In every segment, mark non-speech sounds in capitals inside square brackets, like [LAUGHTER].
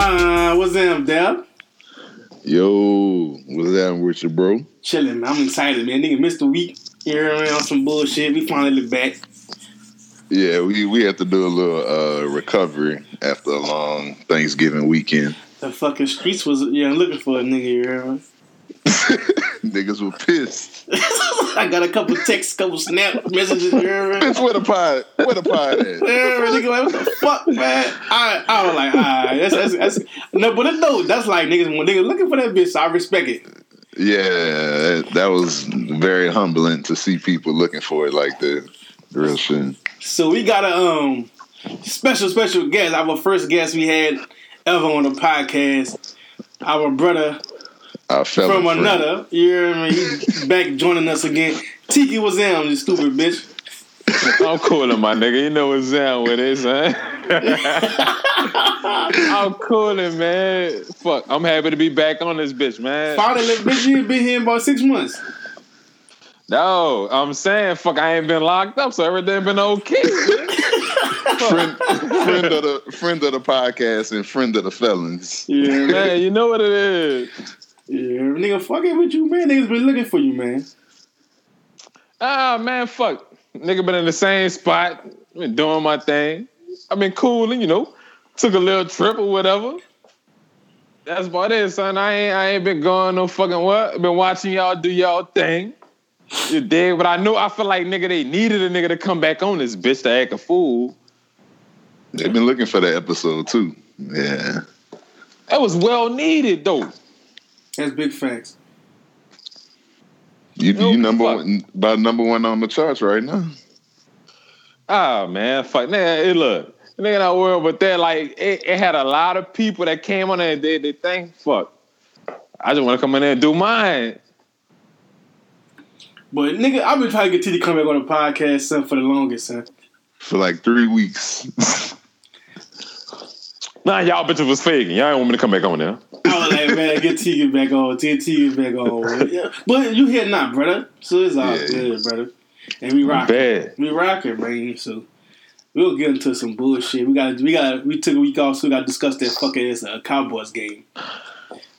Wow, what's up, Deb? Yo, what's that with you, bro? Chilling, man. I'm excited, man. Nigga missed a week. Here on some bullshit. We finally back. Yeah, we we had to do a little uh, recovery after a long Thanksgiving weekend. The fucking streets was yeah looking for a nigga. You? [LAUGHS] Niggas were pissed. [LAUGHS] I got a couple texts, couple snap messages. Bitch, where the pod? Where the pod at? Yeah, nigga, like, what the fuck, man? I, I was like, alright, that's, that's, that's no, but no, that's like niggas when niggas looking for that bitch. So I respect it. Yeah, that, that was very humbling to see people looking for it like that. Real shit. So we got a um special special guest. Our first guest we had ever on the podcast. Our brother Our fellow from another. You hear me? He back joining us again. Tiki was them, you stupid bitch. I'm cooling, my nigga. You know what's down with it, son. [LAUGHS] I'm cooling, man. Fuck, I'm happy to be back on this bitch, man. Finally, bitch, you been here about six months. No, I'm saying, fuck, I ain't been locked up, so everything been okay. [LAUGHS] friend, friend of the friend of the podcast and friend of the felons. Yeah, man, [LAUGHS] you know what it is. Yeah, nigga, fucking with you, man. Niggas been looking for you, man. Ah, man, fuck. Nigga been in the same spot, been doing my thing. I've been cooling, you know. Took a little trip or whatever. That's about it, son. I ain't I ain't been going no fucking what. Been watching y'all do y'all thing. You dig? But I know I feel like nigga they needed a nigga to come back on this bitch to act a fool. They've been looking for that episode too. Yeah. That was well needed though. That's big facts. You No, you number fuck. one about number one on the charts right now. Ah man, fuck nigga, it look. Nigga not worried about that. Like it, it had a lot of people that came on there and did their thing. Fuck. I just want to come in there and do mine. But nigga, I've been trying to get Titi to come back on the podcast, son, for the longest, son. For like three weeks. [LAUGHS] Nah, y'all bitches was faking. Y'all ain't want me to come back on there. I was like, man, get Tiki back on, get Tiki back on. Yeah. But you here now, brother. So it's all Yeah. good, brother. And we rocking. Bad. We rocking, man. So we'll get into some bullshit. We got we got we took a week off, so we got to discuss that fucking ass uh, Cowboys game.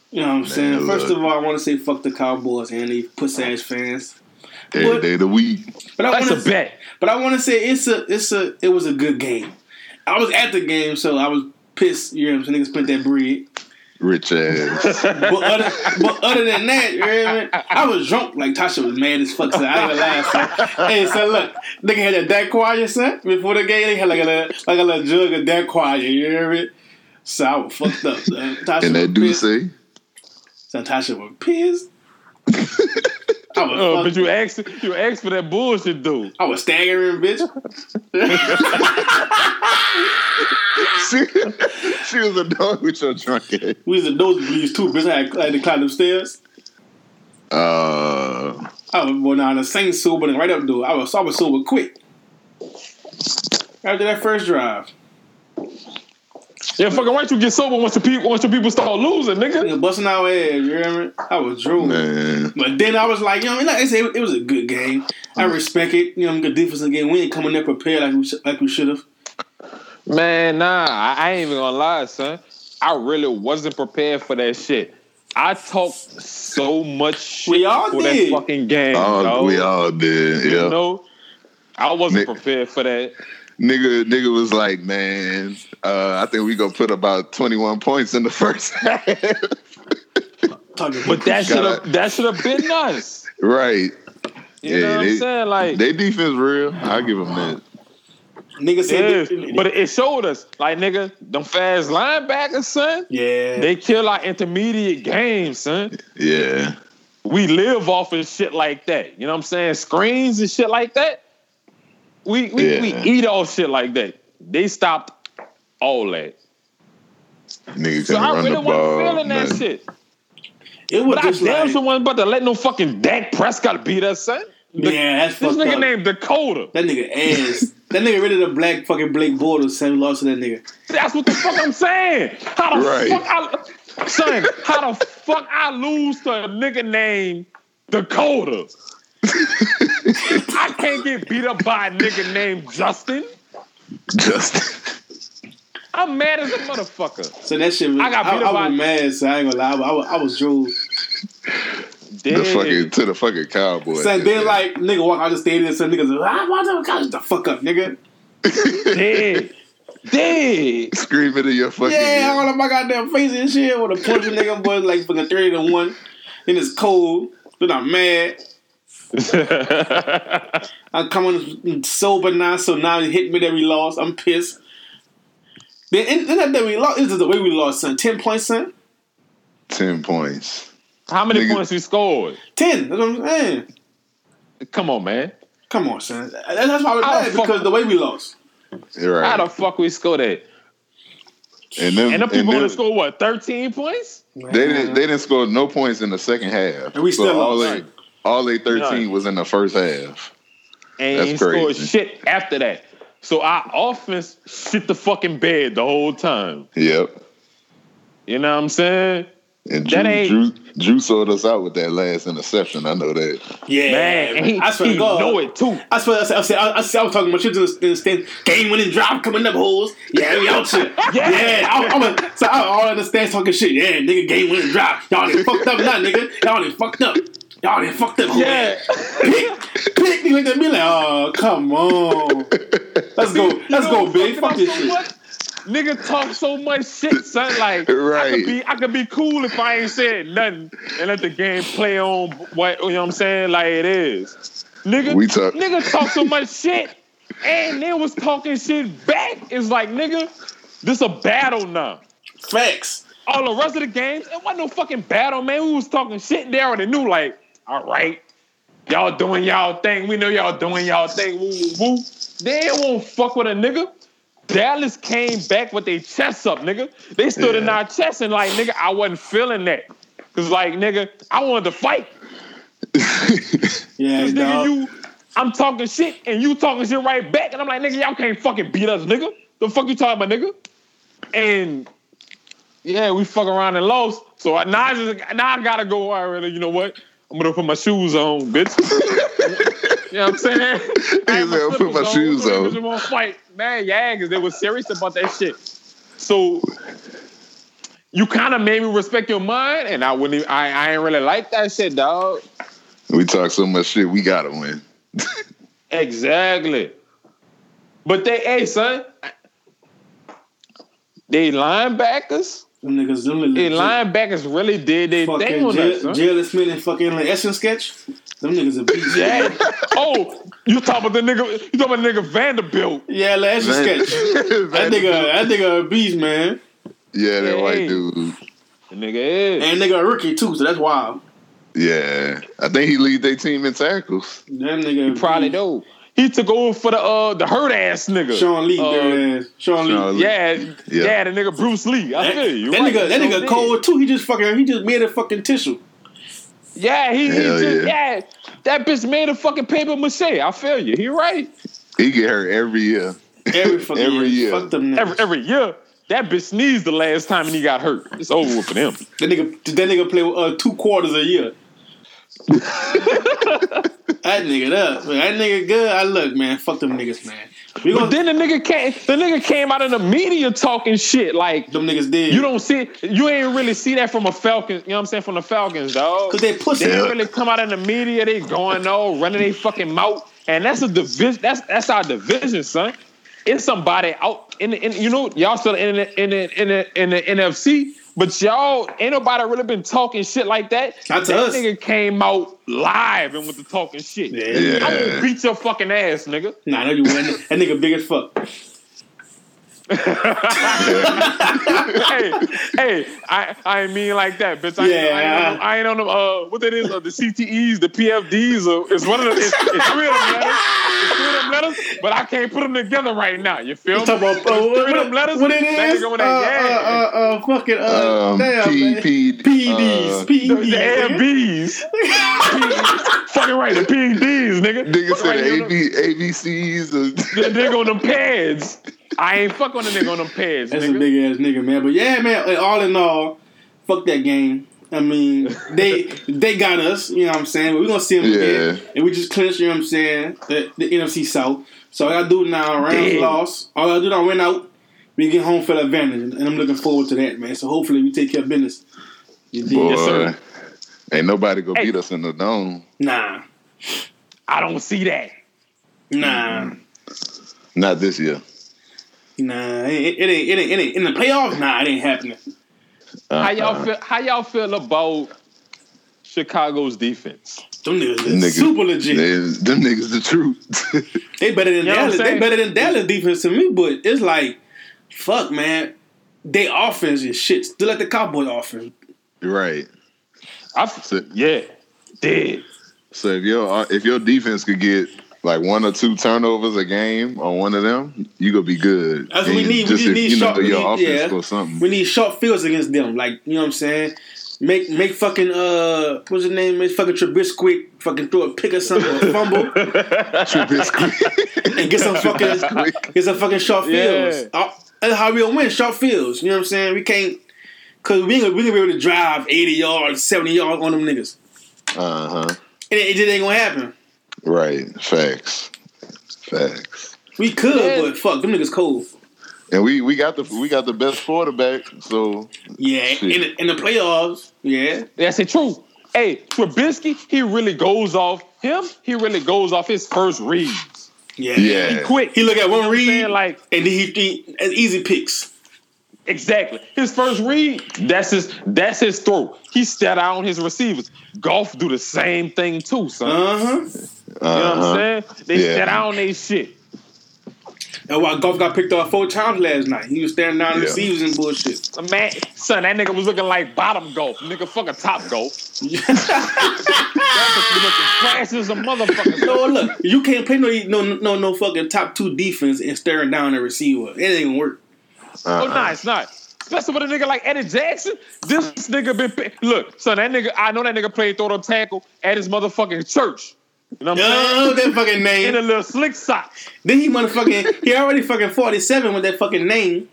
You know what I'm saying? Man, First of all, I want to say fuck the Cowboys and they pussy ass fans. Every But- day of the week. But I That's want a to bet. But I want to say it's a it's a it was a good game. I was at the game, so I was pissed. You know what I'm saying? Niggas spent that bread. Rich ass. But other, but other than that, you know what I mean? I was drunk. Like Tasha was mad as fuck. So I ain't gonna lie. son. Hey, so look, nigga had that Dak quiet son before the game. They had like a little, like a little jug of Dak quiet. You know what I mean? So I was fucked up. Son. Tasha and that was do pissed. say So Tasha was pissed. I was, Oh, but you asked you asked for that bullshit, dude. I was staggering, bitch. [LAUGHS] [LAUGHS] [LAUGHS] she, she was a dog with your drunk ass. We was in nosebleeds too, bitch. I had, I had to climb them stairs. Uh, I was going down the same sober and right up door. I was I was sober quick. After that first drive, Yeah, fucking right. You get sober once the people once the people start losing, nigga. nigga busting our ass. You hear me? I was drooling. man. But then I was like, you know, like I said, it was a good game. I respect it. You know, good defense game. We ain't coming there prepared like we sh- like we should have. Man, nah, I, I ain't even gonna lie, son. I really wasn't prepared for that shit. I talked so much shit We all for did. that fucking game. All, dog. we all did. You Yeah. know, I wasn't Nick- prepared for that. Nigga, nigga was like, man, uh, I think we gonna put about twenty one points in the [LAUGHS] first half. But that should have that should have been us. right. You Yeah, know what they- I'm saying? Like, They defense real. I give them that. Nigga yeah, said, but it showed us, like, nigga, them fast linebackers, son. yeah, They kill our intermediate games, son. Yeah. we live off of shit like that. You know what I'm saying? Screens and shit like that. We we, we eat all shit like that. They stopped all that. Nigga So can I run really the ball. wasn't feeling that shit. it was But I damn like, sure wasn't about to let no fucking Dak Prescott beat us, son. The- yeah, that's this nigga up. named Dakota. That nigga ass. that nigga rid of the black fucking Blake Bortles. Sam lost to that nigga. That's what the fuck I'm saying. How the Right. fuck I son, how the fuck I lose to a nigga named Dakota? I can't can't get beat up by a nigga named Justin. Justin. I'm mad as a motherfucker. So that shit was, I got beat I, up I by- was mad, so I ain't gonna lie. I, was- I, was- I was drove. The fucking to the fucking cowboy. So then, like, nigga walk out the stadium, so niggas like, ah, why the God, the fuck up, nigga? Dead. Dead. [LAUGHS] screaming in your fucking Yeah, ear. all of my goddamn face and shit. With a punch a nigga, boy, like fucking three to one. And it's cold. Then I'm mad. [LAUGHS] I'm coming sober now, so now he hit me that we lost. I'm pissed. Then in, in that day we lost, this is the way we lost, son. Ten points, son. ten points. How many Nigga. points we scored? Ten. That's what I'm saying. Come on, man. Come on, son. That's why we're How the mad fuck- because the way we lost. You're How the fuck we scored that? and them, And the people them- only scored what? 13 points? they didn't they didn't score no points in the second half. And we So still all lost. they all they thirteen None. was in the first half. And That's he scored shit after that. So our offense shit the fucking bed the whole time. Yep. You know what I'm saying? And Drew, ain't- Drew, Drew sold us out with that last interception. I know that. Yeah, Man, and he, I swear to God. know it too. I swear, I, said, I, said, I, I, said, I was talking about shit in the, stand. Game winning drive coming up holes. Yeah, we out shit. [LAUGHS] Yeah. yeah. I, I'm a, so I all understand talking shit. Yeah, nigga, game winning drive. Y'all done fucked up now, nigga. Y'all done fucked up. Y'all done fucked up. Yeah. Pick, pick, nigga, like, be like, oh, come on. [LAUGHS] Let's go, let's You know go, what big. Fuck this shit. much? Nigga talk so much shit, son. Like I could be I could be cool if I ain't said nothing and let the game play on what you know what I'm saying, like it is. Nigga We talk- nigga talk so much shit and then was talking shit back. It's like nigga, this a battle now. Facts. All the rest of the games, it wasn't no fucking battle, man. We was talking shit and they already knew, like, all right, y'all doing y'all thing. We know y'all doing y'all thing. Woo, woo, woo. They won't fuck with a nigga. Dallas came back with their chests up, nigga. They stood in our chest and like, nigga, I wasn't feeling that. Cause like, nigga, I wanted to fight. Yeah, nigga, dog. you, I'm talking shit and you talking shit right back, and I'm like, nigga, y'all can't fucking beat us, nigga. The fuck you talking about, nigga? And yeah, we fuck around and lost. So I- now I just now I gotta go. All right, you know what? I'm gonna put my shoes on, bitch. [LAUGHS] you know what I'm saying? [LAUGHS] I He had said, "I'll put my slippers shoes so on." Bitch, won't fight, man. Yeah, because they was serious about that shit. So you kind of made me respect your mind, and I wouldn't. Even, I I ain't really like that shit, dog. we talk so much shit. We gotta win. [LAUGHS] Exactly. But they, hey, son, they linebackers, Them niggas, them they linebackers really did they thing Fucking on that, J- son. Jaylon Smith and fucking like Essence sketch. Them niggas a beast. Yeah. oh, you talking about the nigga? You talking about the nigga Vanderbilt? Yeah, like Essence sketch. [LAUGHS] That nigga, that nigga a beast, man. Yeah, that Hey. white dude. The nigga is. And nigga a rookie too, so that's wild. Yeah, I think he lead their team in tackles. That nigga a Probably beast. do. He took over for the uh the hurt ass nigga. Sean Lee, Uh, their. Sean Lee. Sean Lee. Yeah, Yeah. yeah, the nigga Bruce Lee. I That, feel you. that right. nigga, that He nigga did. cold too. He just fucking, he just made a fucking tissue. Yeah, he, he Hell just, yeah. yeah. That bitch made a fucking paper mache. I feel you. He right. He get hurt every year. Every [LAUGHS] fucking Every year. year. Fuck them. Every every year. That bitch sneezed the last time and he got hurt. It's over with for them. [LAUGHS] that nigga, that nigga play uh, two quarters a year. [LAUGHS] that nigga up. That nigga good. I look, man. Fuck them niggas, man. We But gonna, then the nigga came. The nigga came out in the media talking shit like them niggas did. you don't see. You ain't really see that from a Falcons. You know what I'm saying? From the Falcons, dog. Cause they pussy. They really come out in the media. They going all running their fucking mouth, and that's a division. That's that's our division, son. It's somebody out in the, in you know y'all still in the in the in the in the NFC, but y'all ain't nobody really been talking shit like that. Not to that us. nigga came out live and with the talking shit. Yeah. I'm gonna beat your fucking ass, nigga. Nah, no, you wouldn't. That nigga big as fuck. Hey, hey, I, I mean like that, bitch. I, ain't, I, ain't, Yeah. on, them- I ain't on them. Uh, what that is? Uh, the CTEs, the PFDs. Uh, it's one of them. It's, it's three of them letters. It's three of them letters, but I can't put them together right now. You feel me? You talking about uh, three what, of them letters. what it that is? nigga Uh, with uh, uh, uh, fucking uh, Um, damn, P. P, PEDs, uh, the, the nigga. AMBs. [LAUGHS] Fucking right, the PEDs, nigga. Nigga Fucking said right, you know, AB, ABCs. The nigga on them pads. [LAUGHS] I ain't fuck on the nigga on them pads, That's a big ass nigga, man. But yeah, man. like, All in all, fuck that game. I mean, they [LAUGHS] they got us. You know what I'm saying? But we're gonna see them again, and we just clinched. You know what I'm saying? The, the NFC South. So all I gotta do now, Rams Damn. lost. All I gotta do now, win out. We get home field advantage, and I'm looking forward to that, man. So hopefully we take care of business. You dig? Boy, Yes, sir. ain't nobody gonna Hey. beat us in the dome. Nah, I don't see that. nah, Not this year. Nah. It, it ain't. It ain't. It ain't in the playoffs. Nah, it ain't happening. Uh, How y'all feel? How y'all feel about Chicago's defense? Them niggas, them niggas- super legit. They, them niggas the truth. [LAUGHS] They better than You know Dallas. They better than Dallas defense to me, but it's like, fuck, man. They offense is shit. Still like the Cowboy offense. right. I f- yeah, dead. So if your if your defense could get like one or two turnovers a game on one of them, you gonna be good. That's what we And need. We Just just if, need you know short. We your need, offense yeah. or something. We need short fields against them. Like you know what I'm saying. Make make fucking uh what's his name? Make fucking Trubisky fucking throw a pick or something or a fumble [LAUGHS] Trubisky. and get some fucking get some fucking short fields. Uh, That's how we'll win short fields. You know what I'm saying? We can't because we ain't gonna- we gonna be able to drive 80 yards, 70 yards on them niggas. Uh huh. And it, it just ain't gonna happen. Right. Facts. Facts. We could, Yeah. but fuck, them niggas cold. And we we got the we got the best quarterback. So Yeah, Shit. in the, in the playoffs, yeah. That's it. True. Hey, Trubisky, he really goes off him. He really goes off his first reads. Yeah. Yeah. Quick. He look at one read? Like- and then he, he it's easy picks. Exactly. His first read, that's his that's his throw. He set out on his receivers. Goff do the same thing too, son. Uh-huh. you know what I'm uh-huh. saying? They Yeah. set out on they shit. That's why Goff got picked off four times last night. He was staring down the Yeah. receivers and bullshit. Man, son, that nigga was looking like bottom golf. Nigga fucking top golf. [LAUGHS] That was looking trash as a motherfucker. no, look, you can't play no no no no fucking top two defense and staring down the receiver. It ain't gonna work. Oh, Uh-uh. nah, it's not. Especially with a nigga like Eddie Jackson. This nigga been pay- look, son. That nigga, I know that nigga played throw the tackle at his motherfucking church. You know what I'm saying? Oh, that fucking name. In a little slick socks. Then he motherfucking he already fucking forty seven with that fucking name.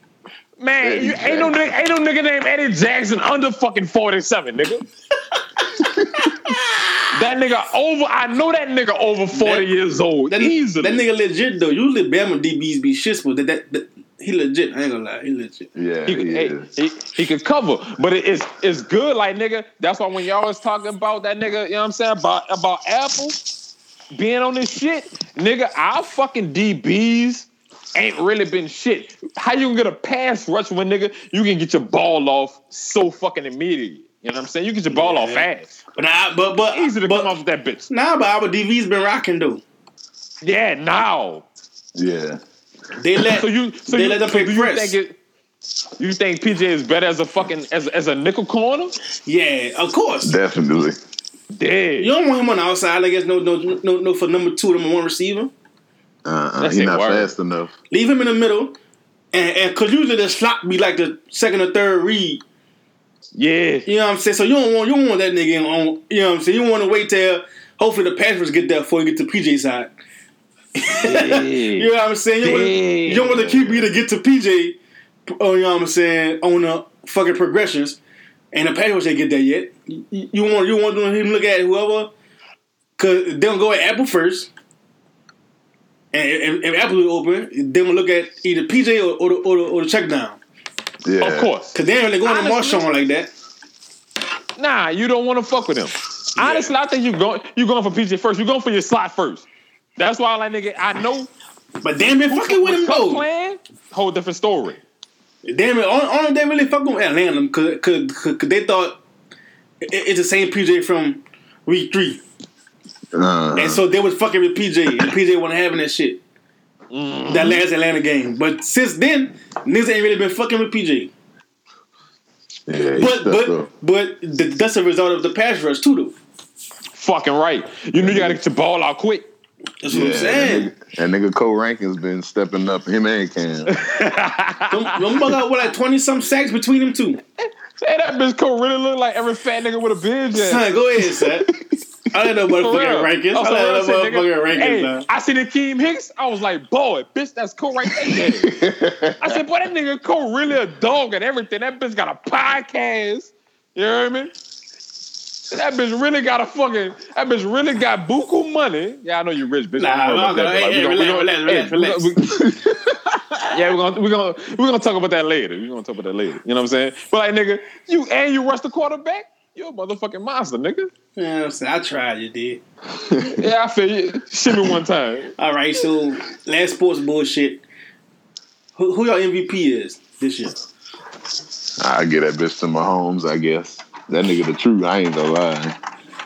Man, you, ain't no nigga, ain't no nigga named Eddie Jackson under fucking forty seven, nigga. [LAUGHS] that nigga over. I know that nigga over forty That- years old. That, easily. that nigga legit though. Usually Bama DBs be shit, but that, that, that he legit. I ain't gonna lie, he legit. Yeah, He, he, could- hey, he, he could cover, but it- it's it's good, like nigga. That's why when y'all was talking about that nigga, you know what I'm saying about about Apple being on this shit, nigga. Our fucking DBs ain't really been shit. How you gonna get a pass rush when nigga you can get your ball off so fucking immediately? You know what I'm saying? You get your ball off fast, But I, but but easy to but, come off with that bitch. Nah, but our DB's been rocking though. Yeah, now. yeah. They let So you so they you, let them so play do you press. think it? You think PJ is better as a fucking as as a nickel corner? yeah, of course. Definitely. Dead. You don't want him on the outside. I guess no, no, no, no for number two, number one receiver. Uh-uh. That's He's not word. fast enough. Leave him in the middle, and and cause usually the slot be like the second or third read. Yeah. You know what I'm saying? So you don't want you don't want that nigga on. You know what I'm saying? You want to wait till hopefully the Patriots get there before you get to PJ side. [LAUGHS] You know what I'm saying? You, want, you don't want the QB to get to PJ. Oh, uh, you know what I'm saying? On the fucking progressions, and the Patriots ain't get there yet. You, you want you want him to look at whoever, cause they don't go at Apple first. And if, if Apple is open, they gonna look at either PJ or, or, the, or, the, or the check down. Yeah. Of course. Cause they ain't really going to Honestly- Marshon like that. Nah, you don't want to fuck with him. Honestly, I think you going you going for PJ first. You're going for your slot first. That's why, like nigga, I know. But damn it, fucking with him Cup though. Plan, whole different story. Damn it, only, only they really fucking with Atlanta because cause, cause, 'cause they thought it, it's the same PJ from week three. Uh, And so they was fucking with PJ, and PJ wasn't having that shit. That last Atlanta game. But since then, niggas ain't really been fucking with PJ. yeah, But but up. but th- that's a result of the pass rush too, though. Fucking right. You knew you gotta get your ball out quick. That's what Yeah, I'm saying. That nigga, that nigga Cole Rankins been stepping up. Him and Cam. [LAUGHS] Them, them bug out with like twenty some sacks between them two. Say that bitch could really look like every fat nigga with a beard. Jam. Son, go ahead, son. I don't know [LAUGHS] motherfucking real. rankings. Oh, I for don't know motherfucking rankings. Hey, now. I see the Keem Hicks. I was like, boy, bitch, that's cool right there. [LAUGHS] I said, boy, that nigga Cole really a dog and everything. That bitch got a podcast. You know what I mean? That bitch really got a fucking. That bitch really got buku money. Yeah, I know you're rich, bitch. Nah, I don't know I'm about that, gonna- but, like, hey, we gonna- relax, gonna- relax, [LAUGHS] relax, Yeah, we're gonna we're gonna we're gonna talk about that later. We're gonna talk about that later. You know what I'm saying? But like, nigga, you and you rush the quarterback. You're a motherfucking monster, nigga. Yeah, I'm saying? I tried, you did. [LAUGHS] Yeah, I feel you. Shimmy one time. All right, so last sports bullshit. Who, who your MVP is this year? I get that bitch to Mahomes, I guess. That nigga the truth. I ain't gonna lie.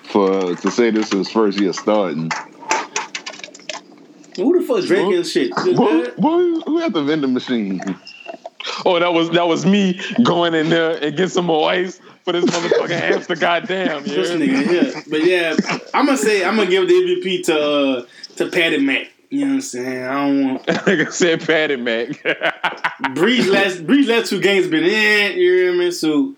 For to say this is his first year starting, Who the fuck drinking shit? Good, boy, who at the vending machine? Oh, that was that was me going in there and get some more ice for this motherfucking [LAUGHS] hamster. Goddamn, This yeah. nigga, yeah. But yeah, I'm gonna say I'm gonna give the MVP to uh, to Patty Mac. You know what I'm saying? I don't want [LAUGHS] like I said Patty Mac. [LAUGHS] Brees last Brees last two games been in. You hear me? So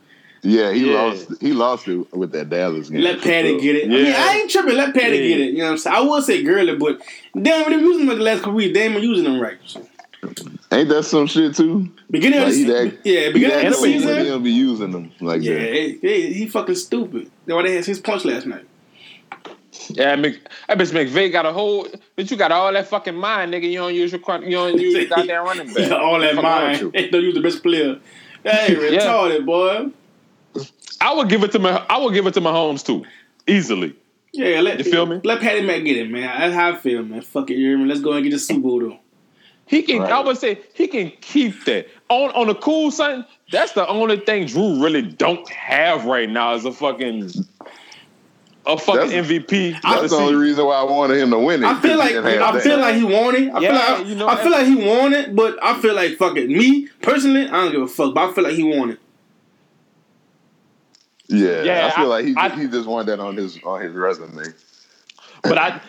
Yeah, he Yeah. lost. He lost it with that Dallas game. let Patty get it. I mean, Yeah. I ain't tripping. Let Patty Yeah. get it. You know what I'm saying? I would say Gurley, but damn, they're using them the last couple weeks. They ain't using them right. So, Ain't that some shit too? beginning of the season, that- yeah, beginning of the when he season, don't be using them like yeah, that. he, he, he fucking stupid. That's why they had his punch last night. yeah, Mc, that bitch McVay got a whole. But you got all that fucking mind, nigga. You don't use your you don't use your [LAUGHS] goddamn running back. all that Fuck mind. with you? They [LAUGHS] don't use the best player. Hey, [LAUGHS] retarded boy. I would give it to my. I would give it to Mahomes too, easily. Yeah, let You feel me? Let Patty Mac get it, man. That's how I feel, man. Fuck it, you hear me? Let's go and get the Super Bowl though. He can. Right. I would say he can keep that on on the cool side. That's the only thing Drew really don't have right now is a fucking a fucking That's- MVP. That's to the only reason why I wanted him to win it. I feel 'cause like he didn't have I that. feel like he won it. I Yeah, feel like you know I feel like he won it, but I feel like fuck it. Me personally, I don't give a fuck. But I feel like he won it. Yeah, Yeah, I feel I- like he I- he just wanted that on his on his resume. But I,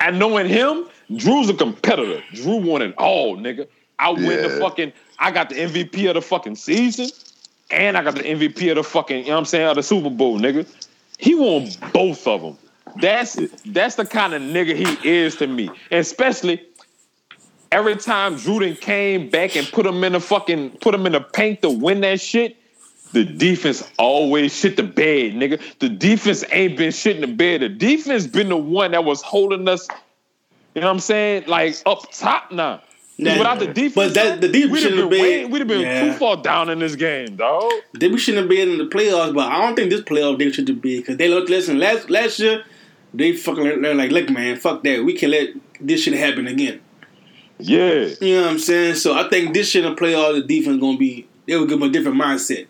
and knowing him, Drew's a competitor. Drew won it all, nigga. I win the fucking. I got the MVP of the fucking season, and I got the MVP of the fucking. You know what I'm saying? Of the Super Bowl, nigga. He won both of them. That's that's the kind of nigga he is to me, and especially. Every time Drew then came back and put him in the fucking put him in the paint to win that shit, the defense always shit the bed, nigga. The defense ain't been shit in the bed. The defense been the one that was holding us, you know what I'm saying? Like up top now. Yeah. Without the defense, But that- the defense we'd have shouldn't been, way, we'd have been Yeah. too far down in this game, dog. They we shouldn't have been in the playoffs, but I don't think this playoff they should be because they look. Listen, last last year they fucking they're like, look, man, fuck that. We can let this shit happen again. Yeah. You know what I'm saying? So I think this shit in the playoffs, the defense gonna be they will give them a different mindset.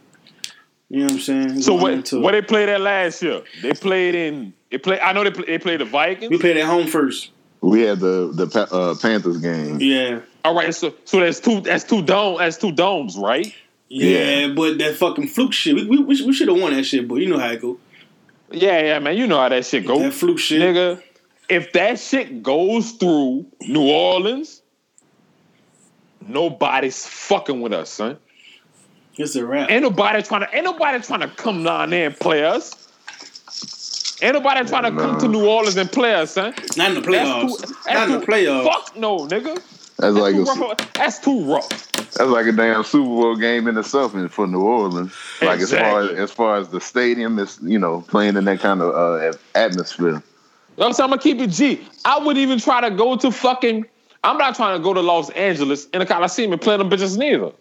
You know what I'm saying? So Going what into it. what they played at last year? They played in they play I know they play, they played the Vikings. we played at home first. We had the the uh, Panthers game. Yeah. All right, so so that's two that's two dome that's two domes, right? Yeah, Yeah. but that fucking fluke shit, we we, we should have won that shit, but you know how it go. Yeah, yeah, man. You know how that shit go. That fluke shit. nigga. If that shit goes through New Orleans, nobody's fucking with us, son. It's a wrap. Ain't nobody trying to. Ain't nobody trying to come down there and play us. Ain't nobody trying to come to New Orleans and play us, son. Not in the playoffs. That's too, Not in the playoffs. too, fuck no, nigga. That's That's, like too a, rough. That's too rough. that's like a damn Super Bowl game in itself in- for New Orleans. Like as far as as far as the stadium is, you know, playing in that kind of uh, atmosphere. You I'm saying? I'm gonna keep it G. I wouldn't even try to go to fucking. I'm not trying to go to Los Angeles in a Coliseum and play them bitches neither.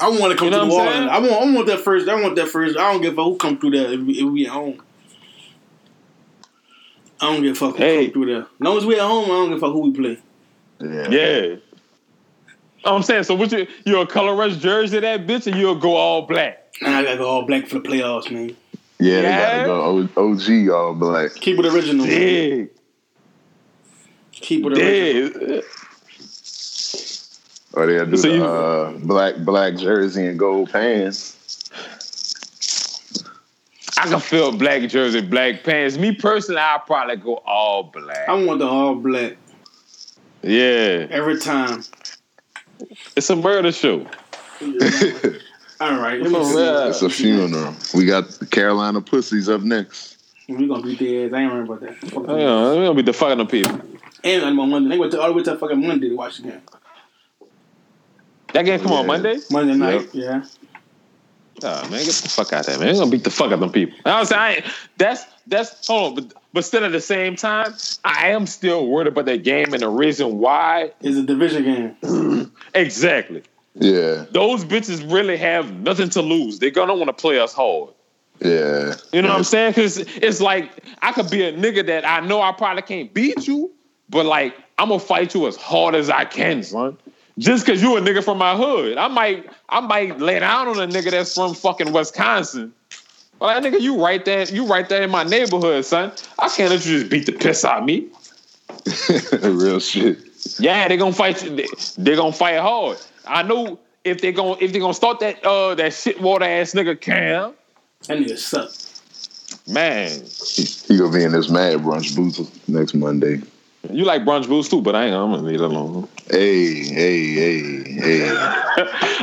I want to come You know to New what I'm Orleans. I want. I want that first. I want that first. I don't give a fuck who come through there if we, if we at home. I don't give a fuck who Hey. come through there. As long as we at home, I don't give a fuck who we play. Yeah. Yeah. You know what I'm saying? So what you you're a color rush jersey that bitch and you'll go all black. Nah, I gotta go all black for the playoffs, man. Yeah, they Yeah. gotta go OG all black. Keep it original. man. Keep it original. Dig. Or they'll do So the you- uh, black black jersey and gold pants. I can feel black jersey, black pants. Me personally, I'll probably go all black. I want the all black Yeah. every time. It's a murder show. [LAUGHS] All right, let me For It's a funeral. We got the Carolina Pussies up next. We gonna beat their ass. I ain't worried about that. Fuck them. You know, we gonna be the fucking them people. And I'm on Monday. They went to all the way to fucking Monday to watch the game. That game come on Monday? Monday night, yeah. Oh man, get the fuck out of there, man. They're gonna beat the fuck out of them people. I was saying, I ain't, that's that's hold on, but but still at the same time, I am still worried about that game and the reason why. is a division game. [CLEARS THROAT] Exactly. Yeah, Those bitches really have nothing to lose. They're gonna want to play us hard. yeah. You know what I'm saying? Because it's like I could be a nigga that I know I probably can't beat you, but like I'm gonna fight you as hard as I can, son. Just because you a nigga from my hood, I might I might lay down on a nigga that's from fucking Wisconsin. But that nigga, you right there, you right there in my neighborhood, son. I can't let you just beat the piss out of me. [LAUGHS] Real shit. Yeah, they gonna fight you. They, they gonna fight hard. I know if they gonna if they gonna start that uh that shit water ass nigga Cam, That nigga suck. man. He, he gonna be in this mad brunch booth next Monday. You like brunch boost too, but I ain't. I'm gonna leave it alone. Hey, hey, hey, hey. [LAUGHS]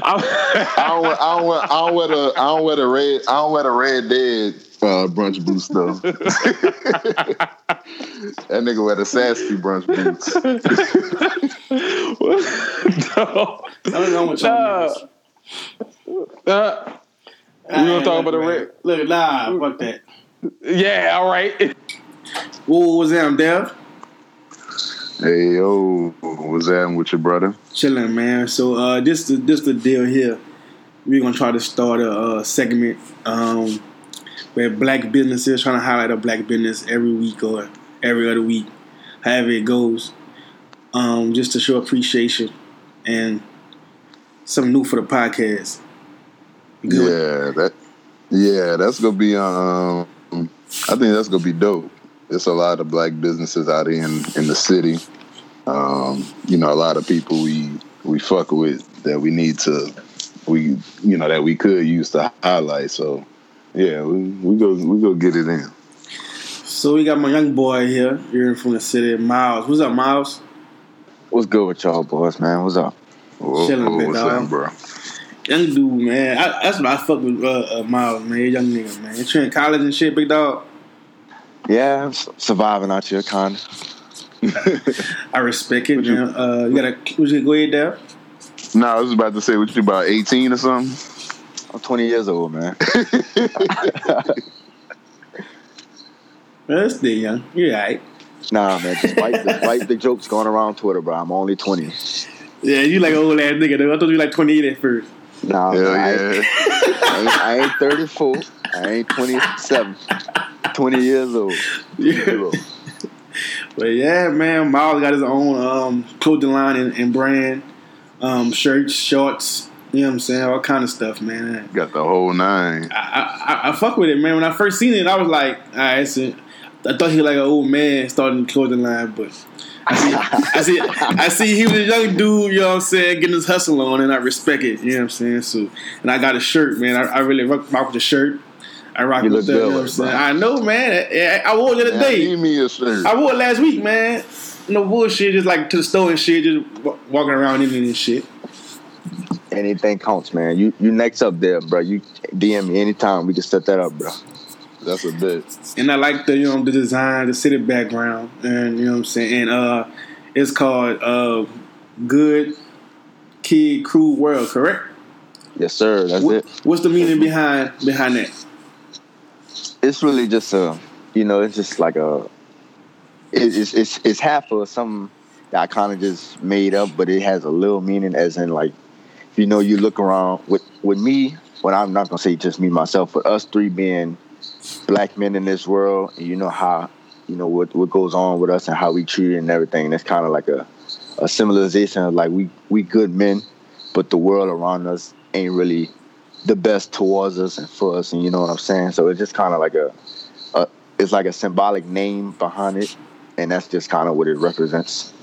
I'm- don't, wear- I don't, wear, I don't wear the, I don't wear the red, I don't wear the red dead uh, brunch boots though. [LAUGHS] that nigga wear the sassy brunch boots. no. Something wrong with y'all Nah. niggas. Uh, we gonna talk about the red. Look, nah, fuck that. Yeah, all right. What was that, Dev? Hey yo, what's that with your brother? Chilling, man. So uh, this the this the deal here. We're gonna try to start a, uh segment um, where black businesses trying to highlight a black business every week or every other week, however it goes, um, just to show appreciation and something new for the podcast. Good Yeah, that, yeah, that's gonna be um, I think that's gonna be dope. There's a lot of black businesses out here in, in the city. Um, you know, a lot of people we we fuck with that we need to we you know that we could use to highlight. So yeah, we, we go we go get it in. So we got my young boy here, here from the city, Miles. What's up, Miles? What's good with y'all boys, man? What's up? Whoa, Chilling, big what's dog. up, bro? Young dude, man. I, that's what I fuck with uh, uh, Miles, man. Young nigga, man. You in college and shit, big dog. Yeah, I'm surviving out here, kind [LAUGHS] I respect it, man. Uh, you gotta, would you go ahead there? No, I was about to say what you about eighteen or something. I'm 20 years old, man. [LAUGHS] [LAUGHS] That's still young. You're alright. nah, man. Despite, despite the jokes going around Twitter, bro, I'm only 20. Yeah, you like an old ass nigga. Though. I thought you like 28 at first. Nah, Hell man, I, yeah. ain't, I, ain't, I ain't 34. I ain't 27. 20 years old. Yeah. [LAUGHS] But yeah, man, Miles got his own um, clothing line and, and brand, um, shirts, shorts. You know what I'm saying? All kind of stuff, man. Got the whole nine. I, I, I, fuck with it, man. When I first seen it, I was like, all right, so I thought he was like an old man starting clothing line, but I see, I see, I see he was a young dude. You know what I'm saying, getting his hustle on, and I respect it. You know what I'm saying? So, and I got a shirt, man. I, I really rock, rock with the shirt. I rock You with that. You know what I'm saying? I know, man. I, I wore it the other day. Me a shirt. I wore it last week, man. No bullshit, just like to the store and shit, just walking around in it and shit. Anything counts, man. You you next up there, bro. You DM me anytime. We can set that up, bro. That's a bit. And I like the you know the design, the city background, and you know what I'm saying. And uh, it's called uh, Good Kid Crew World, correct? Yes, sir. That's What- it. What's the meaning behind behind that? It's really just a you know it's just like a it, it's it's it's half of something that I kind of just made up, but it has a little meaning as in like you know you look around with with me. When I'm not gonna say just me myself, but us three being black men in this world, and you know how you know what what goes on with us and how we treat and everything. That's kind of like a a symbolization of like we we good men, but the world around us ain't really the best towards us and for us, and you know what I'm saying. So it's just kind of like a, a, it's like a symbolic name behind it, and that's just kind of what it represents.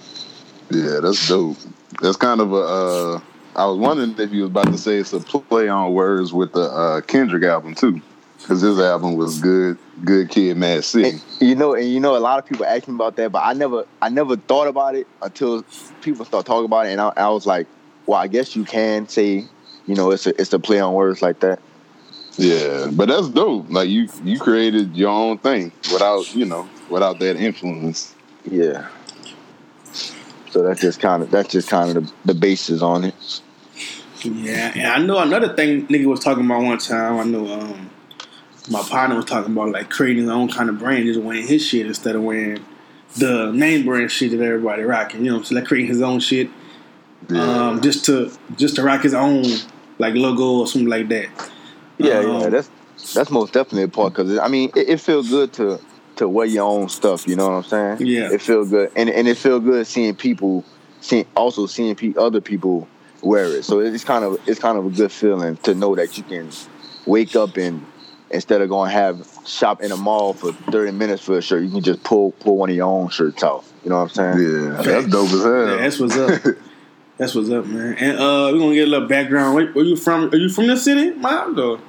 Yeah, that's dope. That's kind of a. Uh, I was wondering if you was about to say it's a play on words with the uh, Kendrick album too, because his album was good. Good Kid, Mad City. And, you know, and you know, a lot of people ask me about that, but I never, I never thought about it until people start talking about it, and I, I was like, well, I guess you can say, you know, it's a, it's a play on words like that. Yeah, but that's dope. Like you, you created your own thing without, you know, without that influence. Yeah. So that's just kind of that's just kind of the, the basis on it. Yeah, and I know another thing nigga was talking about one time. I know um, my partner was talking about like creating his own kind of brand, just wearing his shit instead of wearing the name brand shit that everybody rocking. You know, so like creating his own shit, Yeah. um, just to just to rock his own like logo or something like that. Yeah, Um, yeah, that's that's most definitely a part because I mean it, it feels good to to wear your own stuff. You know what I'm saying? Yeah. it feels good, and and it feels good seeing people, seeing also seeing pe- other people wear it. So it's kind of it's kind of a good feeling to know that you can wake up and instead of going to have shop in a mall for 30 minutes for a shirt, you can just pull pull one of your own shirts out. You know what I'm saying? yeah, that's dope as hell. Yeah, that's what's up. [LAUGHS] That's what's up, man. And uh, we're gonna get a little background. Where, where you from? Are you from the city, Mom? Or?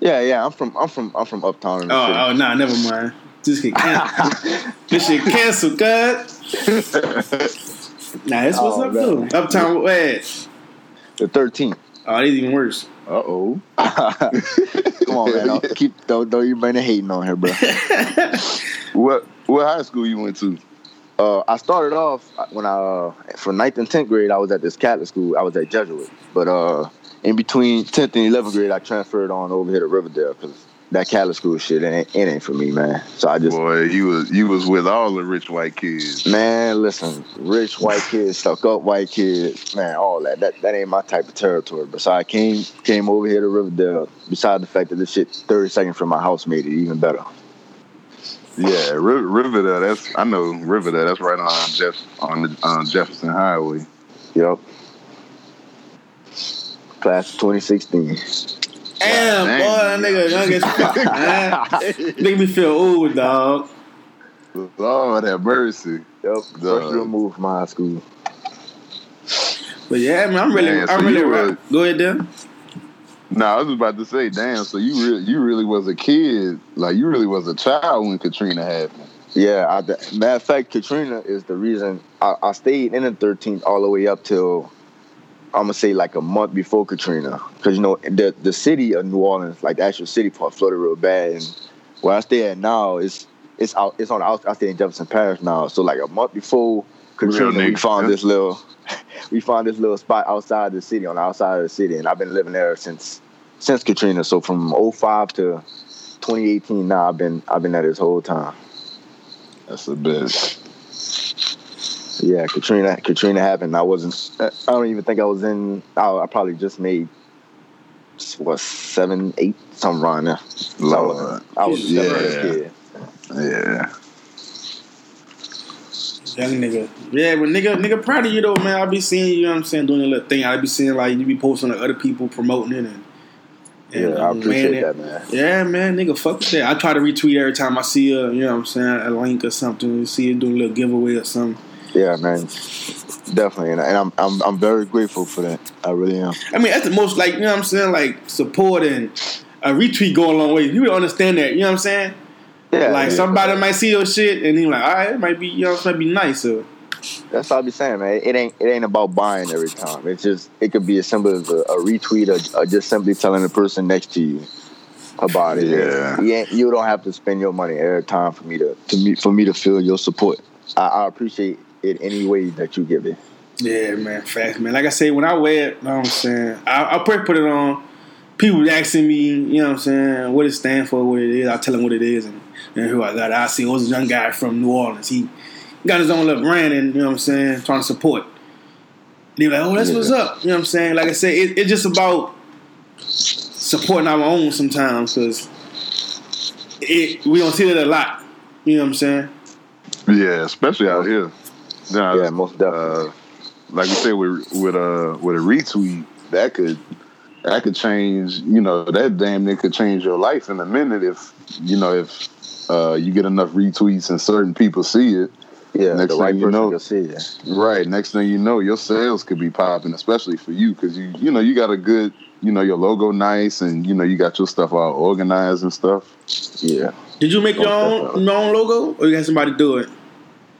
Yeah, yeah. I'm from I'm from I'm from uptown. In the Oh, city. oh, nah, never mind. This shit canceled. [LAUGHS] this shit canceled, God. [LAUGHS] Nah, that's what's Oh, up man. though. Uptown, where? the 13th. Oh, it's even worse. Uh oh. [LAUGHS] Come on, man. Don't keep don't don't you bring the hating on here, bro. What what high school you went to? Uh, I started off when I uh, from ninth and tenth grade. I was at this Catholic school. I was at Jesuit, but uh, in between tenth and eleventh grade, I transferred on over here to Riverdale because that Catholic school shit it ain't, it ain't for me, man. So I just Boy, you was you was with all the rich white kids. man, listen, rich white kids, stuck up white kids, man, all that. That that ain't my type of territory. But so I came came over here to Riverdale. Besides the fact that this shit thirty seconds from my house made it even better. Yeah, Ri- Riverdale. That's I know Riverdale. That's right on Jeff on the on Jefferson Highway. Yep. Class of 2016. Damn, Dang. boy, that nigga young as fuck, man. [LAUGHS] Make me feel old, dog. Lord have mercy. Yep, Duh. first removed from high school. But yeah, man, I'm really, Man, I'm really. you were- rock. Go ahead, then. No, I was about to say, damn. So you really, you really was a kid, like you really was a child when Katrina happened. Yeah, I, matter of fact, Katrina is the reason I, I stayed in the 13th all the way up till I'm gonna say like a month before Katrina, because you know the the city of New Orleans, like the actual city part, flooded real bad, and where I stay at now is it's out, it's on the out, I stay in Jefferson Parish now, so like a month before Katrina, we found this little [LAUGHS] we found this little spot outside the city on the outside of the city, and I've been living there since since Katrina. So from 05 to 2018 now, I've been I've been there this whole time. That's the best. Yeah, Katrina. Katrina happened. I wasn't. I don't even think I was in. I, I probably just made what seven, eight, something around there. So I Lord. was, I was Yeah. seven kid. Yeah. Young nigga. Yeah, but nigga, nigga, proud of you though, man. I be seeing you, you know what I'm saying, doing a little thing. I be seeing like you be posting to other people promoting it and. And, Yeah, I um, appreciate man, that, man. Yeah, man, nigga, fuck with that. I try to retweet every time I see a, you know what I'm saying, a link or something. You see you doing a little giveaway or something. Yeah, man. Definitely, and, and I'm I'm I'm very grateful for that. I really am. I mean, that's the most like you know what I'm saying, like support and a retweet go a long way. You understand that, you know what I'm saying? Yeah, like yeah. somebody might see your shit and you're like, all right, it might be, you know, it might be nice. So That's all I be saying, man. It ain't it ain't about buying every time. It's just it could be as simple as a, a retweet or, or just simply telling the person next to you about it. Yeah. You, ain't, you don't have to spend your money every time for me to, to me for me to feel your support. I, I appreciate it any way that you give it. yeah, man, fast man. Like I say, when I wear it, you know what I'm saying, I, I first put it on. People asking me, you know what I'm saying, what it stand for, what it is. I tell them what it is and, and who I got. I see, oh, it's a young guy from New Orleans. He got his own little brand and, you know what I'm saying, trying to support. They're like, oh, that's what's up. You know what I'm saying? Like I said, it, it's just about supporting our own sometimes because it we don't see that a lot. You know what I'm saying? Yeah, especially out here. Now, Yeah, most definitely. uh, like you said, with with a with a retweet, that could that could change. You know, that damn near could change your life in a minute if you know if uh, you get enough retweets and certain people see it. Yeah, next the thing right you person know- will see it. Right. Next thing you know, your sales could be popping, especially for you because you you know you got a good you know your logo nice and you know you got your stuff all organized and stuff. Yeah. Did you make your own your own logo or you got somebody do it?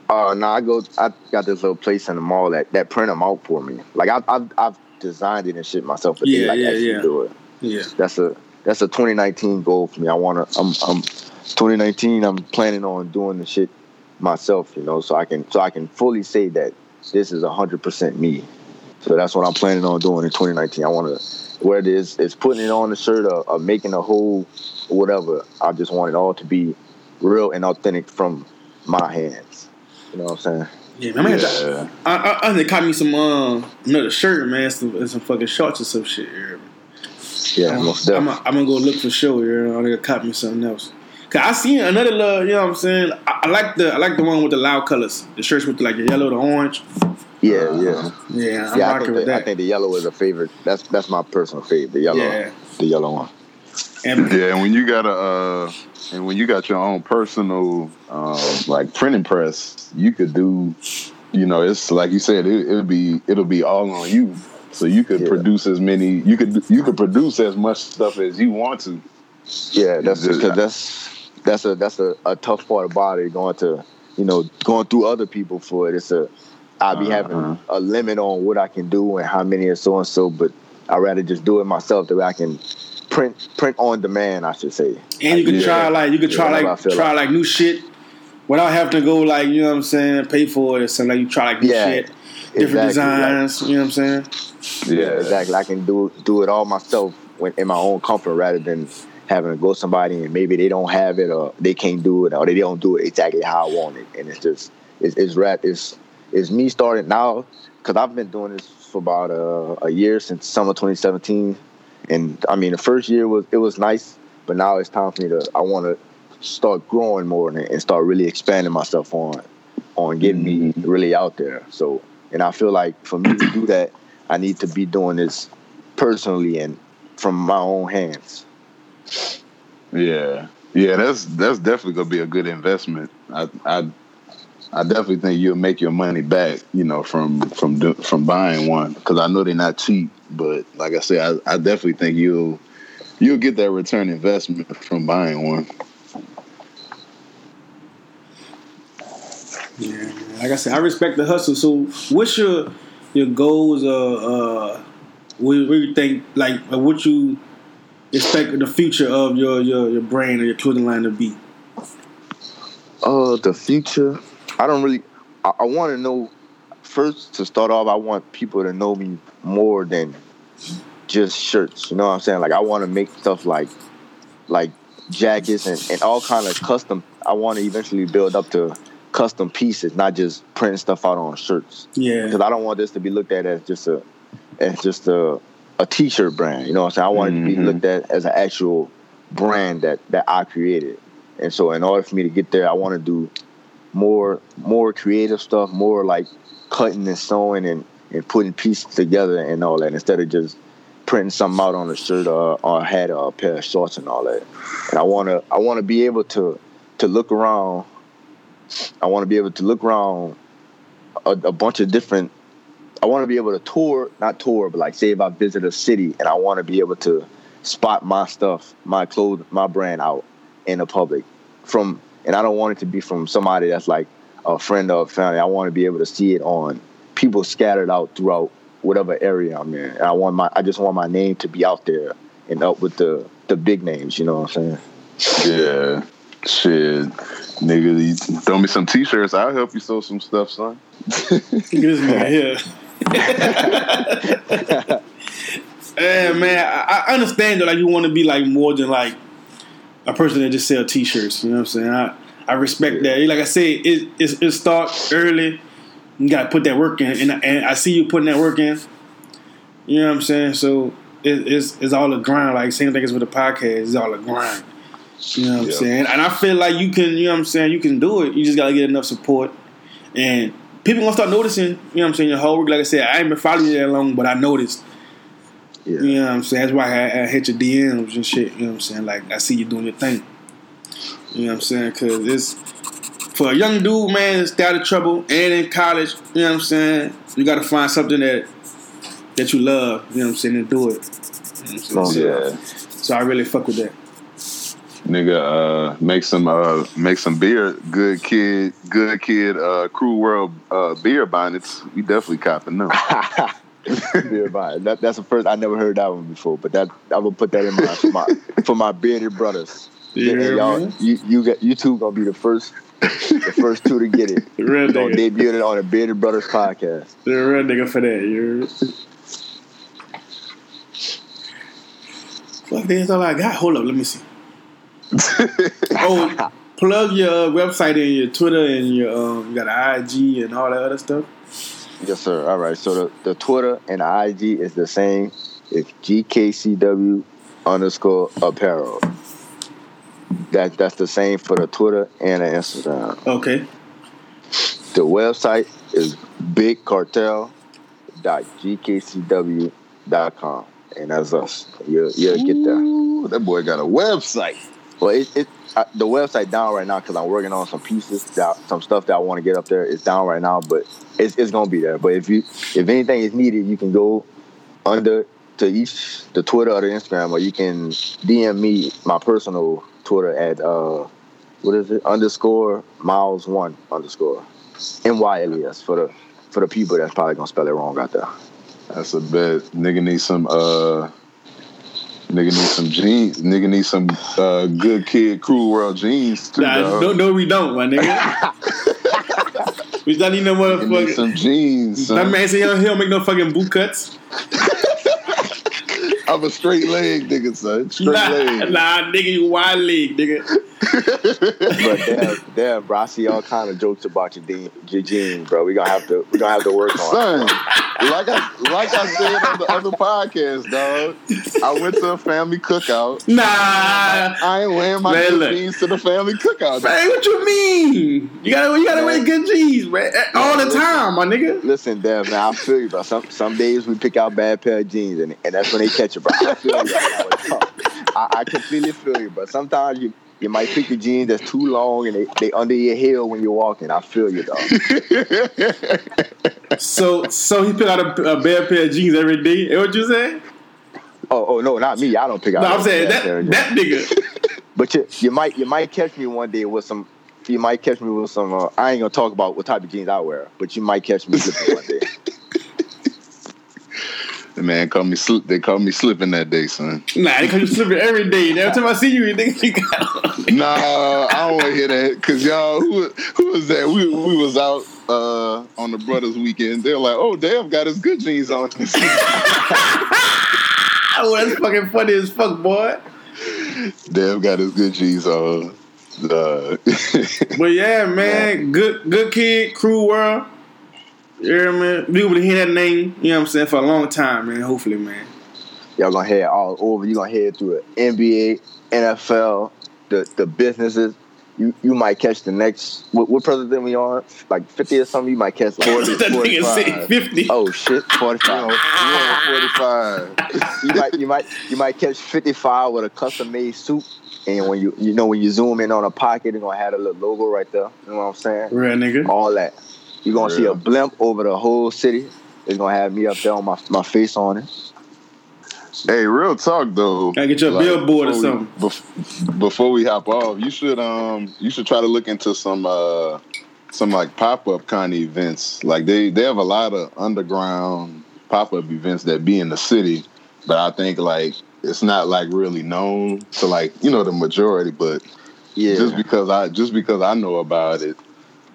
Uh, no, I go. I got this little place in the mall that that print them out for me. Like I, I've I've designed it and shit myself, but Yeah, they like yeah, actually yeah. do it. Yeah. That's a that's a 2019 goal for me. I wanna. I'm I'm 2019. I'm planning on doing the shit myself. You know, so I can so I can fully say that this is 100 percent me. So that's what I'm planning on doing in 2019. I want to, whether it's, it's putting it on the shirt or, or making a whole whatever. I just want it all to be real and authentic from my hands. You know what I'm saying? Yeah, man, I'm Yeah. I, I, I done caught me some uh, another shirt, man, some, and some fucking shorts or some shit. Yeah. Yeah, I'm, most I'm, definitely. I'm gonna go look for sure. Yeah, I'm gonna cop me something else. Cause I seen another little, you know what I'm saying. I, I like the I like the one with the loud colors, the shirts with like the yellow, the orange. yeah, yeah. Yeah, I'm yeah, I rocking think, with the, I think the yellow is a favorite. That's that's my personal favorite. The yellow, Yeah. the yellow one. And Yeah, and when you got a uh, and when you got your own personal um, like printing press, you could do, you know, it's like you said, it, it'll be it'll be all on you. So you could Yeah. produce as many, you could you could produce as much stuff as you want to. Yeah, that's Just- because that's that's a that's a, a tough part about it. Going to you know going through other people for it. It's a I'll be Uh-huh. having a limit on what I can do and how many and so and so. But I would rather just do it myself. That way I can print print on demand. I should say. and you can Yeah. try like you could try Yeah, like try like- like new shit without having to go like you know what I'm saying, pay for it or something. Like you try like new Yeah, shit, different exactly, like- designs. you know what I'm saying? Yeah, exactly. I can do do it all myself when, in my own comfort rather than having to go somebody and maybe they don't have it or they can't do it or they don't do it exactly how I want it. And it's just it's it's rap it's it's me starting now because I've been doing this for about uh, a year since summer 2017. And I mean the first year was it was nice, but now it's time for me to I want to start growing more and, and start really expanding myself on on getting me really out there. So and I feel like for me to do that, I need to be doing this personally and from my own hands. Yeah, yeah, that's that's definitely gonna be a good investment. I I I definitely think you'll make your money back. You know, from from from buying one because I know they're not cheap. But like I said, I, I definitely think you'll you'll get that return investment from buying one. Yeah, like I said, I respect the hustle. So, what's your your goals? Uh, uh what, what you think? Like, what you expect the future of your your your brand or your clothing line to be? Uh, the future. I don't really. I, I want to know. First, to start off, I want people to know me more than just shirts. You know what I'm saying? Like, I want to make stuff like, like jackets and, and all kind of custom. I want to eventually build up to custom pieces, not just printing stuff out on shirts. Yeah, because I don't want this to be looked at as just a as just a a t-shirt brand. You know what I'm saying? I want it to be Mhm. looked at as an actual brand that that I created. And so, in order for me to get there, I want to do more more creative stuff, more like cutting and sewing and and putting pieces together and all that instead of just printing something out on a shirt or, or a hat or a pair of shorts and all that. And I want to I want to be able to to look around. I want to be able to look around a, a bunch of different. I want to be able to tour, not tour, but like say if I visit a city and I want to be able to spot my stuff, my clothes, my brand out in the public from, and I don't want it to be from somebody that's like a friend or a family. I want to be able to see it on people scattered out throughout whatever area I'm in. And I want my, I just want my name to be out there and up with the the big names. You know what I'm saying? Yeah, shit, nigga, throw me some t-shirts. I'll help you sew some stuff, son. Look at this man here. Yeah, [LAUGHS] man, I, I understand that like you want to be like more than like a person that just sell t-shirts. You know what I'm saying? I I respect that. Like I said, it it, it starts early. You gotta put that work in, and, and I see you putting that work in. You know what I'm saying? So it, it's it's all a grind. Like same thing as with the podcast. It's all a grind. You know what I'm saying? And I feel like you can. You know what I'm saying? You can do it. You just gotta get enough support, and people gonna start noticing. You know what I'm saying? Your whole work. Like I said, I ain't been following you that long, but I noticed. Yeah. You know what I'm saying? That's why I, I hit your DMs and shit. You know what I'm saying? Like I see you doing your thing. You know what I'm saying? Because it's for a young dude, man, that's out of trouble and in college. You know what I'm saying? You got to find something that that you love. You know what I'm saying? And do it. You know what I'm saying? Oh, So- Yeah, So I really fuck with that. Nigga, uh, make some uh, make some beer. Good kid, good kid. Uh, Crew World uh, beer bonnets. We definitely copping them. [LAUGHS] beer bond. That, that's the first. I never heard that one before, but that I will put that in mind for my for my bearded brothers. Yeah, y'all, man. you you get you two gonna be the first the first two to get it. Real We're gonna debut it on the Bearded Brothers podcast. The real nigga for that. You Fuck, that's all I got. Hold up, let me see. Oh, plug your website and your Twitter and your um, you got an IG and all that other stuff. Yes, sir. All right. So the, the Twitter and the IG is the same. It's GKCW underscore apparel. That that's the same for the Twitter and the Instagram. Okay. The website is bigcartel.gkcw.com. And that's us. You'll, you'll get there. Ooh, that boy got a website. Well, it, it uh, the website down right now because I'm working on some pieces, that, some stuff that I want to get up there. It's down right now, but it's, it's gonna be there. But if you if anything is needed, you can go under to each the Twitter or the Instagram, or you can DM me my personal Twitter at uh what is it underscore miles one underscore M Y L E S for the for the people that's probably gonna spell it wrong out there. That's a bet. Nigga need some uh nigga need some jeans. Nigga need some uh good kid cruel world jeans too. Nah, no, no, we don't, my nigga. [LAUGHS] we don't need no Nigga need some jeans. That man say he don't, he don't make no fucking boot cuts. [LAUGHS] I'm a straight leg nigga, son. Straight Nah, leg. nah, nigga, you wide leg, nigga. But damn, damn, bro, I see all kind of jokes about your, de- your jeans, bro. We gonna have to we gonna have to work on. it. Son, like I like I said on the other podcast, dog. I went to a family cookout. Nah, I ain't wearing my Man, good look. jeans to the family cookout. man, what you mean? You gotta, you gotta wear good jeans, man, eh, all the time, my nigga. Listen, damn, man, I feel you, bro. Some some days we pick out bad pair of jeans, and, and that's when they catch you, bro. I feel you. [LAUGHS] I, I completely feel you, but sometimes you you might pick the jeans that's too long and they, they under your heel when you're walking. I feel you, dog. [LAUGHS] So, so he pick out a, a bad pair of jeans every day. Is what you say? Oh, oh no, not me. I don't pick out. No, I'm saying that that nigga. [LAUGHS] But you, you might you might catch me one day with some. You might catch me with some. Uh, I ain't gonna talk about what type of jeans I wear, but you might catch me slipping one day. [LAUGHS] Man call me slip. They call me slipping that day, son. Nah, because you slipping every day. Every time I see you, you think you got. Nah, I don't want to hear that. Cause y'all, who, who was that? We we was out uh, on the brothers weekend. They're like, oh, Dave got his good jeans on. [LAUGHS] Oh, that's fucking funny as fuck, boy. Dave got his good jeans on. Uh, But yeah, man, [LAUGHS] good good kid, crew world. You hear me? We able to hear that name, you know what I'm saying, for a long time, man. Hopefully, man. Y'all gonna head all over. You gonna head through the NBA, NFL, the the businesses. You you might catch the next. What, what president we on? Like fifty or something. You might catch like [LAUGHS] 40, that nigga say 45. 50. Oh shit, forty five. Forty-five. you might you might you might catch 55 with a custom made suit and when you you know when you zoom in on a pocket it's gonna have a little logo right there you know what i'm saying Real nigga. all that you're gonna see a blimp over the whole city it's gonna have me up there on my, my face on it Hey, real talk though. Gotta get your a billboard or before we- something. bef- before we hop off, you should um you should try to look into some uh some like pop up kind of events. Like they they have a lot of underground pop up events that be in the city, but I think like it's not like really known to like you know the majority. But yeah just because I just because I know about it,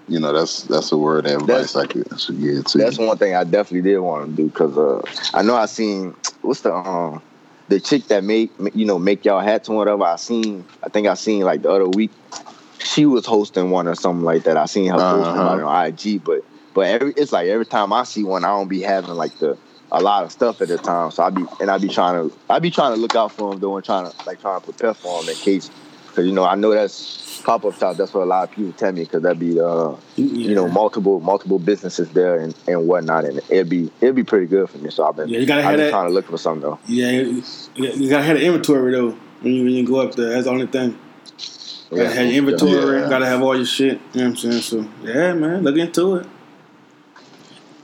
you know that's that's a word of advice That's- I could, I should give to that's you. one thing i definitely did want to do because uh i know i seen what's the um the chick that make you know make y'all hats and whatever i seen i think i seen like the other week she was hosting one or something like that i seen her posting Uh-huh. about it on ig but but every it's like every time i see one i don't be having like the a lot of stuff at the time so i be and i be trying to i be trying to look out for them though and trying to like trying to prepare for them in case because you know i know that's pop-up shop that's what a lot of people tell me because that'd be uh you know multiple multiple businesses there and, and whatnot and it'd be it'd be pretty good for me so i've been Yeah, you gotta i've have been that- trying to look for something though Yeah, you, gotta have the inventory though when you, when you go up there. That's the only thing. You gotta have your inventory. Yeah. Gotta have all your shit. You know what I'm saying? So yeah, man, look into it.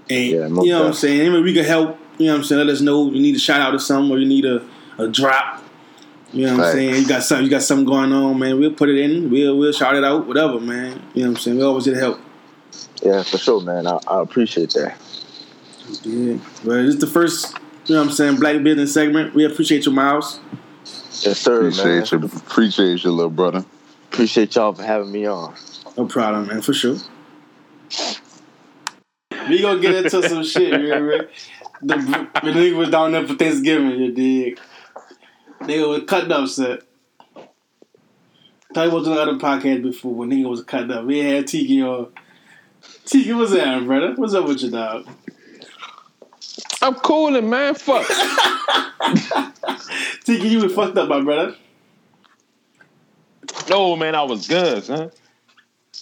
And Yeah, you know what I'm saying? Anyway, we can help. You know what I'm saying? Let us know you need a shout out or something, or you need a, a drop. You know what I'm saying? You got something. You got something going on, man. We'll put it in. We'll we'll shout it out. Whatever, man. You know what I'm saying? We always get help. yeah for sure man i, I appreciate that Yeah. Well, this is the first. You know what I'm saying? Black business segment. We appreciate you, Miles. yes sir man Appreciate you, appreciate you, little brother. appreciate y'all for having me on All I'm proud of him, man, for sure. We gonna get into some shit, you hear? The, the nigga was down there for Thanksgiving, you dig? Nigga was cut up, set. Thought he was on other podcast before when nigga was cut up. We had Tiki on. Tiki, what's that, brother? What's up with your dog? I'm cooling, man. Fuck. [LAUGHS] Tiki, you was fucked up, my brother. no, man, I was good, son.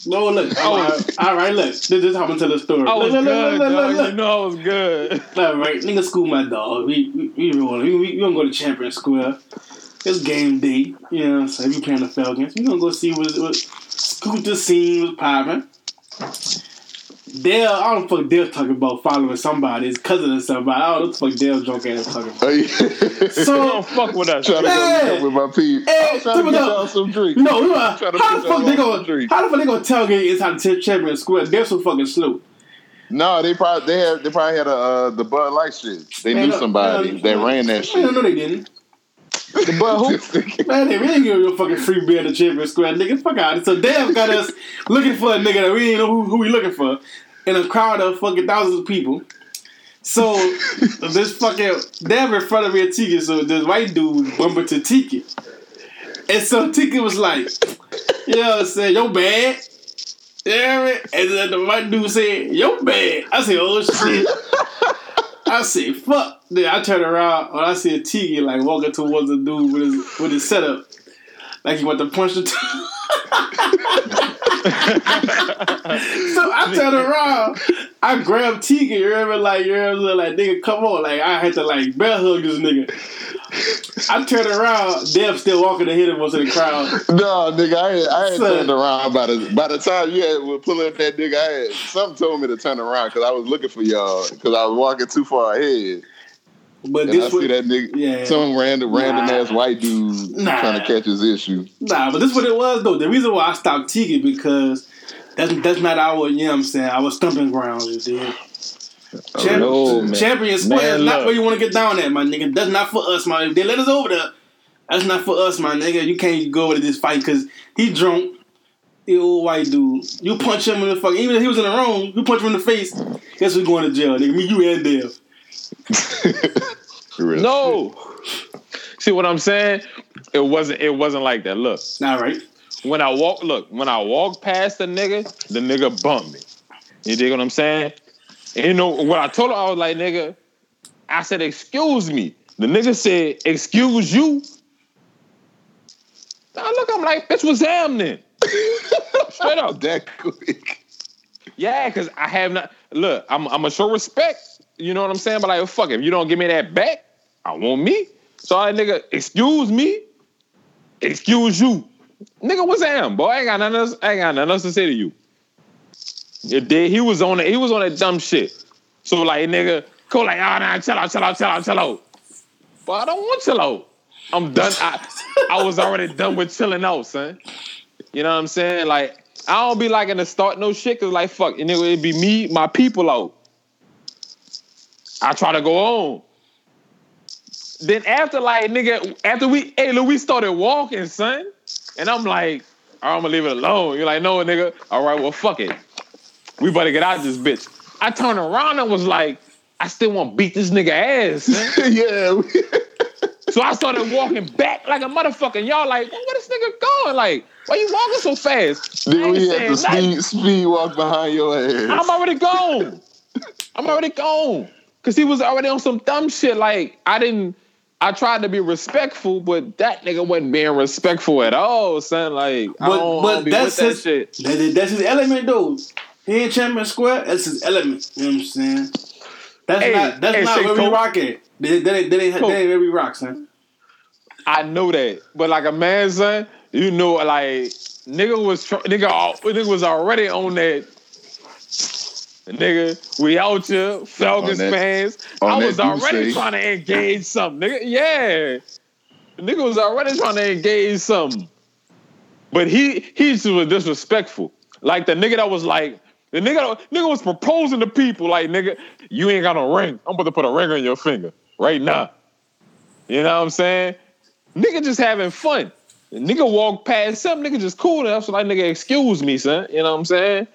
No, look. [LAUGHS] All right, all right, look. This is how I'm gonna tell the story. I was look, good, look, look, dog. You know I was good. All right, nigga, school my dog. We we we. We, we, we gonna go to Champion Square. It's game day. You know what I'm saying? We playing the Falcons. We gonna go see what what scoot the scene was popping. Dale, I don't fuck Dale talking about following somebody, his cousin or somebody. I don't know the fuck Dale drunk ass talking about. So don't fuck with us. trying to Hey! go meet up with my people. Hey, I was trying to get on. y'all some drink. no, you know, Trying to how the fuck they gonna some drink. how the fuck they gonna tailgate inside the Champion Square? They're so fucking slow. No, they probably they had they probably had a uh, the Bud Light shit. They Man, knew no, somebody man, that no, ran that Man, shit. no, they didn't. The Bud [LAUGHS] Man, they really give you a fucking free beer in the Champion Square, nigga. Fuck out. So Dale got us looking for a nigga that we didn't know who, who we looking for in a crowd of fucking thousands of people. So [LAUGHS] this fucking Dale in front of me at Tiki, so this white dude bumper to Tiki. And so Tiki was like, you know what I'm saying, yo bad. You know what I mean? And then the white dude said, yo bad. I said, oh shit. [LAUGHS] I said, fuck. Then I turn around and I see a Tiki like walking towards the dude with his with his setup. Like he want to punch the t- [LAUGHS] [LAUGHS] So I turn around, I grab Tiki, you remember like you remember like nigga come on, like I had to like bear hug this nigga. I turn around, Dev still walking ahead of us in the crowd. No, nigga, I had, I had Son. turned around by the by the time you had were pulling up that nigga. I had something told me to turn around because I was looking for y'all because I was walking too far ahead. But And I this see that nigga, Yeah. some random random Nah. ass white dude Nah. trying to catch his issue. Nah, but this what it was though. The reason why I stopped Tiki because that's that's not our, you know what I'm saying, our stumping grounds, you dig? Oh, Champ- no, man. Champion Square is not look. where you want to get down at, my nigga. That's not for us, my. If they let us over there, that's not for us, my nigga. You can't go to this fight because he drunk. The old white dude. You punch him in the fuck. Even if he was in the wrong, you punch him in the face. Guess we going to jail, nigga. Me, you, and Dev. No. See what I'm saying? It wasn't. It wasn't like that. Look, All right. when I walk, look, when I walk past the nigga, the nigga bumped me. You dig what I'm saying? And you know what I told her? I was like, nigga, I said, excuse me. The nigga said, excuse you. Now look, I'm like, bitch what's happening? [LAUGHS] Straight up. [LAUGHS] that quick. Yeah, because I have not. Look, I'm I'm a show respect. You know what I'm saying? But like, fuck, if you don't give me that back, I want me. So I nigga, excuse me, excuse you, nigga. What's him, boy? I ain't got nothing else. I ain't got nothing else to say to you. It did. He was on it. He was on that dumb shit. So like, nigga, go like, ah, nah, chill out, chill out, chill out, chill out. But I don't want chill out. I'm done. I, I was already done with chilling out, son. You know what I'm saying? Like, I don't be liking to start no shit because, like, fuck, and it would be me, my people out. I try to go on. Then after, like, nigga, after we, hey, look, we started walking, son. And I'm like, oh, all right, I'm gonna leave it alone. You're like, no, nigga. All right, well, fuck it. We better get out of this bitch. I turned around and was like, I still want to beat this nigga ass, [LAUGHS] yeah, [LAUGHS] So I started walking back like a motherfucker. Y'all like, well, where this nigga going? Like, why you walking so fast? Then we had to speed speed walk behind your ass. [LAUGHS] I'm already gone. I'm already gone. Cause he was already on some dumb shit. Like I didn't. I tried to be respectful, but that nigga wasn't being respectful at all, son. Like I But but that's his that that's his element though. He in Champion Square, that's his element. You know what I'm saying? That's Hey, not that's hey, not where we Coach. rock at. That, that ain't that ain't, that Coach. ain't where we rock, son. I know that, but like a man, son, you know, like nigga was nigga, nigga was already on that. Nigga, we out here, Falcons that- fans. I was already trying to engage something, nigga. Yeah, nigga was already trying to engage something, but he he just was disrespectful. Like the nigga that was like the nigga nigga was proposing to people like nigga, you ain't got no ring. I'm about to put a ring on your finger right now. You know what I'm saying? Nigga just having fun. Nigga walk past some nigga just cool enough. So like nigga, excuse me, son. You know what I'm saying?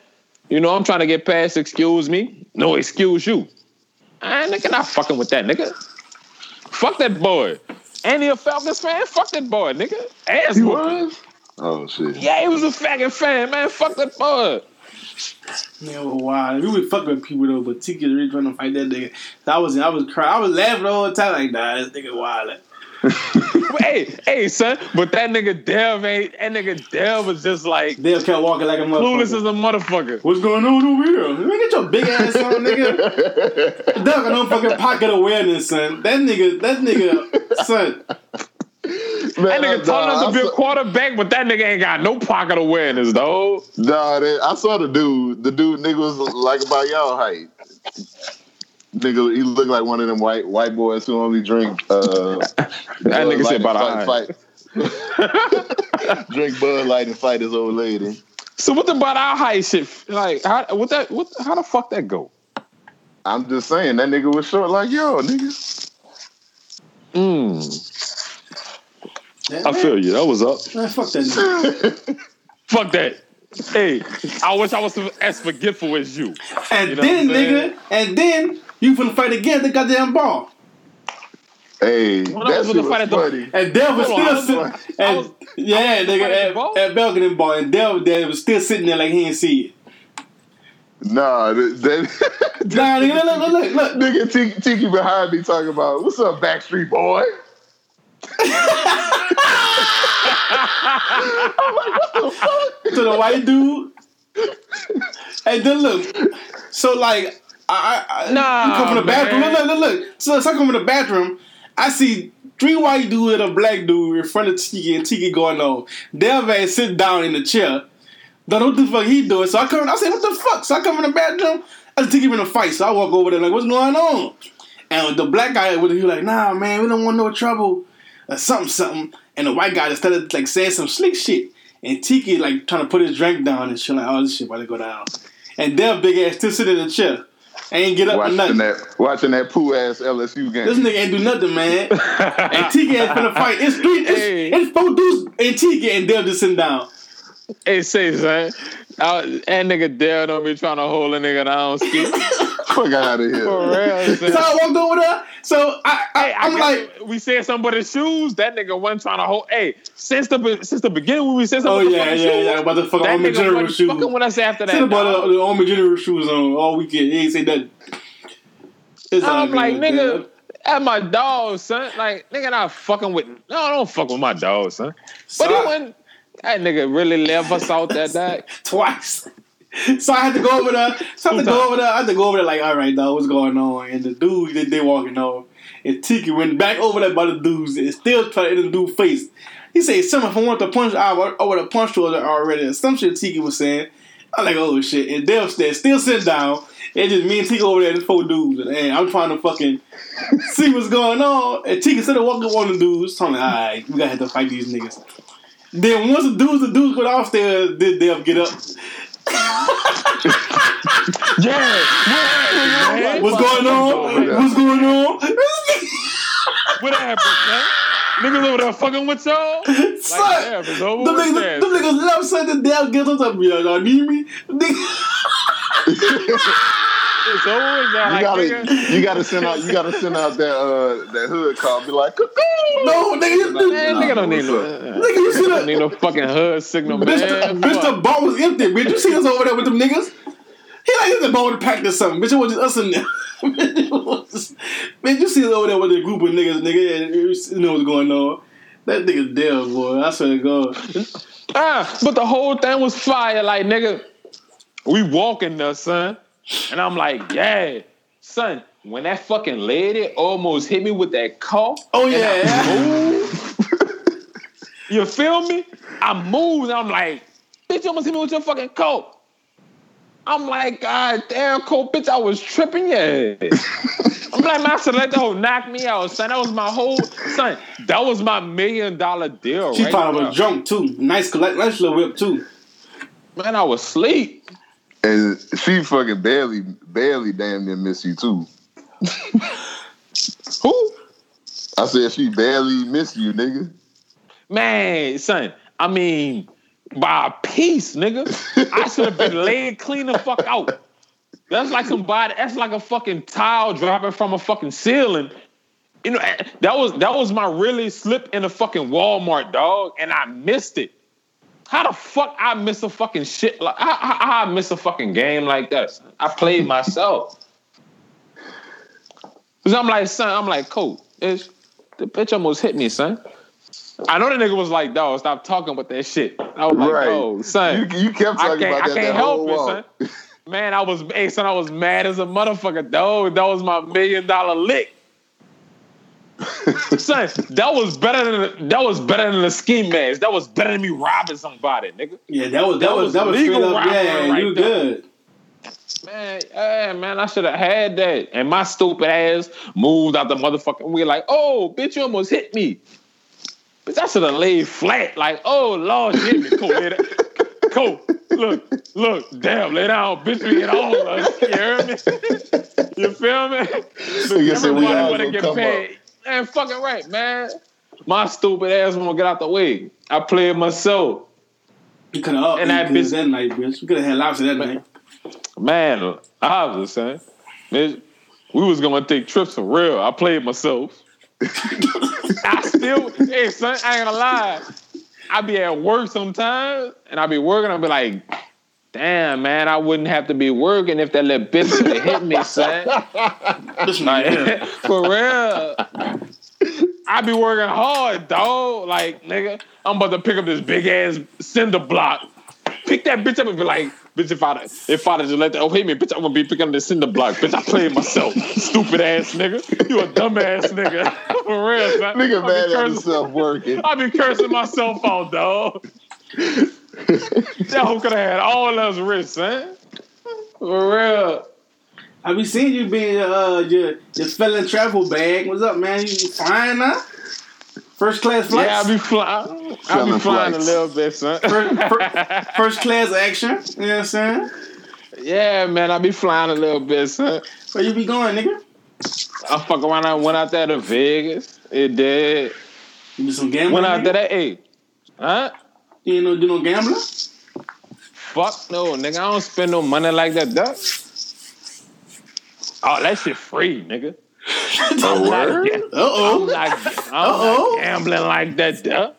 You know, I'm trying to get past excuse me. No, excuse you. I nigga not fucking with that nigga. Fuck that boy. And he a Falcons fan? Fuck that boy, nigga. Ass He was. Oh shit. Yeah, he was a fucking fan, man. Fuck that boy. Man, well, wow. We would fuck with people though, but Tiki really trying to fight that nigga. I was, I was crying. I was laughing all the whole time like, nah, this nigga wild. Hey, hey, son. But that nigga Dev ain't. That nigga Dev was just like They kept walking like a clueless as motherfucker. a motherfucker. What's going on over here? Man, get your big ass on, nigga. That got no fucking pocket awareness, son. That nigga, that nigga, son. That nigga told us to be a quarterback, but that nigga ain't got no pocket awareness, though. Nah, that, I saw the dude. The dude nigga was like about y'all height. Nigga, he looked like one of them white white boys who only drink. Uh, [LAUGHS] That nigga said about a fight, fight. [LAUGHS] drink Bud Light and fight his old lady. So what about our height shit? Like, how what that? What? How the fuck that go? I'm just saying that nigga was short like yo, nigga. Mm, I feel you. That was up. Man, fuck that nigga. [LAUGHS] Fuck that. Hey, I wish I was as forgetful as you. And You know then, what I'm saying? nigga, and then you finna fight again the goddamn ball. Hey, When I that was shit looking was for that funny. And Dev was Hold on, still was- sitting. I And, was- yeah, was nigga, fighting the at, ball? at Belgian ball, and Dev, Dev was still sitting there like he didn't see it. Nah, that, that [LAUGHS] Nah, nigga, look, look, look, look. nigga Tiki, Tiki behind me talking about what's up, Backstreet Boy. [LAUGHS] I'm like, what the fuck? to the white dude. and then look, so like I, I Nah, come from the bathroom. man. Look, look, look, look. So, so I come from the bathroom. I see three white dudes and a black dude in front of Tiki, and Tiki going on. Dev ass sit down in the chair. Don't know what the fuck he doing. So I come. I say, what the fuck? So I come in the bathroom. I see Tiki in a fight. So I walk over there like, what's going on? And the black guy with it, he was like, nah, man, we don't want no trouble or something, something. And the white guy just started like saying some slick shit. And Tiki like trying to put his drink down and shit like, oh, this shit about to go down. And Dev big ass still sitting in the chair. Ain't get up or Watching nothing. that, watching that poo ass LSU game. This nigga ain't do nothing, man. [LAUGHS] and Tiki ain't finna fight. It's three, it's, Hey. it's four dudes and Tiki and Dev just sitting down. Hey, say, son. Uh, that nigga Dale don't be trying to hold a nigga down, ski. [LAUGHS] Fuck out of here. For real, [LAUGHS] son. So I walked over there. So I, I, Hey, I I'm guess like, we said somebody's shoes. That nigga wasn't trying to hold. Hey, since the since the beginning when we said oh something, yeah, yeah, yeah, about the fucking That Army nigga General wasn't shoes. fucking with us after that. Said about dog. the, the Army General shoes on all weekend. He ain't say that. It's I'm like, good, nigga, Dev. at my dog, son. Like, nigga, not fucking with. No, don't fuck with my dog, son. So But he I- went. That nigga really left us out that [LAUGHS] night. twice. So I had to go over there. So I had to go over there. I had to go over there like, all right, dog, what's going on? And the dude, they, they walking off. And Tiki went back over there by the dudes and still trying to hit the dude face. He said, "Some if I want to punch, I would, have punched her already." Some shit Tiki was saying. I'm like, oh shit. And Dale still, still sitting down. It's just me and Tiki over there and four dudes. And I'm trying to fucking [LAUGHS] see what's going on. And Tiki said, walking up on the dudes. So I'm like, all right, we gotta have to fight these niggas. Then once the dudes, the dudes go downstairs, then they'll get up. [LAUGHS] Yeah, What's going on? What's going on? What happened, man? Niggas over there fucking with y'all? Like, Son, if it's over them with niggas, that. them niggas left Sunday down, get us up here. Y'all need me? Nigga- [LAUGHS] [LAUGHS] It's over with that. You gotta, you gotta send out, you gotta send out that uh, that hood call. Be like, cuckoo. No, nigga, you, man, nigga don't need no, nigga, you see don't that? need no fucking hood signal, man. Bitch, bitch, the bar was empty. Bitch, you see us over there with them niggas? He like the bar with the pack or something. Bitch, it was just us in there. [LAUGHS] Bitch, it was just- bitch, you see us over there with a group of niggas, nigga, and you know what's going on. That nigga dead, boy. I swear to God. Ah, but the whole thing was fire. Like, nigga, we walking there, son. And I'm like, yeah, son, when that fucking lady almost hit me with that car. Oh, yeah. moved, you feel me? I moved. And I'm like, bitch, you almost hit me with your fucking coat. I'm like, God damn, coat, bitch, I was tripping yeah. I'm like, man, I should let the whole knock me out, son. That was my whole son. That was my million dollar deal, She right? probably was drunk, too. Nice, collect, nice little whip, too. Man, I was asleep. And she fucking barely, barely damn near miss you too. [LAUGHS] Who? I said she barely miss you, nigga. Man, son, I mean, by a piece, nigga. I should have been laid clean the fuck out. That's like somebody. That's like a fucking tile dropping from a fucking ceiling. You know that was that was my really slip in a fucking Walmart dog, and I missed it. How the fuck I miss a fucking shit like how, how I miss a fucking game like that? I played myself. Cause I'm like, son, I'm like, coach, it's, the bitch almost hit me, son. I know the nigga was like, dog, stop talking about that shit. I was like, Right. oh, son. You, you kept talking about I that. can't that help it, walk. son. Man, I was, hey, son, I was mad as a motherfucker, dog. That was my million dollar lick. Son, that was better than that was better than the scheme mask. That was better than me robbing somebody, nigga. Yeah, that was that, That was was that was straight up. Yeah, right you good. Man, yeah, man, I should have had that. And my stupid ass moved out the motherfucking way like, oh, bitch, you almost hit me. But I should have laid flat, like, oh Lord, hit me. Cool, lay down. Cool. Look, look, damn, lay down, bitch, we hit all of us. You heard me? You feel me? We Everybody all wanna get paid. Man, fucking right, man. My stupid ass wanna get out the way. I played myself. You could have up And that and bitch- that night, bitch. You could have had lobster that night. Man, I was saying, bitch, we was gonna take trips for real. I played myself. [LAUGHS] I still, hey son, I ain't gonna lie. I be at work sometimes, and I be working. I be like, damn man, I wouldn't have to be working if that little bitch would have hit me, son. [LAUGHS] Listen, Like, [LAUGHS] for real. I be working hard, dog. Like, nigga, I'm about to pick up this big ass cinder block. Pick that bitch up and be like, bitch, if I if I just let that oh hit me, bitch, I'm gonna be picking up this cinder block. Bitch, I played myself. Stupid ass nigga. You a dumb ass nigga. [LAUGHS] For real, son. Nigga I be mad at cursing- himself working. I be cursing myself out, dog. That hoe could have had all those wrists, son. For real. Have be seen you being uh your your felon travel bag. What's up, man? You flying now? First class flights. Yeah, I be flying. I be Selling flying a little bit, son. first, fir- first class action. You know what I'm saying? yeah, man, I be flying a little bit, son. Where you be going, nigga? I fuck around. I went out there to Vegas. It did. You do some gambling. Went out nigga? there to eight. Huh? You ain't no do no gambling. Fuck no, nigga. I don't spend no money like that, duck. Oh, that shit free, nigga. [LAUGHS] Oh? Uh I'm oh. not, I'm Uh-oh. not gambling like that, duck.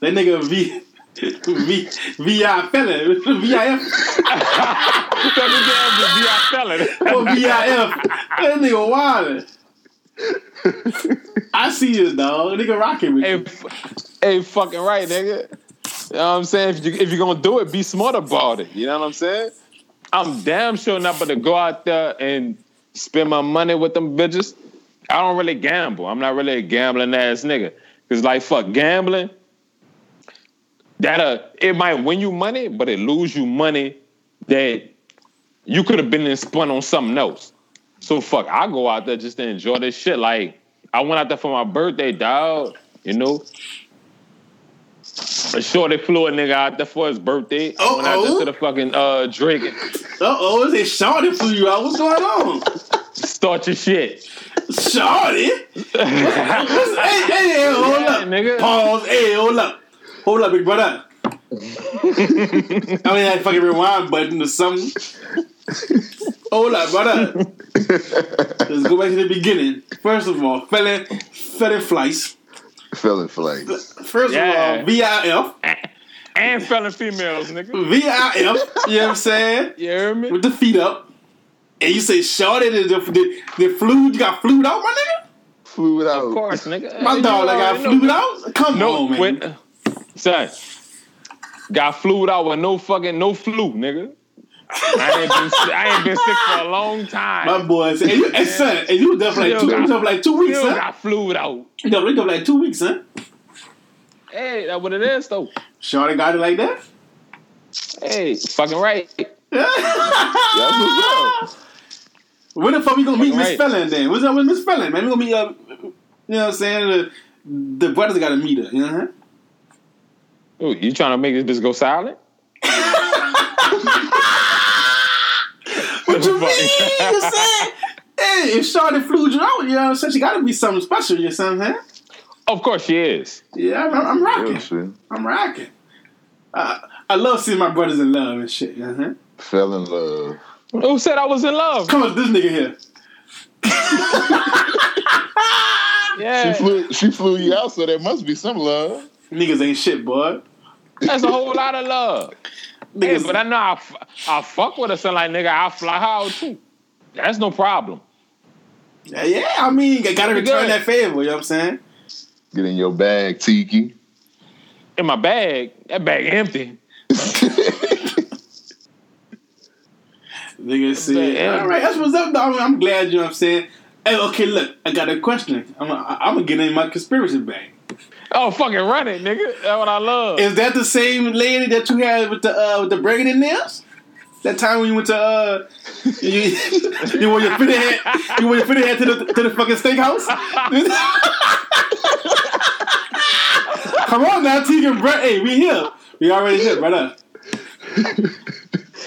That nigga V V VI felon. VIF Let me get the VI felon. or VIF. That nigga wildin'. [LAUGHS] I see you, dog. Nigga rocking with hey, you. f- hey, fucking right, nigga. You know what I'm saying? If you if you're gonna do it, be smart about it. You know what I'm saying? I'm damn sure not gonna go out there and spend my money with them bitches. I don't really gamble. I'm not really a gambling ass nigga. Cause like fuck gambling, that uh it might win you money, but it lose you money that you could have been and spent on something else. So fuck, I go out there just to enjoy this shit. Like I went out there for my birthday, dog. You know. A shorty flew a nigga out there for his birthday. I went out there to the fucking uh drink. Uh oh, is it Shorty for you out? What's going on? Start your shit. Shorty? What's, [LAUGHS] hey, hey, hey, hold Yeah, up. nigga. Pause. Hey, hold up. Hold up, big brother. [LAUGHS] I mean, that fucking rewind button or something. Hold up, brother. [LAUGHS] Let's go back to the beginning. First of all, felon, felon flights. Felon flags. First Yeah. of all, VIF. And felon females, nigga. VIF. You know what I'm saying? [LAUGHS] You hear me? With the feet up. And you say, Shorty, the, the, the, the flu, you got flued out, my nigga? Flew it out. Of course, nigga. My You dog that got already know. flued out? Come No, on, man. with, son, got flued out with no fucking no flu, nigga. I ain't been I ain't been sick for a long time. My boy said, hey, you, hey son, and you was there for like two, got- for like two weeks, huh? got flued out. You there for like two weeks, huh? Hey, that's what it is though. Shorty got it like that? Hey, fucking right. [LAUGHS] What's the fuck we gonna meet Miss Right. Felon then? What's up with Miss Felon, man? We gonna meet, uh, you know what I'm saying? The, the brothers gotta meet her, you know what I'm saying? Ooh, you trying to make this bitch go silent? [LAUGHS] What you mean? You saying? Hey, if Shorty flew you out, you know what I'm saying? She gotta be something special, you know what I'm saying? Of course she is. Yeah, I'm, I'm rocking. Real. I'm rocking. Uh, I love seeing my brothers in love and shit. You know what I'm saying? Fell in love. Who said I was in love? Come on, this nigga here. Yeah, She flew. She flew you out, so there must be some love. Niggas ain't shit, boy. that's a whole lot of love. Hey, Niggas, but I know I, f- I fuck with a so like nigga, I fly her out too. That's no problem. yeah, yeah, I mean, I gotta return that favor. You know what I'm saying? Get in your bag, Tiki. In my bag, that bag empty. Nigga, see, all right, that's what's up. Though. I'm, I'm glad you know what I'm saying. Hey, okay, look, I got a question. I'm, I'm gonna get in my conspiracy bag. Oh, fucking run it, nigga. That's what I love. Is that the same lady that you had with the uh, with the burgundy nails? That time when you went to uh, [LAUGHS] you, you wore your fitted hat, you wore your fitted hat to the to the fucking steakhouse. [LAUGHS] Come on now, Tegan, Brett. Hey, we here. We already here, brother.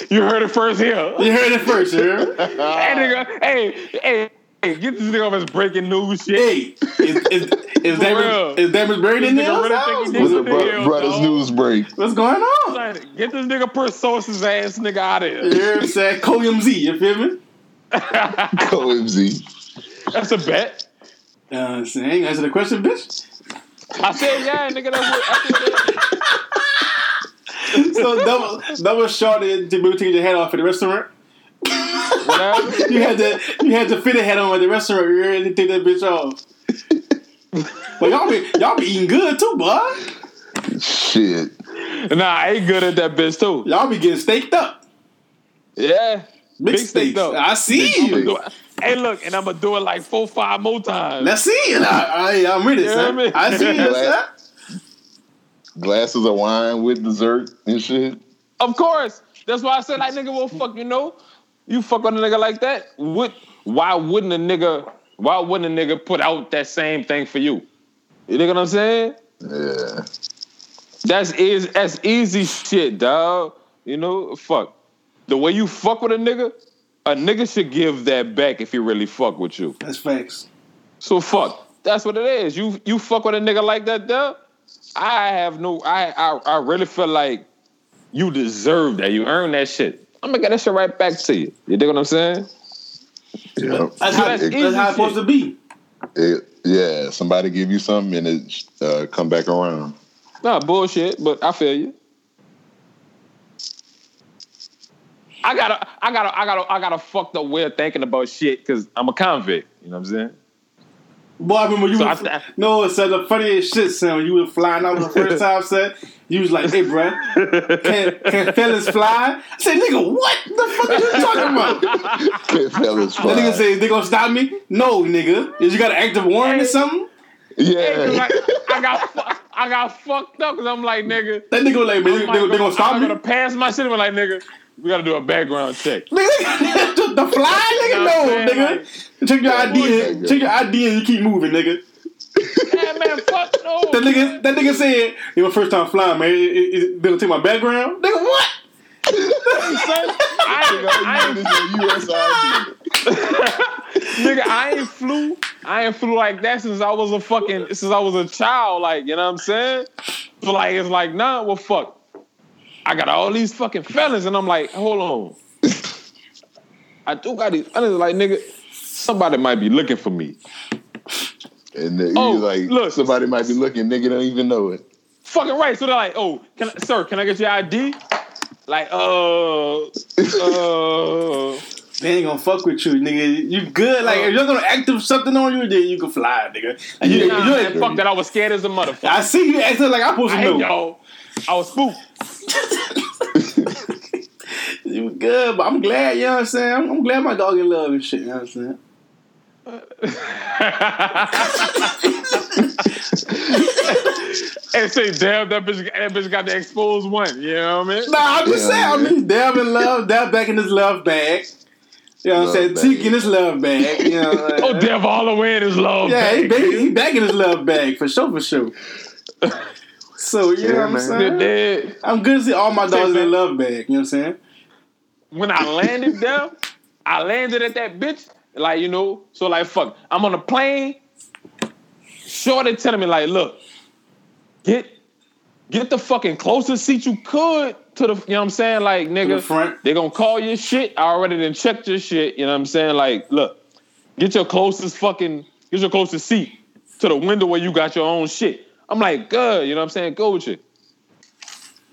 you heard it first here. You heard it first, heard? Hey, nigga. Hey, hey, hey, get this nigga off his breaking news shit. Hey, is is [LAUGHS] is that real. is that burgundy This nigga nails? really think he What's the bro- brothers news break? What's going on? Son, Get this nigga per sources ass nigga out of You here. hear what I'm saying? Colium Z, you feel me? [LAUGHS] OMZ. That's a bet. Uh, I'm saying, answer the question, bitch. I said yeah, nigga. That's what, that's [LAUGHS] what So that was that was short to be to take your head off at the restaurant. Whatever. You had to you had to fit a head on at the restaurant. You ready to take that bitch off. But y'all be y'all be eating good too, boy. Shit. Nah, I ain't good at that bitch too. Y'all be getting staked up. Yeah. Big, Big steaks. steak, though. I see Big you. steak. Hey, look, and I'm gonna do it like four, five more times. Let's see it. I, I, I'm with it, You know son. I mean? I see it, son. Glasses of wine with dessert and shit. Of course. That's why I said, like, nigga, well, fuck, you know, you fuck with a nigga like that. What? Why wouldn't a nigga? Why wouldn't a nigga put out that same thing for you? You know what I'm saying? Yeah. That's is that's easy shit, dog. You know, fuck. The way you fuck with a nigga, a nigga should give that back if he really fuck with you. That's facts. So fuck. That's what it is. You you fuck with a nigga like that, dog. I have no. I I I really feel like you deserve that. You earn that shit. I'm gonna get that shit right back to you. You dig what I'm saying? Yeah. That's how, that's that's how it's supposed to be. It, yeah. Somebody give you something and it uh, come back around. Nah, bullshit. But I feel you. I gotta, I gotta, I gotta, I gotta fucked up way of thinking about shit because I'm a convict. You know what I'm saying? Boy, I remember you So were, I th- no, it said the funniest shit, son. You were flying out the first [LAUGHS] time, son, you was like, hey, bruh, can, can fellas fly? I said, nigga, what the fuck are you talking about? can fellas fly? That nigga fly. say, they gonna stop me? No, nigga. Is you got an active warrant or something? Hey, 'cause Yeah. I, I got, fu- I got fucked up because I'm like, nigga, That nigga like, man, they, like, they, they gonna stop I'm me? gonna pass my shit. I'm like, nigga, we gotta do a background check. [LAUGHS] Nigga, the fly, nigga, no, what I'm saying? nigga. Check your ID, and, check your ID, and you keep moving, nigga. Man, man, fuck no. [LAUGHS] That nigga, that nigga said, "It my first time flying, man. It, it, it, they gonna take my background, nigga. What? I, ain't- I ain't This is [LAUGHS] nigga, I ain't flew. I ain't flew like that since I was a fucking since I was a child. Like, you know what I'm saying? So like, it's like, nah, well, fuck. I got all these fucking felons, and I'm like, hold on. I do got these felons. Like, nigga, somebody might be looking for me. And then Oh, you like, look. somebody might be looking, nigga don't even know it. Fucking right. So they're like, oh, can I, sir, can I get your ID? Like, uh, uh. They ain't gonna fuck with you, nigga. You good? Like if you're gonna active something on you, then you can fly, nigga. Like, you, Nah, you man, ain't- fuck that. I was scared as a motherfucker. I see you acting like I'm supposed to I know. y'all. I was spooked. [LAUGHS] You good, but I'm glad. You know what I'm saying? I'm, I'm glad my dog in love and shit. You know what I'm saying? and say, damn, that bitch, that bitch got the exposed one. You know what I mean? Nah, I'm just Yeah, saying. I mean, Dab in love, Dab back in his love bag. You know what I'm saying? Love Tiki bag. in his love bag. You know what I'm [LAUGHS] Oh, saying? Dev all the way in his love. Yeah, he bag. back, he back in his love bag for sure, for sure. So you know Yeah, what I'm man. saying? I'm good to see all my dogs in love bag. You know what I'm saying? When I landed there, I landed at that bitch. Like, you know, so like, fuck, I'm on a plane. Shorty telling me like, look, get get the fucking closest seat you could to the, you know what I'm saying? Like, nigga, the they gonna call your shit. I already done checked your shit. You know what I'm saying? Like, look, get your closest fucking, get your closest seat to the window where you got your own shit. I'm like, good. You know what I'm saying? Go with you.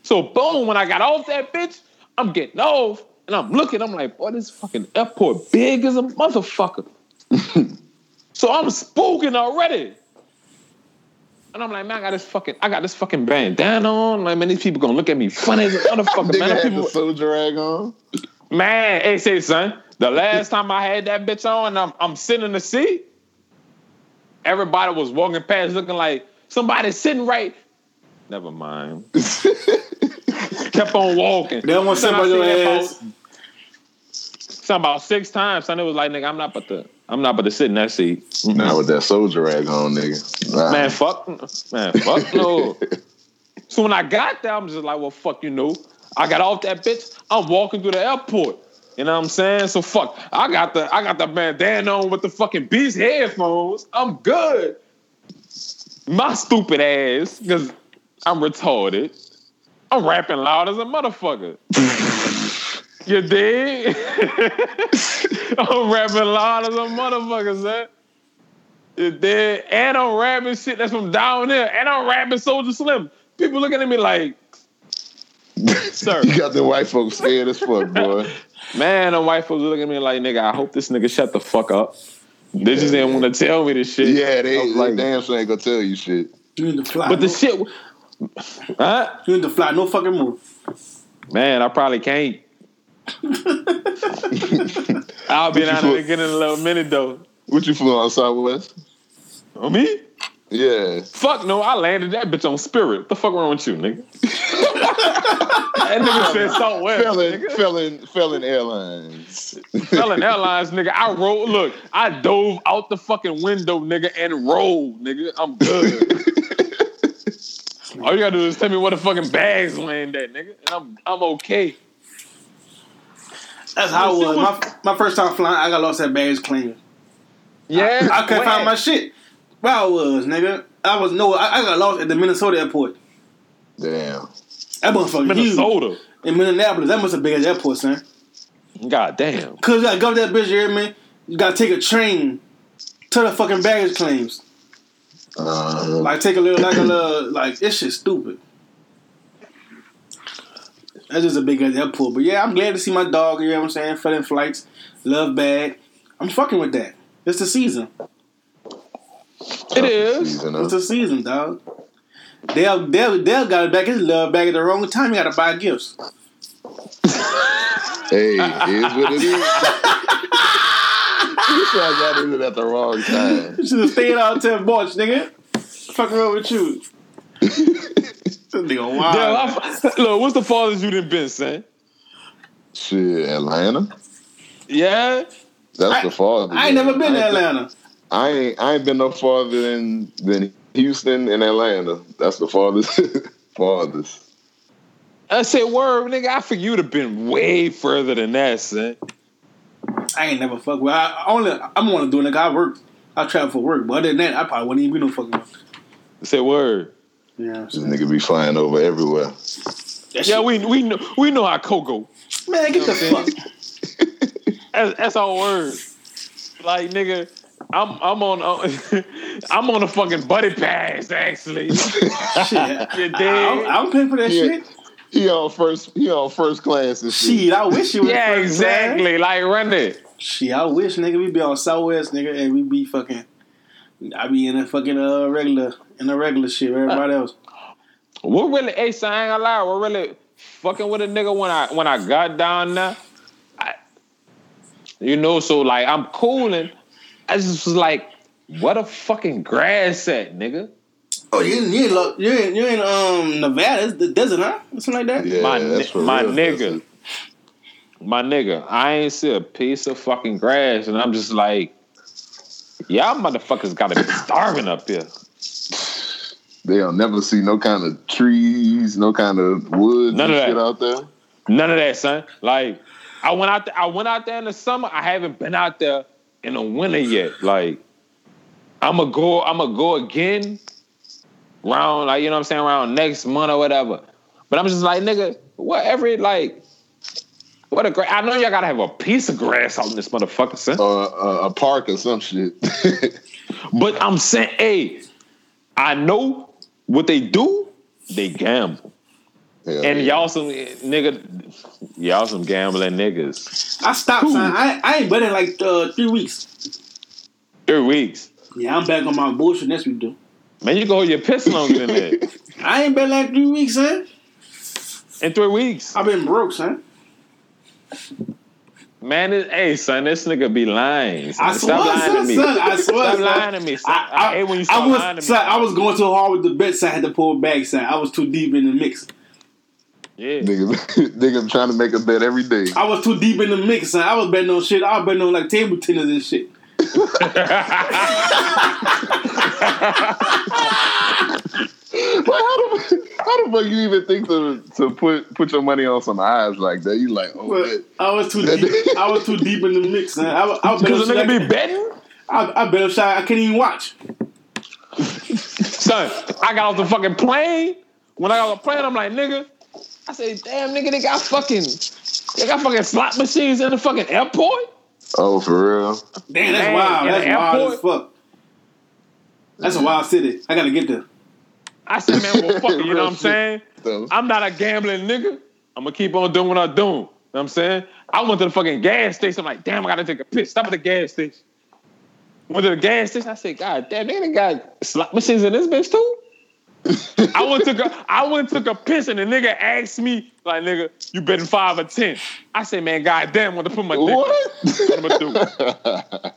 So boom, when I got off that bitch, I'm getting off and I'm looking. I'm like, boy, this fucking airport big as a motherfucker. [LAUGHS] so I'm spooking already. And I'm like, man, I got this fucking, I got this fucking bandana on. Like, man, these people gonna look at me funny as a motherfucker, [LAUGHS] Nigga man. had People, the soldier rag on. Man, hey, say son, the last time I had that bitch on, I'm I'm sitting in the seat. Everybody was walking past looking like somebody sitting right. Never mind. [LAUGHS] Kept on walking. They don't want to sit by your ass. about- Something about six times. Son, it was like, nigga, I'm not about to, I'm not about to sit in that seat. Now with that soldier rag on, nigga. Nah. Man, fuck, man, fuck no. [LAUGHS] so when I got there, I'm just like, well, fuck, you know. I got off that bitch. I'm walking through the airport. You know what I'm saying? So fuck, I got the I got the bandana on with the fucking Beats headphones. I'm good. My stupid ass, because I'm retarded. I'm rapping loud as a motherfucker. [LAUGHS] you dig? [LAUGHS] I'm rapping loud as a motherfucker, son. You dig? And I'm rapping shit that's from down here. And I'm rapping Soulja Slim. People looking at me like, sir. [LAUGHS] you got the white folks scared as fuck, boy. [LAUGHS] Man, the white folks looking at me like, nigga, I hope this nigga shut the fuck up. They just didn't want to tell me this shit. Yeah, they, I like, damn sure ain't gonna tell you shit. You need to fly. But the shit, huh? You need to fly. No fucking move. Man, I probably can't. [LAUGHS] I'll be down there again in a little minute though. What you flew on Southwest? On oh, me? Yeah. Fuck no, I landed that bitch on Spirit. What the fuck wrong with you, nigga? [LAUGHS] that nigga said Southwest. Felon, nigga. felon, felon airlines. Felon Airlines, nigga. I rolled. [LAUGHS] Look, I dove out the fucking window, nigga, and rolled, nigga. I'm good. All you gotta do is tell me where the fucking bags land at, nigga, and I'm I'm okay. That's how it was. was- My, my first time flying, I got lost at baggage claim. Yeah, I couldn't find my shit. Where I was, nigga. I was no. I, I got lost at the Minnesota airport. Damn. That motherfucker huge. Minnesota. In Minneapolis, that must have big as airport, son. God damn. Cause you gotta go to that bitch, you hear me? You gotta take a train to the fucking baggage claims. Uh, Like take a little, like a little, like it's shit stupid. That's just a big ass airport. But yeah, I'm glad to see my dog. You know what I'm saying? Filling flights, love bag. I'm fucking with that. It's the season. It is. season, It's the season, dog. Dale, Dale, Dale got it back his love bag at the wrong time. You gotta buy gifts. Hey, it is what it is. you said I got in it at the wrong time. [LAUGHS] You should have stayed out till March, nigga. Fucking wrong with you. [LAUGHS] this nigga wild. Yeah, I, [LAUGHS] look, what's the farthest you done been, son? Shit, Atlanta. Yeah, That's I- the farthest. I ain't never been to I ain't been- Atlanta. I ain't I ain't been no farther than than Houston and Atlanta. That's the farthest [LAUGHS] farthest. I said, word, nigga. I figured you'd have been way further than that, son. I ain't never fuck with. I only I'm only doing it. 'cause I work. I travel for work. But other than that, I probably wouldn't even be no fucking. I said, word. Yeah, This nigga be flying over everywhere. that Yeah, we we know we know how Coco. man, get the fuck. That's, that's our word. Like nigga, I'm I'm on uh, [LAUGHS] I'm on a fucking buddy pass actually. [LAUGHS] shit. You dig? I, I don't for that Yeah. shit. He on first he on first class and shit. Shit, I wish you was yeah, first class. exactly. Like run it. Shit, I wish nigga we be on Southwest nigga and we be fucking. I be in a fucking uh regular in a regular shit. with Everybody else. What really? Hey, son, I ain't gonna lie. What really fucking with a nigga when I when I got down there? I, you know, so like I'm cooling. I just was like, what a fucking grass at, nigga. Oh, you in you in, lo- you in you in um Nevada? It's the desert, huh? Something like that. Yeah, my that's ni- for my real. nigga. My nigga, I ain't see a piece of fucking grass, and I'm just like, y'all motherfuckers gotta be starving up here. They'll never see no kind of trees, no kind of woods None of that. shit out there. None of that, son. Like, I went out there. I went out there in the summer. I haven't been out there in the winter yet. Like, I'm gonna go. I'm gonna go again. Round like you know what I'm saying around next month or whatever. But I'm just like nigga, whatever. Like what a great. I know y'all gotta have a piece of grass out in this motherfucker, son. Or uh, a park or some shit. [LAUGHS] But I'm saying, hey, I know what they do. They gamble, Hell and yeah. y'all some nigga, y'all some gambling niggas. I stopped, son. I, I ain't been in like uh, three weeks. Three weeks, Yeah, I'm back on my bullshit. That's what we do. man. You can hold your piss longer than that. [LAUGHS] I ain't been like three weeks, son. In three weeks, I've been broke, son. Man. It, hey, son, this nigga be lying. Son. I swear, Stop lying son, to me. son, I swear, Stop son. lying to me. Son. I, I, hate when you I stop was, lying to me. son, I was going too hard with the bet, so I had to pull back, son. I was too deep in the mix. yeah. Niggas, [LAUGHS] niggas trying to make a bet every day. I was too deep in the mix, son. I was betting on shit. I was betting on like table tennis and shit. But how the how the fuck you even think to to put put your money on some eyes like that? You like, oh, But that- I was too That- deep. I was too deep in the mix, son. I, I [LAUGHS] Because on a nigga I, be betting. I, I bet on shit I couldn't even watch. Son, I got off the fucking plane. When I got off the plane, I'm like, nigga. I say, damn, nigga, they got fucking, they got fucking slot machines in the fucking airport. oh, for real? Damn, that's Man, wild. That's wild as fuck. That's a wild city. I gotta get there. I said, man, well, fuck it, you [LAUGHS] know what I'm saying? I'm not a gambling nigga. I'm gonna keep on doing what I'm doing. You know what I'm saying? I went to the fucking gas station. I'm like, damn, I gotta take a piss. Stop at the gas station. Went to the gas station. I said, God damn, they done got slot machines in this bitch too. [LAUGHS] I went took a I went took a piss and the nigga asked me like nigga you betting five or ten. I said man God damn want to put my dick. what? What I'm gonna do? [LAUGHS]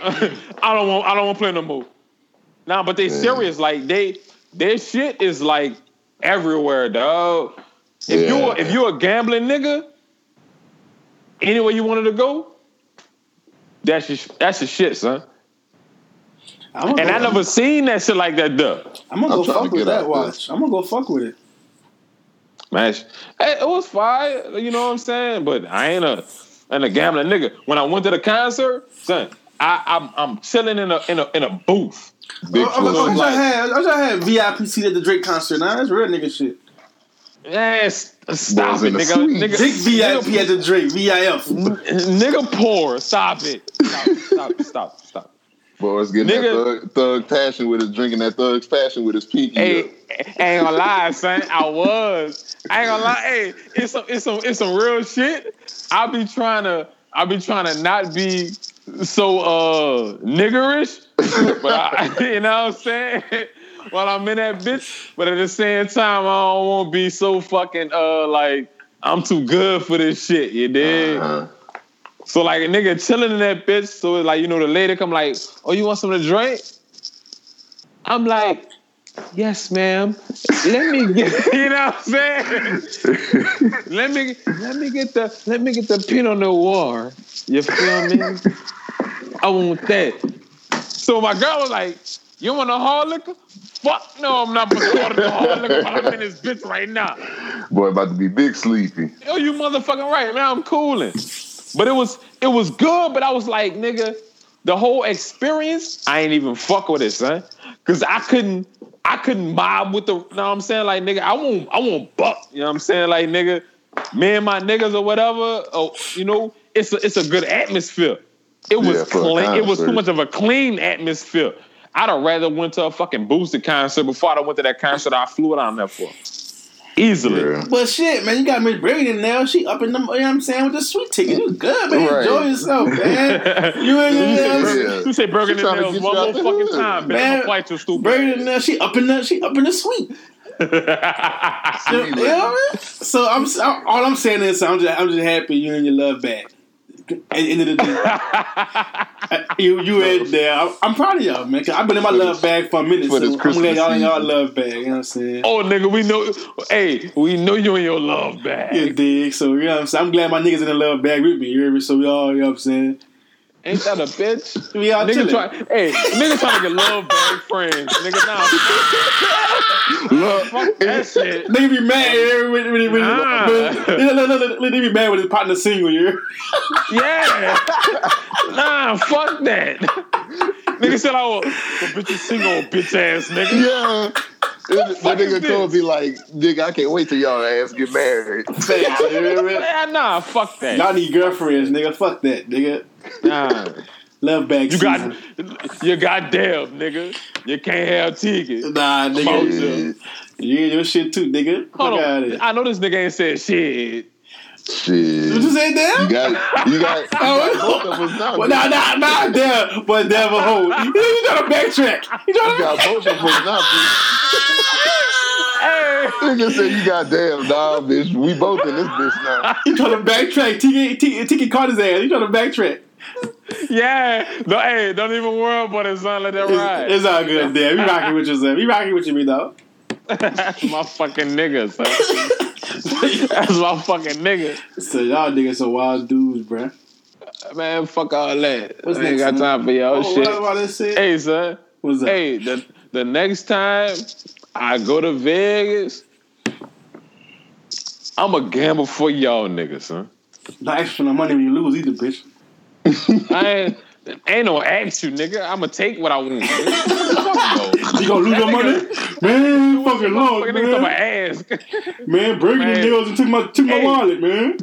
I don't want I don't want to play no more. Nah, but they serious like they their shit is like everywhere, dog. If you Yeah. if you a gambling nigga, anywhere you wanted to go, that's your that's your shit, son. And go, I never seen that shit like that, though. I'm gonna I'm go to fuck with that out watch. I'm gonna go fuck with it. Man, hey, it was fire, you know what I'm saying? But I ain't a ain't a gambling nigga. When I went to the concert, son, I, I'm I'm chilling in a in a in a booth. Big I, I, I, full I, just had, I had VIP seat at the Drake concert. Now that's real nigga shit. Yes, stop it, nigga. suite. Nigga, Big VIP nigga, at the Drake. VIF. nigga poor. Stop it. Stop, stop, stop, stop. Boys getting Nigga. that thug, thug passion with his drinking that thug's passion with his pinky. Hey, up. ain't gonna lie, son. I was. I ain't gonna lie. Hey, it's some, it's some, it's some real shit. I be trying to, I be trying to not be so uh niggerish, [LAUGHS] but I, [LAUGHS] you know what I'm saying. [LAUGHS] While I'm in that bitch, but at the same time, I don't want to be so fucking uh like I'm too good for this shit. You dig? Uh-huh. So like a nigga chilling in that bitch. So it's like you know the lady come like, oh you want something to drink? I'm like, yes, ma'am. Let me get you know what I'm saying. let me let me get the let me get the Pinot Noir. You feel me? I want that. So my girl was like, you want a hard liquor? Fuck no, I'm not gonna order the hard liquor while I'm in this bitch right now. Boy, about to be big sleepy. Yo, you motherfucking right, man. I'm cooling. But it was it was good, but I was like, nigga, the whole experience, I ain't even fuck with it, son. Cause I couldn't I couldn't mob with the you know what I'm saying? Like, nigga, I won't I won't buck. You know what I'm saying? Like, nigga, me and my niggas or whatever, oh, you know, it's a it's a good atmosphere. It was Yeah, clean. It was too much of a clean atmosphere. I'd have rather went to a fucking boosted concert before I went to that concert I flew it on there for. Easily. Yeah. But shit, man, you got Miss Brady in there. She up in the, you know what I'm saying, with the sweet ticket. You good, man. Right. Enjoy yourself, [LAUGHS] man. You ain't You in say, there. Brady- Bur- you say Burger She tryna Nails get one more the fucking hood. time, bitch. I'm Man, gonna fight stupid. Brady in there. She up in the, she up in the suite. [LAUGHS] You know what I mean? So I'm, I'm all I'm saying is I'm just I'm just happy you and your love back. At the end of the day, [LAUGHS] you you in there. I'm, I'm proud of y'all, man. Cause I've been in my love bag for a minute. for So I'm glad Christmas y'all in y'all love bag. You know what I'm saying? oh, nigga, we know. Hey, we know you in your love bag. You dig? So you know what I'm saying? I'm glad my niggas in the love bag with me. You hear me? So we all, you know what I'm saying? Ain't that a bitch? We all Nigga chilling. try, hey, nigga trying to get love bag friends. Nigga, nah, Look, fuck that shit. Nigga be mad when, when, when, Nah. when, look, look, look, look, they be mad when his partner single, you? Yeah. Nah, fuck that. nigga said I was the bitch is single, bitch ass nigga. Yeah. That fuck is nigga told this? me like, nigga, I can't wait till y'all ass get married. [LAUGHS] Facts, you hear me? Man, nah, fuck that. Y'all need girlfriends, nigga. Fuck that, nigga. Nah. Love bag You season. got you got Deb, nigga. You can't have tickets. Nah, nigga. Mojo. You get your shit too, nigga. Hold Fuck on. I know this nigga ain't said shit. What you Shit. say, damn? You got, you got, [LAUGHS] oh. you got both of us now. Well, nah, nah, nah, damn. But damn a hoe. You, you trying to backtrack. You You trying to got both of us now, Hey. bitch. Nigga said you got damn, nah, bitch. We both in this bitch now. You trying to backtrack. Tiki, Tiki, Tiki caught his ass. You trying to backtrack. Yeah. No, hey, don't even worry about it, son. Let that ride. it's all good, damn. You rocking with yourself. You rocking with you, me, though. [LAUGHS] That's my fucking nigga, son. That's my fucking nigga. So y'all niggas some wild dudes, bruh. Man, fuck all that. What's I ain't got time for y'all Oh, shit. what about this shit? Hey, son. What's up? Hey, the the next time I go to Vegas, I'ma gamble for y'all niggas, son. Not for no money when you lose either, bitch. [LAUGHS] I ain't ain't no ask you, nigga. I'ma take what I want. You gonna lose your money? Man, fucking no. Lord, Fucking niggas talking man. about ask. Man, breaking the nails and took my took my Hey. wallet, man.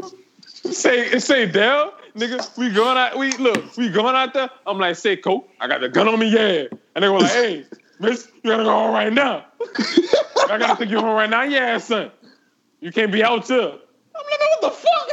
say say Dell, nigga, we going out. We look, we going out there. I'm like, say Coke, I got the gun on me, yeah. And they were like, hey, miss, you gotta go home right now. I gotta take you home right now, yeah, son. You can't be out here. I'm like, what the fuck?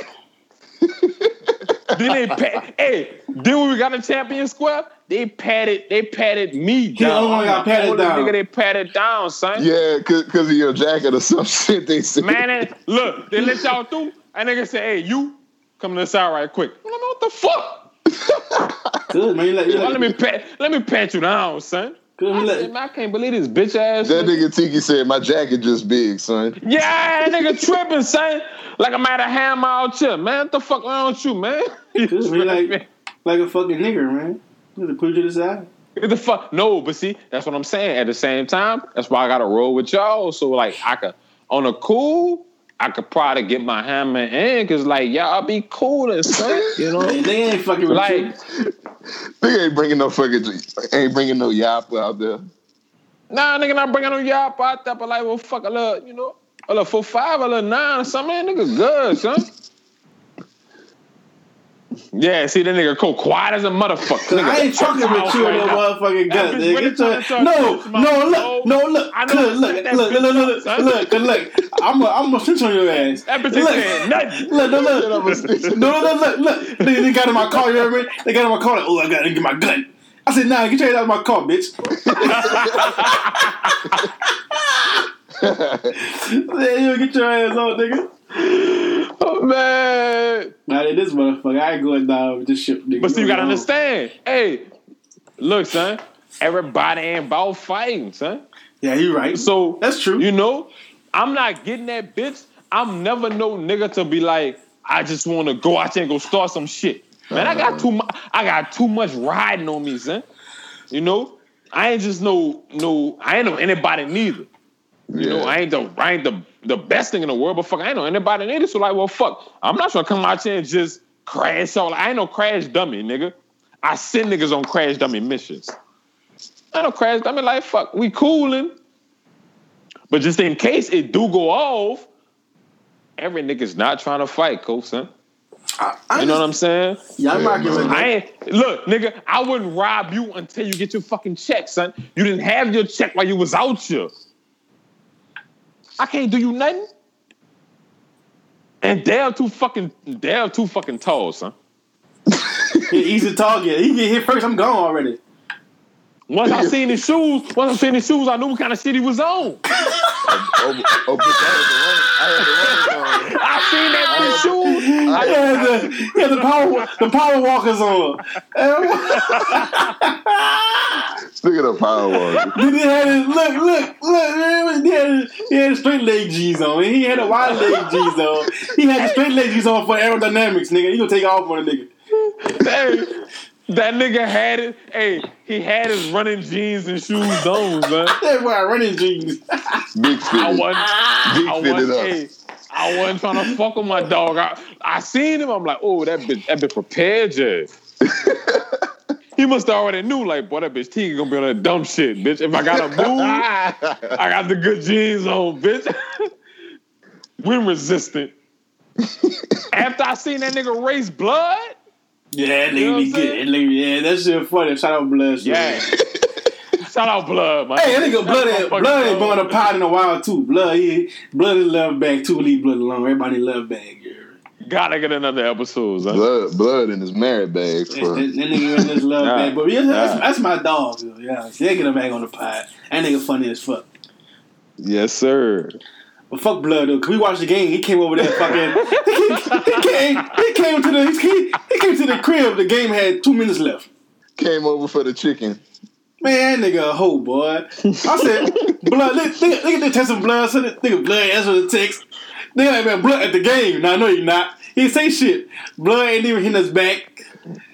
Then they pat, hey, then when we got a champion square, they patted, they patted me down. only one got I'm the patted down. Nigga, they patted down, son. Yeah, cause, cause of your jacket or some [LAUGHS] shit. They said. Man, and look, they let y'all through. And nigga say, hey, you come to the side right quick. I'm like, what the fuck? Good, man. You let, you Well, let, let me pat, let me pat you down, son. Good, you I, said, I can't believe this bitch ass. That nigga. nigga Tiki said my jacket just big, son. Yeah, that nigga tripping, son. Like I'm at a hammer out here, man. What the fuck wrong with you, man? [LAUGHS] Good, man, like, like a fucking nigger, man. You have to put you to the side. What the fuck? No, but see, that's what I'm saying. At the same time, that's why I gotta roll with y'all. So like, I could on a cool, I could probably get my hammer in, cause like y'all be cool and son. You know, they ain't fucking like. you. Nigga ain't bringing no fucking, ain't bringing no yap out there. Nah, nigga, not bringing no y'all out there, but like, well, fuck a little, you know, a little four five, a little nine or something. Man, nigga, good, son. Yeah, see that nigga cool, quiet as a motherfucker. Nigga, I ain't talking with you in no motherfucking gut, That bitch nigga. really Get trying No, no, look, no, look. I know Look, it's look, that look, bitch look, look, up, son. look, look, look. I'm a, I'm a switch on your ass. That bitch Look. ain't nothing. Look, no, look. No, no, look, look. They, they got in my car, you hear me? They got in my car, like, oh, I gotta get my gun. I said, nah, get your ass out of my car, bitch. [LAUGHS] [LAUGHS] yeah, you get your ass out, nigga. Oh, [LAUGHS] man. Nah, this motherfucker, I ain't going down with this shit, nigga. But see, you gotta understand. Hey, look, son. Everybody ain't about fighting, son. Yeah, you're right. So That's true. You know, I'm not getting that bitch. I'm never no nigga to be like, I just want to go out there and go start some shit. Man, I got too much. I got too much riding on me, son. You know, I ain't just no no. I ain't know anybody neither. You know, I ain't the I ain't the the best thing in the world, but fuck, I ain't know anybody neither. So like, well, fuck, I'm not gonna come out here and just crash all. I ain't no crash dummy, nigga. I send niggas on crash dummy missions. I don't crash dummy. Like, fuck, we cooling. But just in case it do go off, every nigga's not trying to fight, coach, son. I, I You know what I'm saying? Yeah, I'm rocking with I ain't look, nigga. I wouldn't rob you until you get your fucking check, son. You didn't have your check while you was out here. I can't do you nothing. And Dale too fucking Dale too fucking tall, son. [LAUGHS] Yeah, easy target. He get hit first, I'm gone already. Once I seen his shoes, once I seen his shoes, I knew what kind of shit he was on. [LAUGHS] Oh, oh, oh I had the running. I I seen that bitch shoes. He had the, he had the power the power walkers on. had the running. Look at the power walkers, he had his look, look, look. He had, he had straight leg G's on. He had a wide leg G's on. He had the straight leg G's on for aerodynamics, nigga. He gonna take off on a nigga. hey, that nigga had it. Hey, he had his running jeans and shoes on, man. [LAUGHS] That's why running jeans. [LAUGHS] Big I wasn't. I wasn't. up. Hey, I wasn't trying to fuck with my dog. I, I seen him. I'm like, oh, that bitch, that bitch prepared, Jay. [LAUGHS] he must have already knew, like, boy, that bitch T gonna be on that dumb shit, bitch. If I gotta move, I got the good jeans on, bitch. Wind resistant. After I seen that nigga race blood, Yeah, that You know nigga what be good. That nigga- Yeah, that shit funny. Shout out Blood. shit. yeah. [LAUGHS] Shout out blood, man. Hey, that nigga Blood ain't, Blood ain't blood. been on the pod in a while too. Blood, he, Blood is love bag too. Leave Blood alone. Everybody love bag. Yeah. Gotta get another episode, son. Blood, blood in his married bag. That, For, that, that nigga in this love Nah. bag. But yeah, that's, Nah. that's my dog. Yo. Yeah, they get him back on the pod. That nigga funny as fuck. Yes, sir. But fuck Blood though. Cause we watched the game. He came over there fucking. he, came. He came to the. He, he came to the crib. The game had two minutes left. came over for the chicken. Man, that nigga a hoe, boy. I said, blood, look, look, look at the test of blood. So that nigga blood answer the text. Nigga like, man, blood at the game. Now, I know you're not. He say shit. Blood ain't even hitting us back.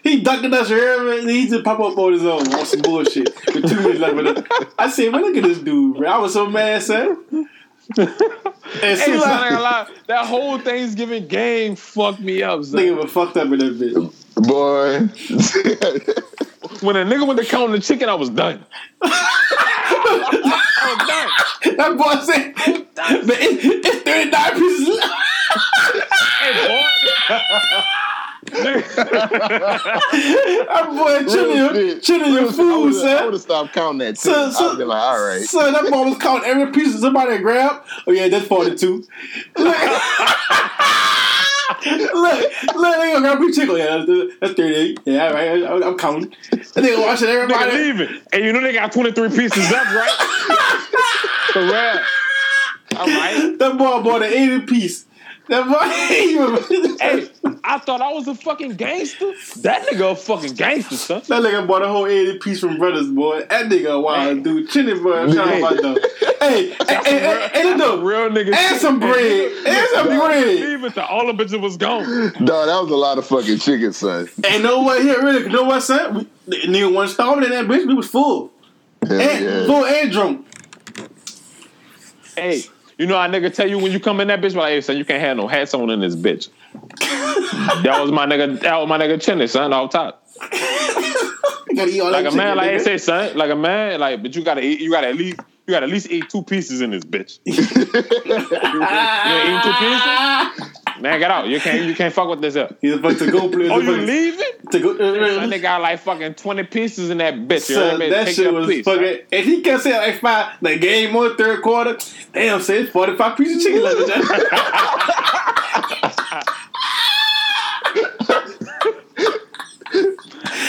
He ducking us here, man. He just pop up on his own on some bullshit. With two minutes left. I said, man, look at this dude, bro. I was so mad, son. And Hey, soon son, as I ain't gonna I, lie. That whole Thanksgiving game fucked me up, son. nigga was fucked up in that bitch. Boy. [LAUGHS] When a nigga went to count the chicken, I was done. [LAUGHS] I was done. That boy said, man, it's 39 pieces left. [LAUGHS] That boy chilling, your, shit. chilling your I would have stopped counting that. Too. So- so- I would been like, all right. Son, that boy was counting every piece of somebody grabbed. Oh yeah, that's 42. [LAUGHS] Look, look, look, they gonna grab me chicken. Yeah, that's, that's 38. Yeah, all right, I, I'm counting. And they gonna watching Nigga everybody. leaving. And you know they got 23 pieces left, right? [LAUGHS] Correct. All right. That boy bought an 80 piece. That boy, [LAUGHS] Hey, I thought I was a fucking gangster. That nigga a fucking gangster, son. that nigga bought a whole 80 piece from Brothers, boy. That nigga a wild dude. Chinny boy, shout out my dog. Hey, hey, hey, hey, hey, look, real nigga. and some bread, and some bread. Leave it all the bitches was gone. Dog, that was a lot of fucking chicken, son. Ain't no way here, really. You know what, son? We, nigga wasn't starving in that bitch. We was full. Hell And, yeah. Full and drunk. Hey, you know how nigga tell you when you come in that bitch, like, hey, son, you can't have no hat on in this bitch. that was my nigga. That was my nigga Chinny, son, off top. You gotta eat all Like a man, like I say, son, like a man, like, but you gotta eat. You gotta at least. You gotta at least eat two pieces in this bitch. [LAUGHS] you ain't eat two pieces? [LAUGHS] Man, get out. You can't you can't fuck with this up. He's about to go play. Oh, you leaving? To go, That nigga got like fucking 20 pieces in that bitch. You know what I son, mean? that Take shit was piece. fucking. If he kept saying like five, like game on third quarter. Damn, say forty five pieces of chicken [LAUGHS] left. in there.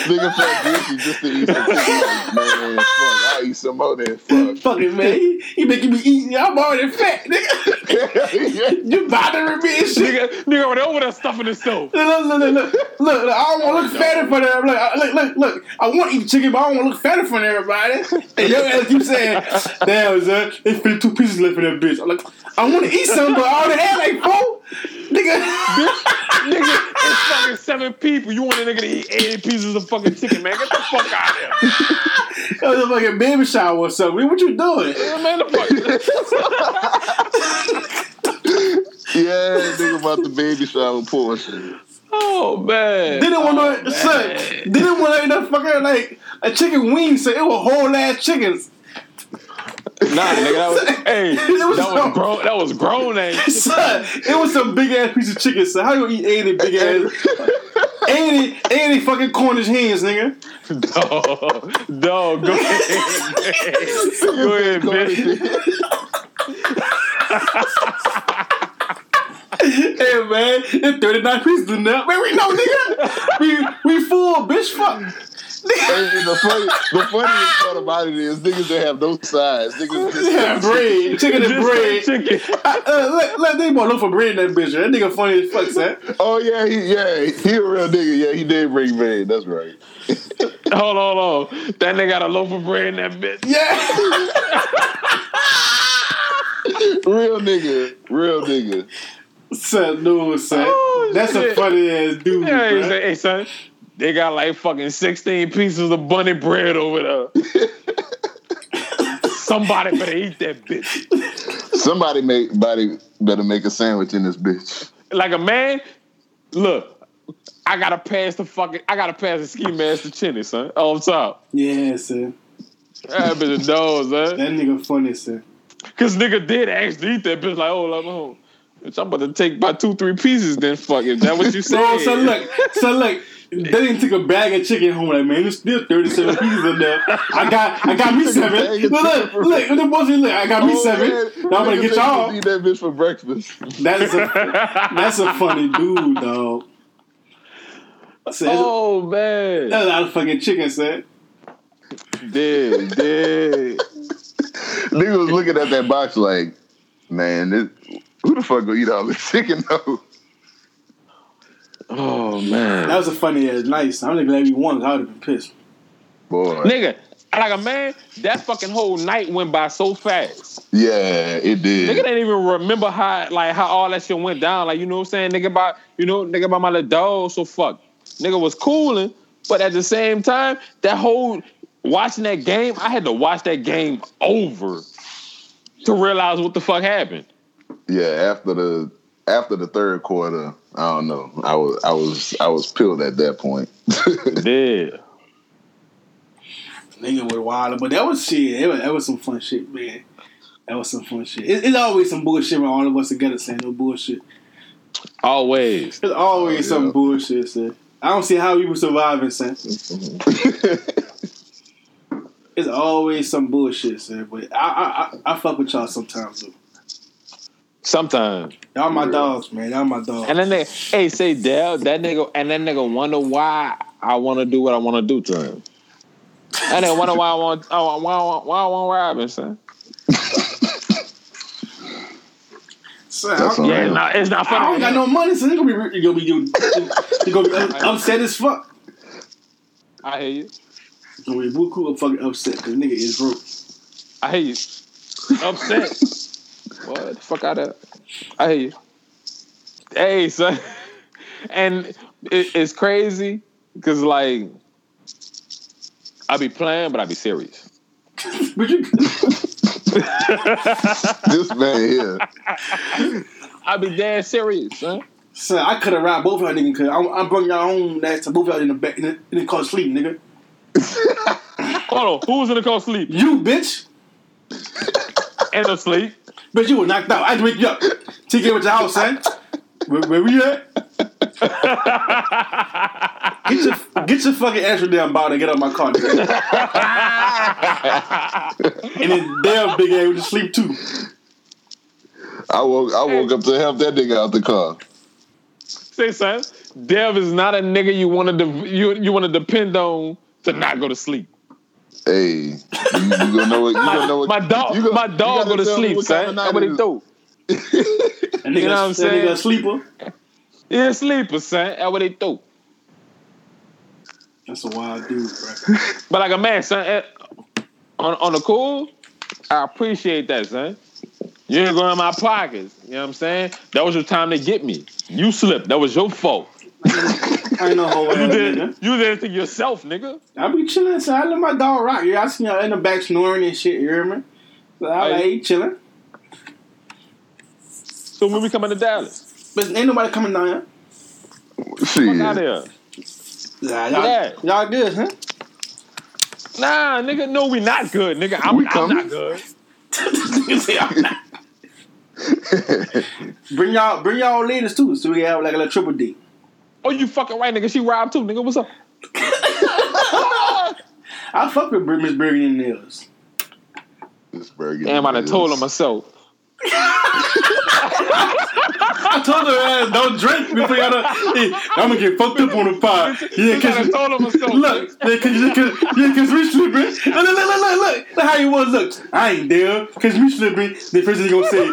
Nigga felt guilty just to eat some chicken. Like, man, fuck, I'll eat some more than fuck. Fucking man, he, he making me eat. I'm already fat, nigga. [LAUGHS] you bothering me and shit. Nigga, nigga over there over there stuffing himself. Look, look, look, look, look, look, I don't want to look fat in front of everybody. Look, look, look, look, I want to eat chicken, but I don't want to look fat in front of everybody. And your ass keep saying, damn, son, there's 52 pieces left in that bitch. I'm like, I want to eat some, but I already had like four. Nigga. Nigga, it's fucking seven people. You want a nigga to eat 80 pieces of fucking chicken, man. Get the fuck out of here. [LAUGHS] That was a fucking baby shower or something. What you doing? Man, the fuck. [LAUGHS] Yeah, nigga about the baby shower portion. Oh, man. Didn't want oh, no, son, didn't want no fucking like a chicken wing, so it was whole ass chickens. Nah, nigga, that was, [LAUGHS] hey, It was that so- was grown, that was grown ass. Son, it was some big ass piece of chicken, So How you gonna eat 80 big ass 80, 80 fucking Cornish hens, nigga? Dog, dog, go ahead, man. Go ahead, bitch. Hey man, it's 39 pieces in there. Man, we know, nigga. We we full, bitch. Fuck. Hey, the funny, the funniest part about it is niggas that have no sides. Niggas just Yeah, [LAUGHS] bread, chicken and bread. chicken. I, uh, let, let they boy look for bread in that bitch. That nigga funny as fuck, son. Oh yeah, he, yeah, he a real nigga. Yeah, he did bring bread. That's right. [LAUGHS] Hold on, hold on. That nigga got a loaf of bread in that bitch. Yeah. [LAUGHS] Real nigga, real nigga. son, no, son. Oh, That's a funny ass dude. Yeah, he bruh. say, hey, son, they got like fucking 16 pieces of bunny bread over there. [LAUGHS] Somebody better eat that bitch. Somebody make body better make a sandwich in this bitch. Like a man, look, I gotta pass the fucking. I gotta pass the ski mask to Chinny, son. Oh, on top. Yeah, sir. That bitch a dog, son. [LAUGHS] That nigga funny, sir. Cause nigga did actually eat that bitch like, oh, like, oh. Bitch, I'm about to take about two, three pieces. Then fuck it. That what you said? No, so look, so look. They didn't take a bag of chicken home. Like man, there's still 37 [LAUGHS] pieces in there. I got, I got me seven. Look, look, look, look, bullshit, look, I got me Oh, seven. man. Now I'm gonna get y'all. Eat that bitch for breakfast. That is a, [LAUGHS] that's a funny dude, dog. So, oh man, That's a lot of fucking chicken, son. did did. Nigga was looking at that box like, man, this, who the fuck gonna eat all this chicken though? Oh man, That was a funny ass nice. I'm just glad we won. I would have been pissed. Boy, nigga. Like a man, that fucking whole night went by so fast. yeah, it did. Nigga didn't even remember how like how all that shit went down. Like you know what I'm saying? Nigga about you know nigga about my little dog. So fuck. Nigga was cooling, but at the same time, that whole watching that game, I had to watch that game over to realize what the fuck happened. yeah, after the after the third quarter, I don't know. I was I was I was pilled at that point. [LAUGHS] Yeah. Nigga was wild, but that was shit. It was, that was some fun shit, man. That was some fun shit. It, it's always some bullshit when all of us together saying no bullshit. Always. There's always Oh, some yeah. bullshit, son. I don't see how we were surviving, son. [LAUGHS] It's always some bullshit, son. But I, I, I, I fuck with y'all sometimes, though. Sometimes. Y'all my dogs, man. Y'all my dogs. And then they hey say Dale, that nigga and that nigga wonder why I wanna do what I wanna do to him. And then wonder why I want oh, why, I want- why I want Robinson. Son, That's I, all Yeah, right. nah, it's not I funny. don't got no money, so you gonna be you gonna be you, you gonna be [LAUGHS] upset as fuck. I hear you. You gonna be buku fucking upset because nigga is broke. I hear you. Upset. [LAUGHS] what the fuck out of I hear you. Hey, son. [LAUGHS] And it, it's crazy because like I be playing, but I be serious. But you, [LAUGHS] this man here. I be dead serious, son. son, I could have robbed both of y'all niggas. Cause I'm, I'm bringing y'all home last time both of y'all in the back in the, in the car sleep, nigga. Hold on, who was in the car sleep? You bitch, And asleep. Bitch, you were knocked out. I had to wake you up. Take it with your house, son. Where, where we at? Get your get your fucking Amsterdam bottle and get out of my car, [LAUGHS] and then damn big A with to sleep too. I woke I woke up to help that nigga out the car. Say, son, Dev is not a nigga you want to de- you you want to depend on to not go to sleep. Hey, you, you gonna know what? You gonna know what? My dog, you gonna- my dog gotta go to sleep, son. of That's night what it [LAUGHS] he do. That nigga, You know what I'm that nigga saying? a sleeper. Yeah, sleeper, son. That's what he do. That's a wild dude, bro. But like a man, son, eh, on on the cool, I appreciate that, son. You ain't going in my pockets. You know what I'm saying? That was your time to get me. You slipped. That was your fault. I ain't no whole You did. nigga. You did it to yourself, nigga. I be chilling, so I let my dog rock. Yeah, I see y'all in the back snoring and shit. You hear me? So I like, Hey. hey, chilling. So when we coming to Dallas, But ain't nobody coming down here. fuck out here. Nah, y'all, Yeah. y'all good, huh? Nah, nigga, no, we not good, nigga. I'm, We I'm not good. You I'm not. bring y'all, bring y'all ladies too, so we have like a little triple date. Oh, you fucking right, nigga. She robbed too, nigga. What's up? I fuck with Miss Bergen and Nails. Miss burger. Damn, I done is- told her myself. I told her ass don't drink before y'all. Done, hey, I'm gonna get fucked up on the pod. Yeah, cause I told her myself. look, yeah, cause, cause, yeah, cause we slipping. Look, look, look, look, look, look, look how you was. Look, I ain't there, cause we slipping. The first thing he gonna say,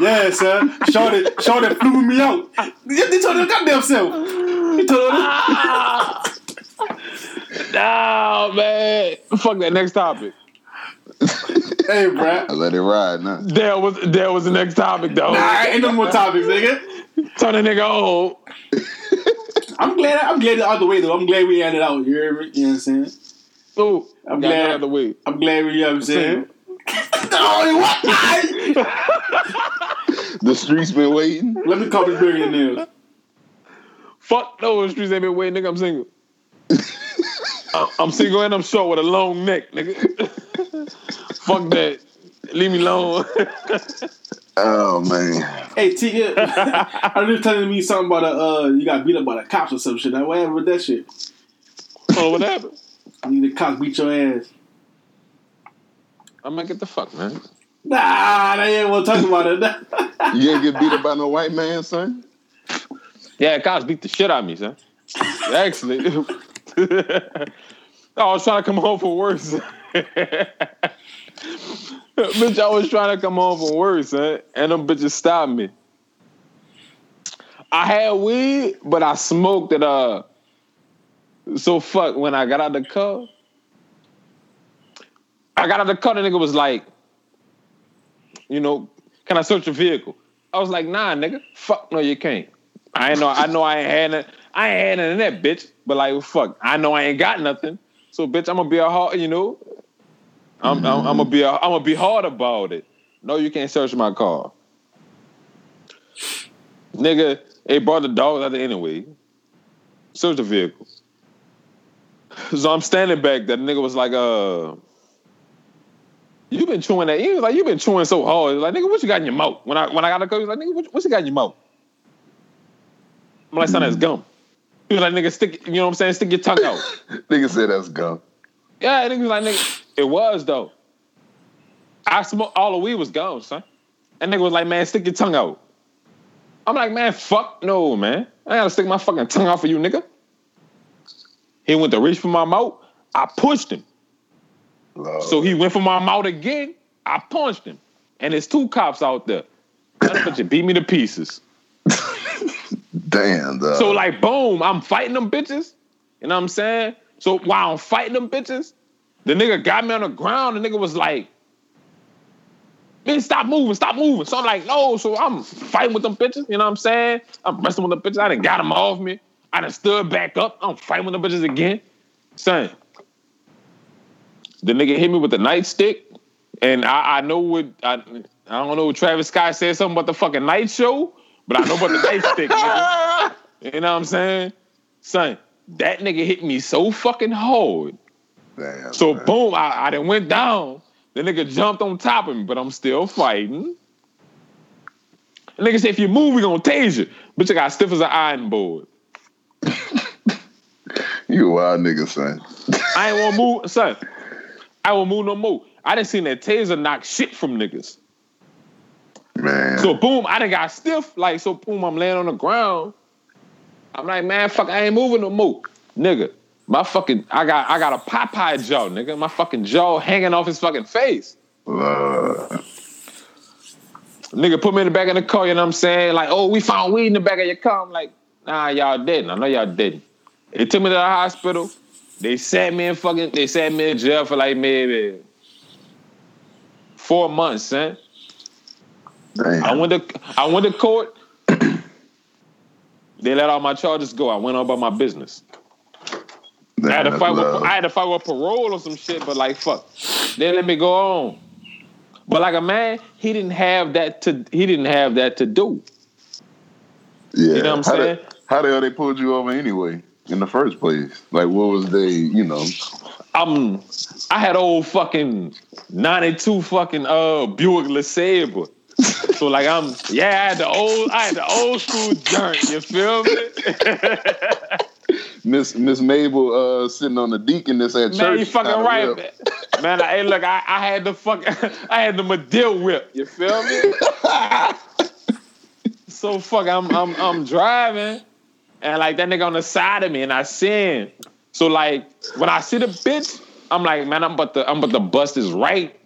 yeah, sir, Shorty, Shorty flew me out. Yeah, They told her goddamn self. He told her. [LAUGHS] Nah, man. Fuck that. Next topic. Hey, bruh. I let it ride now. There was there was the next topic though. Nah, ain't no more topics, nigga. Turn the nigga old. I'm glad. I'm glad the other way though. I'm glad we had it out. You hear me? You know what I'm saying? Ooh, I'm got glad. out of the way. I'm glad we. You know what I'm saying? [LAUGHS] oh, what? [LAUGHS] The streets been waiting. Let me call this Bergen and Nails. Fuck those streets ain't been waiting, nigga. I'm single. I- [LAUGHS] I'm single and I'm short with a long neck, nigga. [LAUGHS] Fuck that. Leave me alone. Oh man. Hey, T, I was [LAUGHS] just telling me something about a, uh, you got beat up by the cops or some shit. Now, what happened with that shit? oh, what happened? You, the cops beat your ass. I'm gonna get the fuck, man. Nah, they ain't want to talk about it. You ain't get beat up by no white man, son? Yeah, cops beat the shit out of me, son. Actually. [LAUGHS] I was trying to come home from work. [LAUGHS] Bitch, I was trying to come home from work, son, and them bitches stopped me. I had weed, but I smoked it. Uh, so fuck. When I got out the car, I got out the car. The nigga was like, you know, can I search your vehicle? I was like, nah, nigga. Fuck, no, you can't. I know. I know I ain't had it. I ain't had none of that, bitch. But like, fuck, I know I ain't got nothing. So, bitch, I'm gonna be a hard, you know. I'm, I'm, I'm gonna be a, I'm gonna be hard about it. No, you can't search my car, nigga. They brought the dogs out there anyway. Search the vehicle. So I'm standing back. That nigga was like, uh. You been chewing that? He was like, you been chewing so hard. Like, nigga, what you got in your mouth? When I when I got the car, he was like, nigga, what, what you got in your mouth? I'm like, son, that's gum. He was like, nigga, stick, you know what I'm saying? Stick your tongue out. [LAUGHS] Nigga said that's gum. yeah, nigga was like, nigga, it was though. I smoked all the weed was gone, son. And nigga was like, man, stick your tongue out. I'm like, man, fuck no, man. I gotta stick my fucking tongue out for you, nigga. He went to reach for my mouth. I pushed him. Lord. So he went for my mouth again. I punched him. And there's two cops out there. That bitch beat me to pieces. [LAUGHS] Damn. So like, boom, I'm fighting them bitches. You know what I'm saying? So while I'm fighting them bitches, the nigga got me on the ground. The nigga was like, "Man, stop moving, stop moving." So I'm like, "No." So I'm fighting with them bitches. You know what I'm saying? I'm wrestling with them bitches. I done got them off me. I done stood back up. I'm fighting with them bitches again. Son, the nigga hit me with the nightstick, and I, I know what I, I don't know. what Travis Scott said something about the fucking night show, but I know about the [LAUGHS] nightstick. Nigga. You know what I'm saying? Son, that nigga hit me so fucking hard. Damn. So man. boom, I, I done went down. The nigga jumped on top of me, but I'm still fighting. The nigga said, if you move, we gonna tase you. Bitch, I got stiff as an iron board. [LAUGHS] You a wild nigga, son. I ain't wanna move, son. I won't move no more. I didn't seen that taser knock shit from niggas. Man. So boom, I done got stiff. Like, so boom, I'm laying on the ground. I'm like, man, fuck, I ain't moving no more. Nigga, my fucking, I got I got a Popeye jaw, nigga. My fucking jaw hanging off his fucking face. Lord. Nigga put me in the back of the car, you know what I'm saying? Like, oh, we found weed in the back of your car. I'm like, nah, y'all didn't. I know y'all didn't. They took me to the hospital. They sat me in fucking, they sat me in jail for like maybe four months, son. Damn. I went to I went to court. [CLEARS THROAT] they let all my charges go. I went on about my business. Damn, I had to fight with love. I had to fight with parole or some shit, but like fuck. They let me go on. But like a man, he didn't have that to he didn't have that to do. yeah. you know what I'm how saying? The, how the hell they pulled you over anyway in the first place? Like, what was they, you know? I'm I had old fucking 92 fucking uh Buick LeSabre. So like I'm yeah, I had the old I had the old school joint, you feel me? [LAUGHS] Miss Miss Mabel uh, sitting on the deaconess at church. Man, you fucking right, man. Man, I, hey, look, I, I had the fuck, [LAUGHS] I had the Medill whip. You feel me? [LAUGHS] so fuck, I'm I'm I'm driving, and like that nigga on the side of me, and I see him. So like when I see the bitch, I'm like, man, I'm about to I'm about to bust his right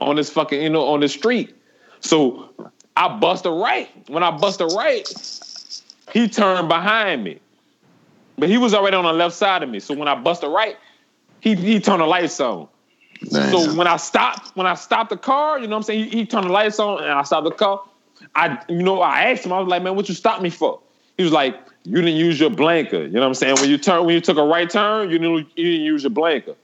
on this fucking you know on the street. So I bust a right. When I bust a right, he turned behind me. But he was already on the left side of me. So when I bust a right, he he turned the lights on. Damn. So when I stopped, when I stopped the car, you know what I'm saying? He, he turned the lights on and I stopped the car. I you know, I asked him, I was like, man, what you stopped me for? He was like, you didn't use your blanker. You know what I'm saying? When you turn when you took a right turn, you didn't you didn't use your blanker.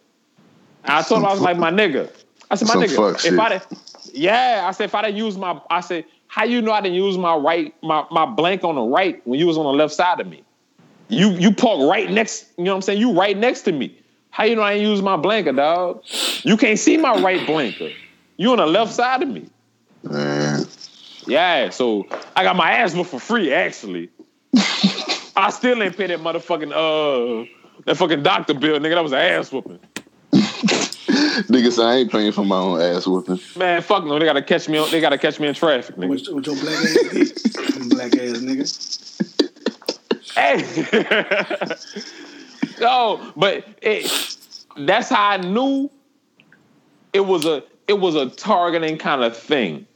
And I told him I was like, my nigga. I said, my Some nigga, if shit. I didn't yeah, I said if I didn't use my I said, how you know I didn't use my right, my, my blank on the right when you was on the left side of me? You you park right next, you know what I'm saying? You right next to me. How you know I ain't use my blanker, dog? You can't see my right blanker. You on the left side of me. Man. Yeah, so I got my ass whooped for free, actually. [LAUGHS] I still ain't pay that motherfucking uh that fucking doctor bill, nigga. That was an ass whooping. [LAUGHS] Nigga said I ain't paying for my own ass whooping. Man, fuck no, they gotta catch me on they gotta catch me in traffic, nigga. With, with your black ass, dick. black ass nigga. Hey. [LAUGHS] no, but it, that's how I knew it was a it was a targeting kind of thing.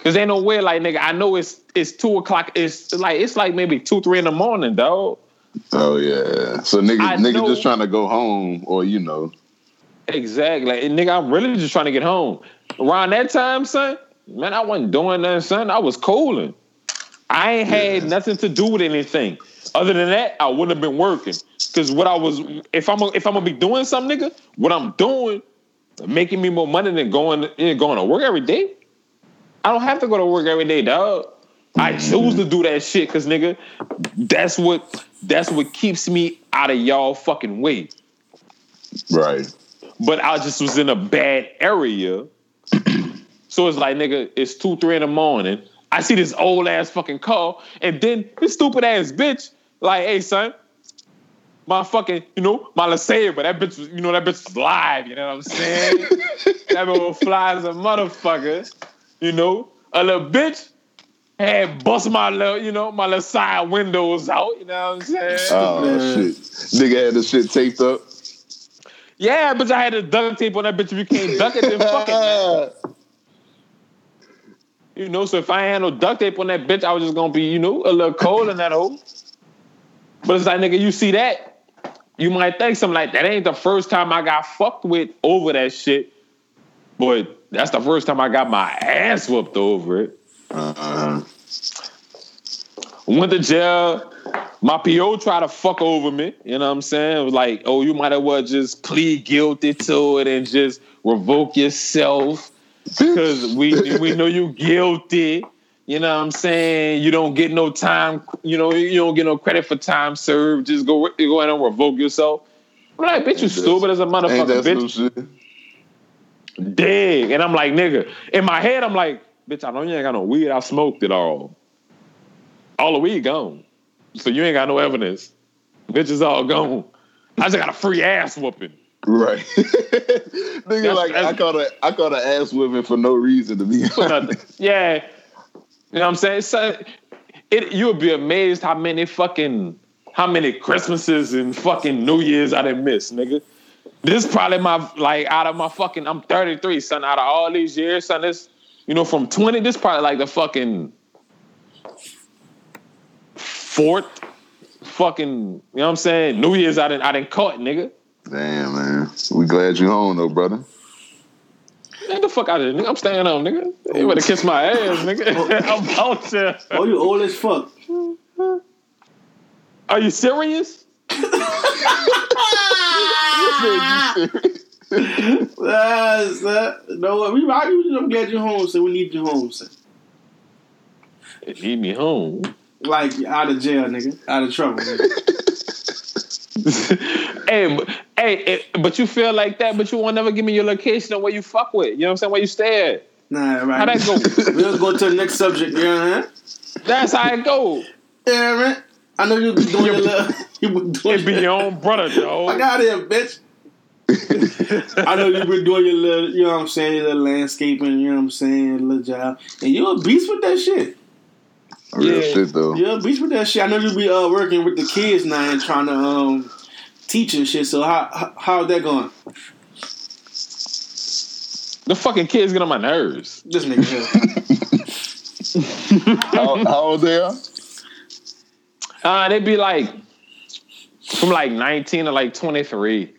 Cause ain't no way, like nigga, I know it's it's two o'clock. It's like it's like maybe two, three in the morning, dog. Oh yeah. So nigga, I nigga know- just trying to go home, or you know, Exactly. Like, and nigga, I'm really just trying to get home. Around that time, son, man, I wasn't doing nothing, son. I was cooling. I ain't had nothing to do with anything. Other than that, I wouldn't have been working. Cause what I was, if I'm if I'm gonna be doing something, nigga, what I'm doing, making me more money than going going to work every day. I don't have to go to work every day, dog. I choose to do that shit, cause nigga, that's what that's what keeps me out of y'all fucking way right? But I just was in a bad area. so it's like, nigga, it's two, three in the morning. I see this old ass fucking car, and then this stupid ass bitch, like, hey son, my fucking, you know, my LeSabre, but that bitch was, you know, that bitch was live, you know what I'm saying? [LAUGHS] that bitch was fly as a motherfucker, you know? A little bitch had bust my little, you know, my little side windows out, you know what I'm saying? Oh shit, nigga had the shit taped up. Yeah, bitch, I had a duct tape on that bitch. If you can't duck it, then fuck it, man. [LAUGHS] You know, so if I had no duct tape on that bitch, I was just gonna be, you know, a little cold in that hole. But it's like, nigga, you see that, you might think something like that ain't the first time I got fucked with over that shit. But that's the first time I got my ass whooped over it. Uh, Went to jail. My PO tried to fuck over me. You know what I'm saying? It was like, oh, you might as well just plead guilty to it and just revoke yourself because we we know you guilty. You know what I'm saying? You don't get no time. You know you don't get no credit for time served. Just go go ahead and revoke yourself. I'm like, bitch, you stupid as a motherfucker, bitch. Dig. And I'm like, nigga. In my head, I'm like, bitch, I know you ain't got no weed. I smoked it all. All the weed gone. So you ain't got no evidence. Bitch is all gone. I just got a free ass whooping. Right, [LAUGHS] nigga. That's- like I that's- caught a I caught an ass whipping for no reason to be. [LAUGHS] Nothing. yeah. You know what I'm saying? So uh, it you would be amazed how many fucking how many Christmases and fucking New Year's I didn't miss, nigga. This is probably my like out of my fucking I'm 33, son. Out of all these years, son, this you know from 20, this probably like the fucking fourth fucking, you know what I'm saying? New Year's I didn't I didn't caught, nigga. Damn, man. We glad you home though, brother. Man, the fuck out of here, nigga. I'm staying home, nigga. You better kiss my ass, [LAUGHS] nigga. I'm out here. Oh, you old as fuck. Are you serious? Ah, son. No, what? We, I, I'm glad you're home, so We need you home, son. Need me home. Like out of jail, nigga. Out of trouble. Nigga. [LAUGHS] hey, but, hey, eh, but you feel like that, but you won't never give me your location of where you fuck with. You know what I'm saying? Where you stay at. Nah, right. How that go? [LAUGHS] We'll go to the next subject. You know what I'm That's how it go. Yeah, man. I know you be doing your [LAUGHS] little. You doing It be your own brother, though. I got him, bitch. I know you been doing your little, you know what I'm saying, your little landscaping, you know what I'm saying, little job. And you a beast with that shit. Real Yeah. shit though. You're a beast with that shit. I know you be uh, working with the kids now and trying to um teach and shit. So how how how's that going? The fucking kids get on my nerves. This nigga here. [LAUGHS] how, how old they are? Uh, they be like from like 19 to like 23.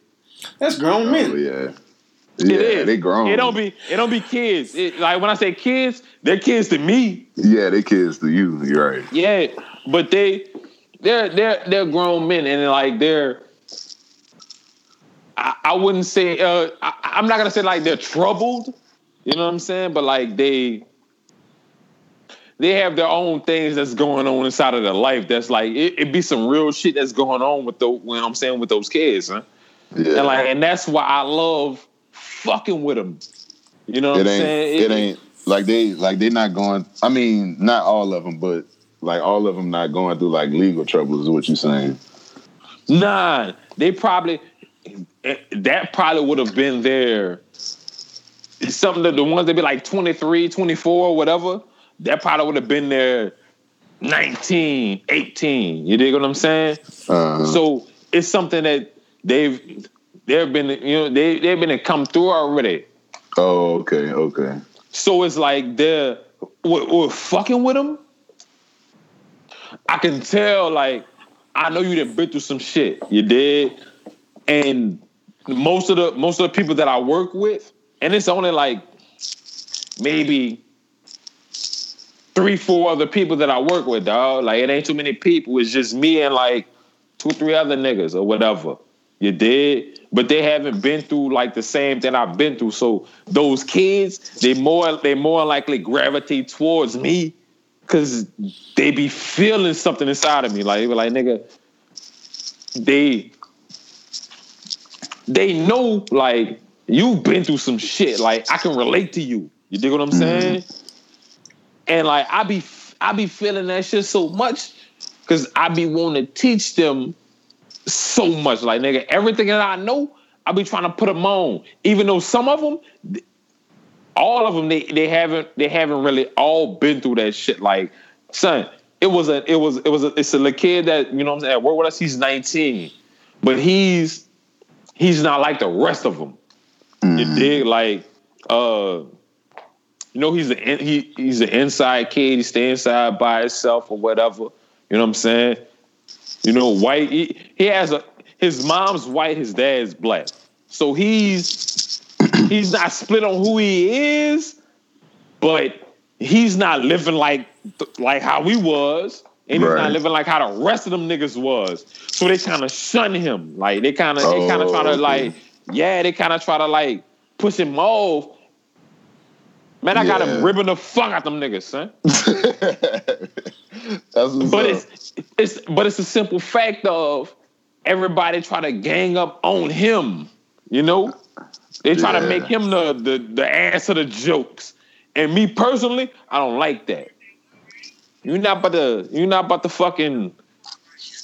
That's grown Oh men. yeah. Yeah, it is. they grown. It don't be. It don't be kids. It, like when I say kids, they're kids to me. Yeah, they kids to you. You're right. Yeah, but they they're they're they're grown men and like they're I, I wouldn't say uh I, I'm not gonna say like they're troubled, you know what I'm saying? But like they they have their own things that's going on inside of their life. That's like it, it be some real shit that's going on with the when I'm saying with those kids, huh? Yeah. And like, and that's why I love fucking with them. You know what it I'm ain't. saying? It, ain't like they like they're not going. I mean, not all of them, but like all of them not going through like legal troubles. Is what you're saying? Nah, they probably that probably would have been there. It's something that the ones that be like 23, 24, whatever, that probably would have been there 19, 18. You dig what I'm saying? Uh, So it's something that they've they've been you know they they've been to come through already. oh, okay, okay. So it's like they're we're, we're fucking with them. I can tell, like, I know you done been through some shit. You did, and most of the most of the people that I work with, and it's only like maybe three, four other people that I work with, dog. Like, it ain't too many people. It's just me and like two, three other niggas or whatever. You did, but they haven't been through like the same thing I've been through. So those kids, they more they more likely gravitate towards me because they be feeling something inside of me. Like they be like, nigga, they they know like you've been through some shit. Like I can relate to you. You dig what I'm mm-hmm. saying? And like I be I be feeling that shit so much because I be wanting to teach them so much. Like nigga, everything that I know, I be trying to put them on. Even though some of them, all of them, they they haven't they haven't really all been through that shit. Like son, it was a it was it was a, it's a little kid that you know what I'm saying. Work with us, he's 19, but he's he's not like the rest of them. You dig? Like, uh, you know, he's a he he's an inside kid. He stay inside by himself or whatever. You know what I'm saying? You know, white. He, he has a his mom's white, his dad's black. So he's [CLEARS THROAT] he's not split on who he is, but he's not living like like how we was, and he's Right. not living like how the rest of them niggas was. So they kind of shun him. Like they kind of they kind of Oh, try to oh, okay. like yeah, they kind of try to like push him off. Man, I got Yeah. him ribbing the fuck out them niggas, son. [LAUGHS] That's But it's it's but it's a simple fact of everybody try to gang up on him. You know, they try to make him the the the ass of the jokes. And me personally, I don't like that. You're not about to you're not about to fucking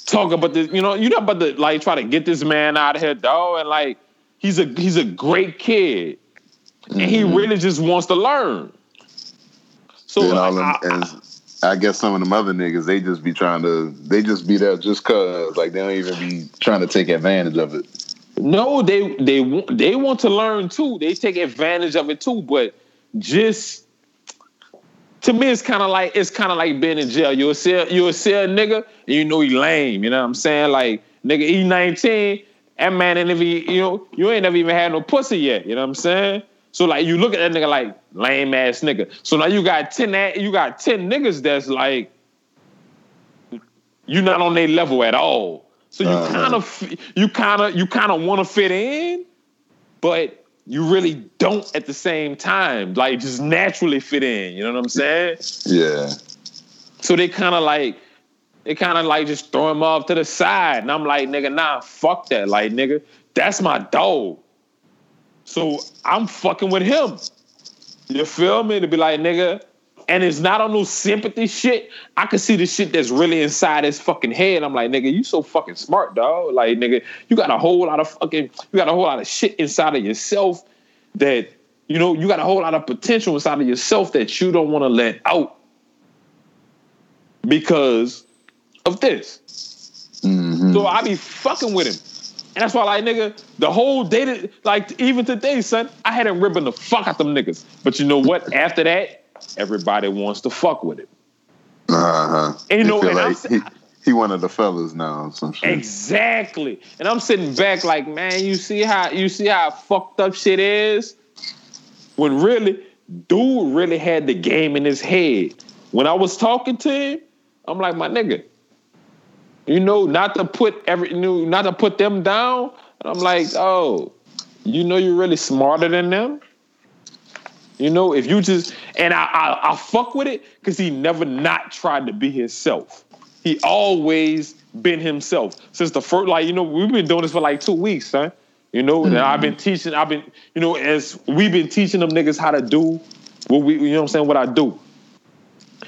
talk about this. You know, you're not about to like try to get this man out of here, dog. And like he's a he's a great kid, and he Mm-hmm. really just wants to learn. So like, them, I- and I guess some of them other niggas, they just be trying to, they just be there just cause, like they don't even be trying to take advantage of it. No, they they they want to learn too. They take advantage of it too, but just to me, it's kind of like it's kind of like being in jail. You'll see you'll see a nigga, and you know he lame. You know what I'm saying? Like nigga, he 19, that man ain't never you know you ain't never even had no pussy yet. You know what I'm saying? So like you look at that nigga like lame ass nigga. So now you got ten you got ten niggas that's like you're not on their level at all. So you Uh-huh. kind of you kind of you kind of want to fit in, but you really don't at the same time. Like just naturally fit in. You know what I'm saying? Yeah. So they kind of like they kind of like just throw him off to the side, and I'm like, nigga, nah, fuck that, like nigga, that's my dog. So I'm fucking with him. You feel me? To be like, nigga, and it's not on no sympathy shit. I can see the shit that's really inside his fucking head. I'm like, nigga, you so fucking smart, dog. Like, nigga, you got a whole lot of fucking, you got a whole lot of shit inside of yourself that, you know, you got a whole lot of potential inside of yourself that you don't want to let out because of this. Mhm. So I be fucking with him. And that's why, like, nigga, the whole day, like, even today, son, I had him ripping the fuck out them niggas. But you know what? After that, everybody wants to fuck with it. Uh-huh. And you know, and I'm he, he one of the fellas now some shit. Exactly. And I'm sitting back like, man, you see how you see how fucked up shit is? When really, dude really had the game in his head. When I was talking to him, I'm like, my nigga, you know, not to put every know, not to put them down. And I'm like, oh, you know you're really smarter than them? You know, if you just and I I, I fuck with it because he never not tried to be himself. He always been himself since the first. Like you know, we've been doing this for like two weeks, son. You know, and I've been mm. teaching. I've been you know as we've been teaching them niggas how to do what we. You know what I'm saying? What I do.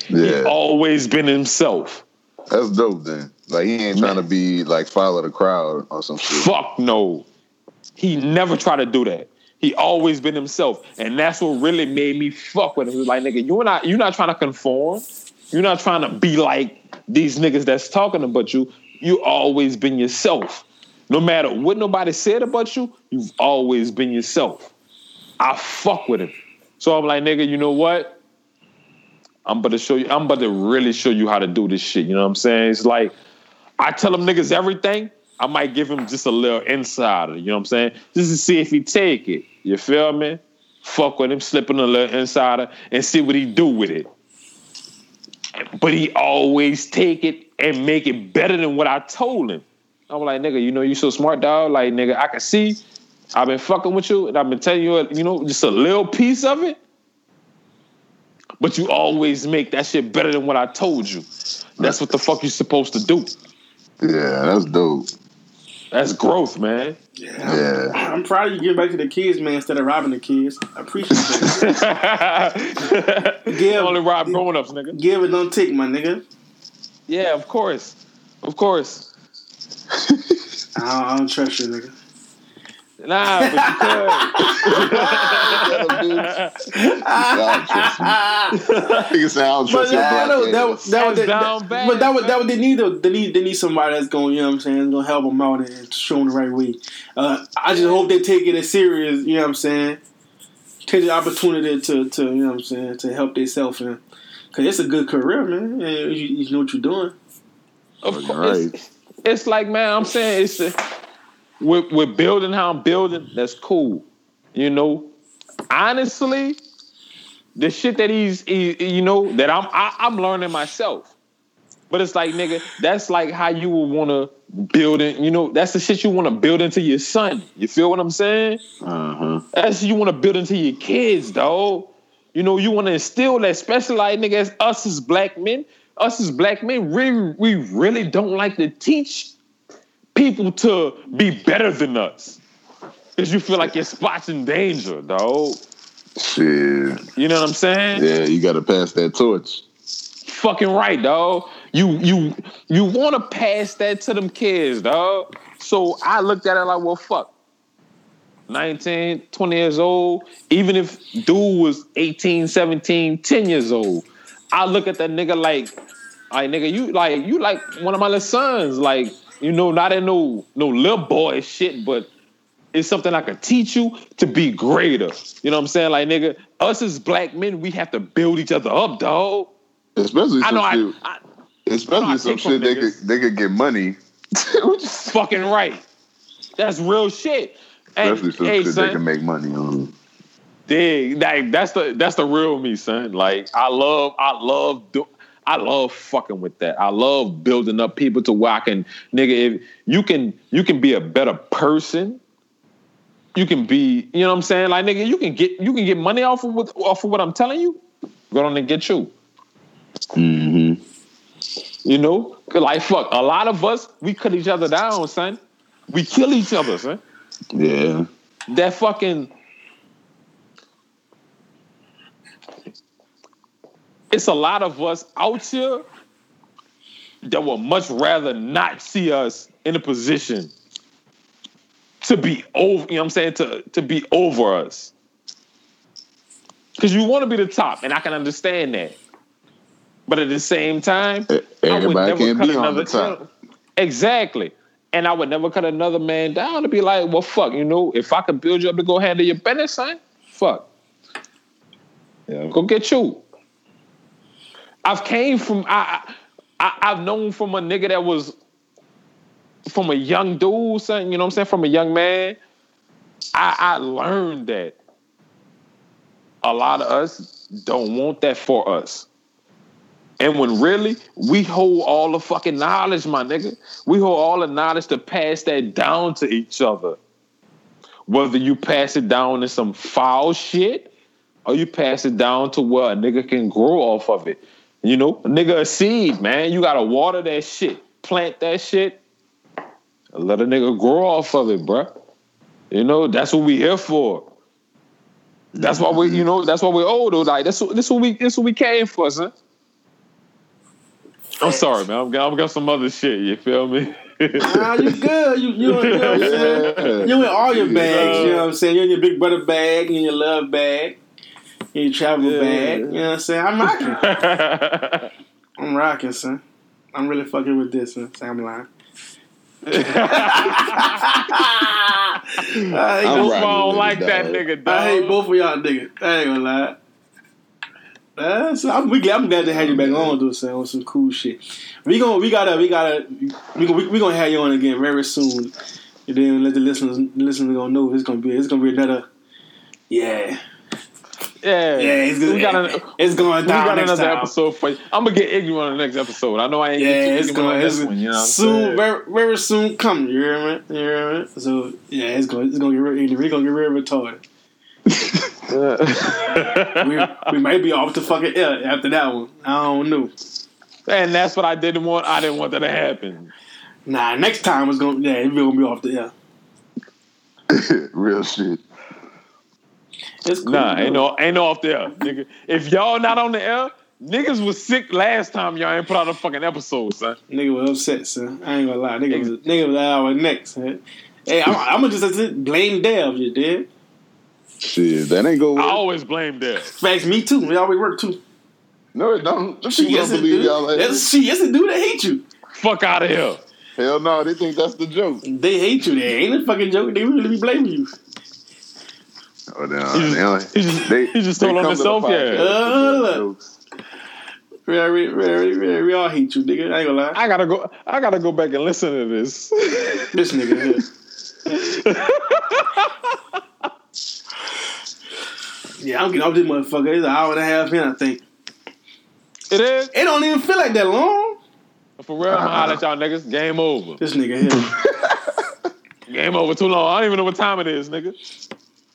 He Yeah, always been himself. that's dope. Then, like, he ain't trying to be like follow the crowd or some shit. Fuck no. He never tried to do that. He always been himself. And that's what really made me fuck with him. He was like, nigga, you're not you're not trying to conform. You're not trying to be like these niggas that's talking about you. You always been yourself. No matter what nobody said about you, you've always been yourself. I fuck with him. So I'm like, nigga, you know what? I'm about to show you, I'm about to really show you how to do this shit. You know what I'm saying? It's like I tell them niggas everything. I might give him just a little insider, you know what I'm saying? Just to see if he take it. You feel me? Fuck with him, slipping a little insider and see what he do with it. But he always take it and make it better than what I told him. I'm like, nigga, you know you so smart, dog. Like, nigga, I can see I've been fucking with you and I've been telling you, you know, just a little piece of it. But you always make that shit better than what I told you. That's what the fuck you supposed to do. Yeah, that's dope. That's growth, man. Yeah, I'm proud of you getting back to the kids, man, instead of robbing the kids. I appreciate that. [LAUGHS] yeah, only rob grown ups, nigga. Give it, don't take, my nigga. Yeah, of course, of course. I don't, I don't trust you, nigga. Nah, but you Nigga say I don't But trust your yeah, I black know that, ass. that, was that, down but that was that man. what they need. though. They need they need somebody that's going, you know what I'm saying, that's gonna help them out and show them the right way. Uh, I just hope they take it as serious. You know what I'm saying? Take the opportunity to to you know what I'm saying to help themselves and because it's a good career, man. And you, you know what you're doing. of course, right. it's, it's like man, I'm saying it's a, we're, we're building how I'm building. That's cool, you know. Honestly, the shit that he's, he, you know, that I'm I, I'm learning myself. But it's like, nigga, that's like how you would want to build it. You know, that's the shit you want to build into your son. You feel what I'm saying? Uh-huh. That's you want to build into your kids, dog. You know, you want to instill that, especially like nigga, as us as black men, us as black men, really, we really don't like to teach people to be better than us. Cause you feel like your spot's in danger, dog. Shit. You know what I'm saying? Yeah, you got to pass that torch. Fucking right, dog. You you you want to pass that to them kids, dog. So I looked at it like, well, fuck. 19, 20 years old, even if dude was 18, 17, 10 years old, I look at that nigga like, like nigga, you like you like one of my little sons, like, you know, not in no no little boy shit, but it's something I could teach you to be greater. You know what I'm saying? Like, nigga, us as black men, we have to build each other up, dog. Especially I some know I, shit. I especially I some shit they niggas. could they could get money. [LAUGHS] fucking right. That's real shit. And Especially some hey, shit son, they can make money on. dig, like that's the that's the real me, son. Like I love, I love, do, I love fucking with that. I love building up people to where I can, nigga. If you can, you can be a better person. You can be, you know what I'm saying? Like nigga, you can get you can get money off of what off of what I'm telling you. Go on and get you. Mm-hmm. You know? like fuck, a lot of us we cut each other down, son. We kill each other, son. Yeah. that fucking it's a lot of us out here that would much rather not see us in a position to be over, you know what I'm saying, to, to be over us. Because you want to be the top, and I can understand that. But at the same time, Everybody can't be on the top. Exactly. And I would never cut another man down to be like, well, fuck, you know, if I could build you up to go handle your business, son, fuck. Yeah. Go get you. I've came from I, I I've known from a nigga that was from a young dude, son, you know what I'm saying? From a young man. I, I learned that a lot of us don't want that for us. And when really we hold all the fucking knowledge, my nigga, we hold all the knowledge to pass that down to each other. Whether you pass it down in some foul shit or you pass it down to where a nigga can grow off of it. You know, nigga a seed, man. You gotta water that shit, plant that shit, let a nigga grow off of it, bruh. You know, that's what we here for. That's why we, you know, that's why we're old. Though. Like that's this what we this what we came for, son. I'm sorry, man. I'm got, I'm got some other shit. You feel me? Nah, you good. You, you, [LAUGHS] you know what I'm saying? You in all your bags, you know what I'm saying? You're in your big brother bag, in your love bag, in your travel Yeah. bag. You know what I'm saying? I'm rocking. [LAUGHS] I'm rocking, son. I'm really fucking with this, son. Say I'm lying. [LAUGHS] I hate, That's I'm both, why don't like it, that nigga, dog. I hate both of y'all niggas. I ain't gonna lie. That's, I'm, we, I'm glad to have you back on, though, son, on some cool shit. We gonna, we gotta, we gotta, we gonna, we, we gonna have you on again very soon. And then let the listeners, the listeners gonna know it's gonna be, it's gonna be another, yeah, Yeah, yeah, it's, we got, gonna, an, it's going we got next another time. episode for you. I'm gonna get ignorant on the next episode. I know I ain't Yeah, get it's ignorant going, on it's this one. You know, soon, very, very soon coming. You hear me? You hear me? So yeah, it's going, it's gonna get real, we're gonna get real retarded. [LAUGHS] we, we might be off the fucking air after that one. I don't know. and that's what I didn't want. I didn't want that to happen. Nah, next time it's gonna yeah, we're gonna be off the air. [LAUGHS] Real shit. It's cool. Nah, ain't no, ain't no off there, nigga. If y'all not on the air, niggas was sick last time y'all ain't put out a fucking episode, son. nigga was upset, son. I ain't gonna lie. Nigga was nigga was out our necks. Huh? Hey, I'm, I'm gonna just blame Dev, you did. Shit, that ain't go I work. always blame that. Facts, me too. We always work too. No, it don't. She people yes, don't believe do. y'all. Like That's she. Yes, it dude that hate you. Fuck out of here. Hell no, they think that's the joke. They hate you. They ain't a fucking joke. They really be blaming you. Oh, they, He just- they, only- he just- they, he just they told on the himself, yeah. Uh, with look. jokes. Very, very, very. We all hate you, nigga. I ain't gonna lie. I gotta go. I gotta go back and listen to this. This nigga here. [LAUGHS] Yeah, I'm getting off this motherfucker. It's an hour and a half in, I think. it is It don't even feel like that long. for real. I'm gonna holler at y'all niggas. Game over. This nigga here. [LAUGHS] Game over. Too long. I don't even know what time it is, nigga.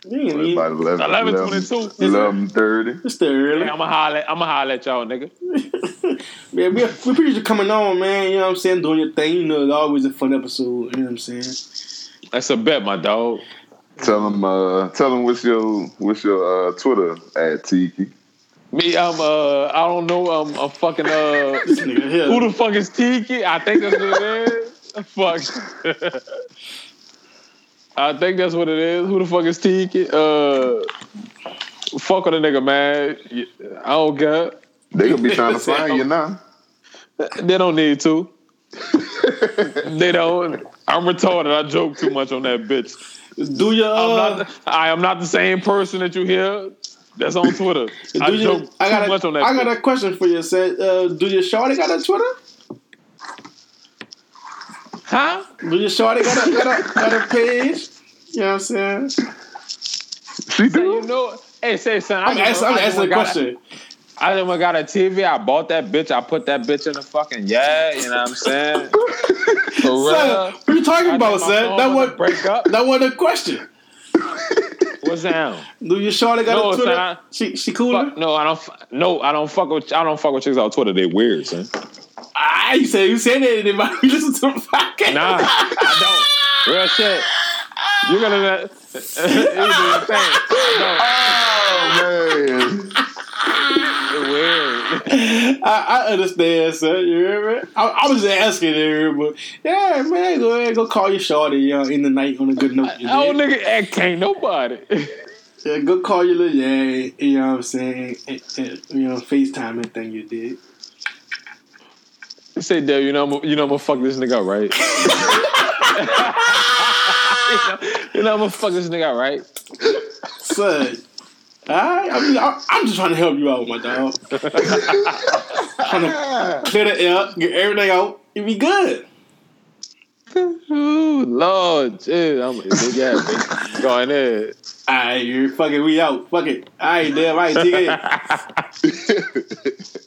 You ain't About 11, 11, 11, 22. 11, 30. It's still early. I'm gonna holler. I'm gonna holler at y'all, nigga. [LAUGHS] man, we, we appreciate you coming on, man. You know what I'm saying? Doing your thing. You know, it's always a fun episode. You know what I'm saying? That's a bet, my dog. Tell them, uh, tell them what's your what's your uh, Twitter at Tiki. Me, I'm. Uh, I don't know. I'm. I'm fucking. Uh, [LAUGHS] This nigga here. who the fuck is Tiki? I think that's what it is. [LAUGHS] Fuck. I think that's what it is. Who the fuck is Tiki? Uh, fuck with a nigga, man. I don't care. They gonna be trying to [LAUGHS] find you now. They don't need to. they don't. I'm retarded. I joke too much on that bitch. Do your I'm uh, not. I am not the same person that you hear. That's on Twitter. I do your, joke I got too much on a, that. I got bitch. a question for you. Said, uh, do your shorty got a Twitter? Huh? Do your shorty got a got a, got a page? You know what I'm saying? She So do. you know, hey, say son. I I'm just- asking, I'm I just asking a got- question. I just went got a TV. I bought that bitch. I put that bitch in the fucking yeah. You know what I'm saying? [LAUGHS] For real. Son, what you talking I about, son? That about was to break up. That wasn't a question. What's down? Do your shorty got No, a Twitter? son, I- she she cool? Fuck, no, I don't. f- No, I don't fuck with. I don't fuck with chicks on Twitter. They weird, son. Ah, you said you said that. Be [LAUGHS] listening to the podcast. Nah, I don't. Real shit. You're gonna. it was a thing. No, Oh man. weird. [LAUGHS] I, I understand, son. You hear me? I, I was just asking there, but yeah, man, go ahead, go call your shorty know, in the night on a good note. Oh, nigga, that can't nobody. Yeah, go call your little yeah, you know what I'm saying? And, and, you know, FaceTime that thing you did. Say, Dale, you know, I'm, you know, I'm gonna fuck this nigga right? [LAUGHS] you, know, you know, I'm gonna fuck this nigga right? Son. Alright, I mean, I, I'm just trying to help you out, my dog. [LAUGHS] trying to clear the air, get everything out, it be good. Ooh, Lord, jeez, I'm yeah, bitch. going in. Alright, you're fucking we out. Fuck it. Alright, damn, alright, TK. [LAUGHS]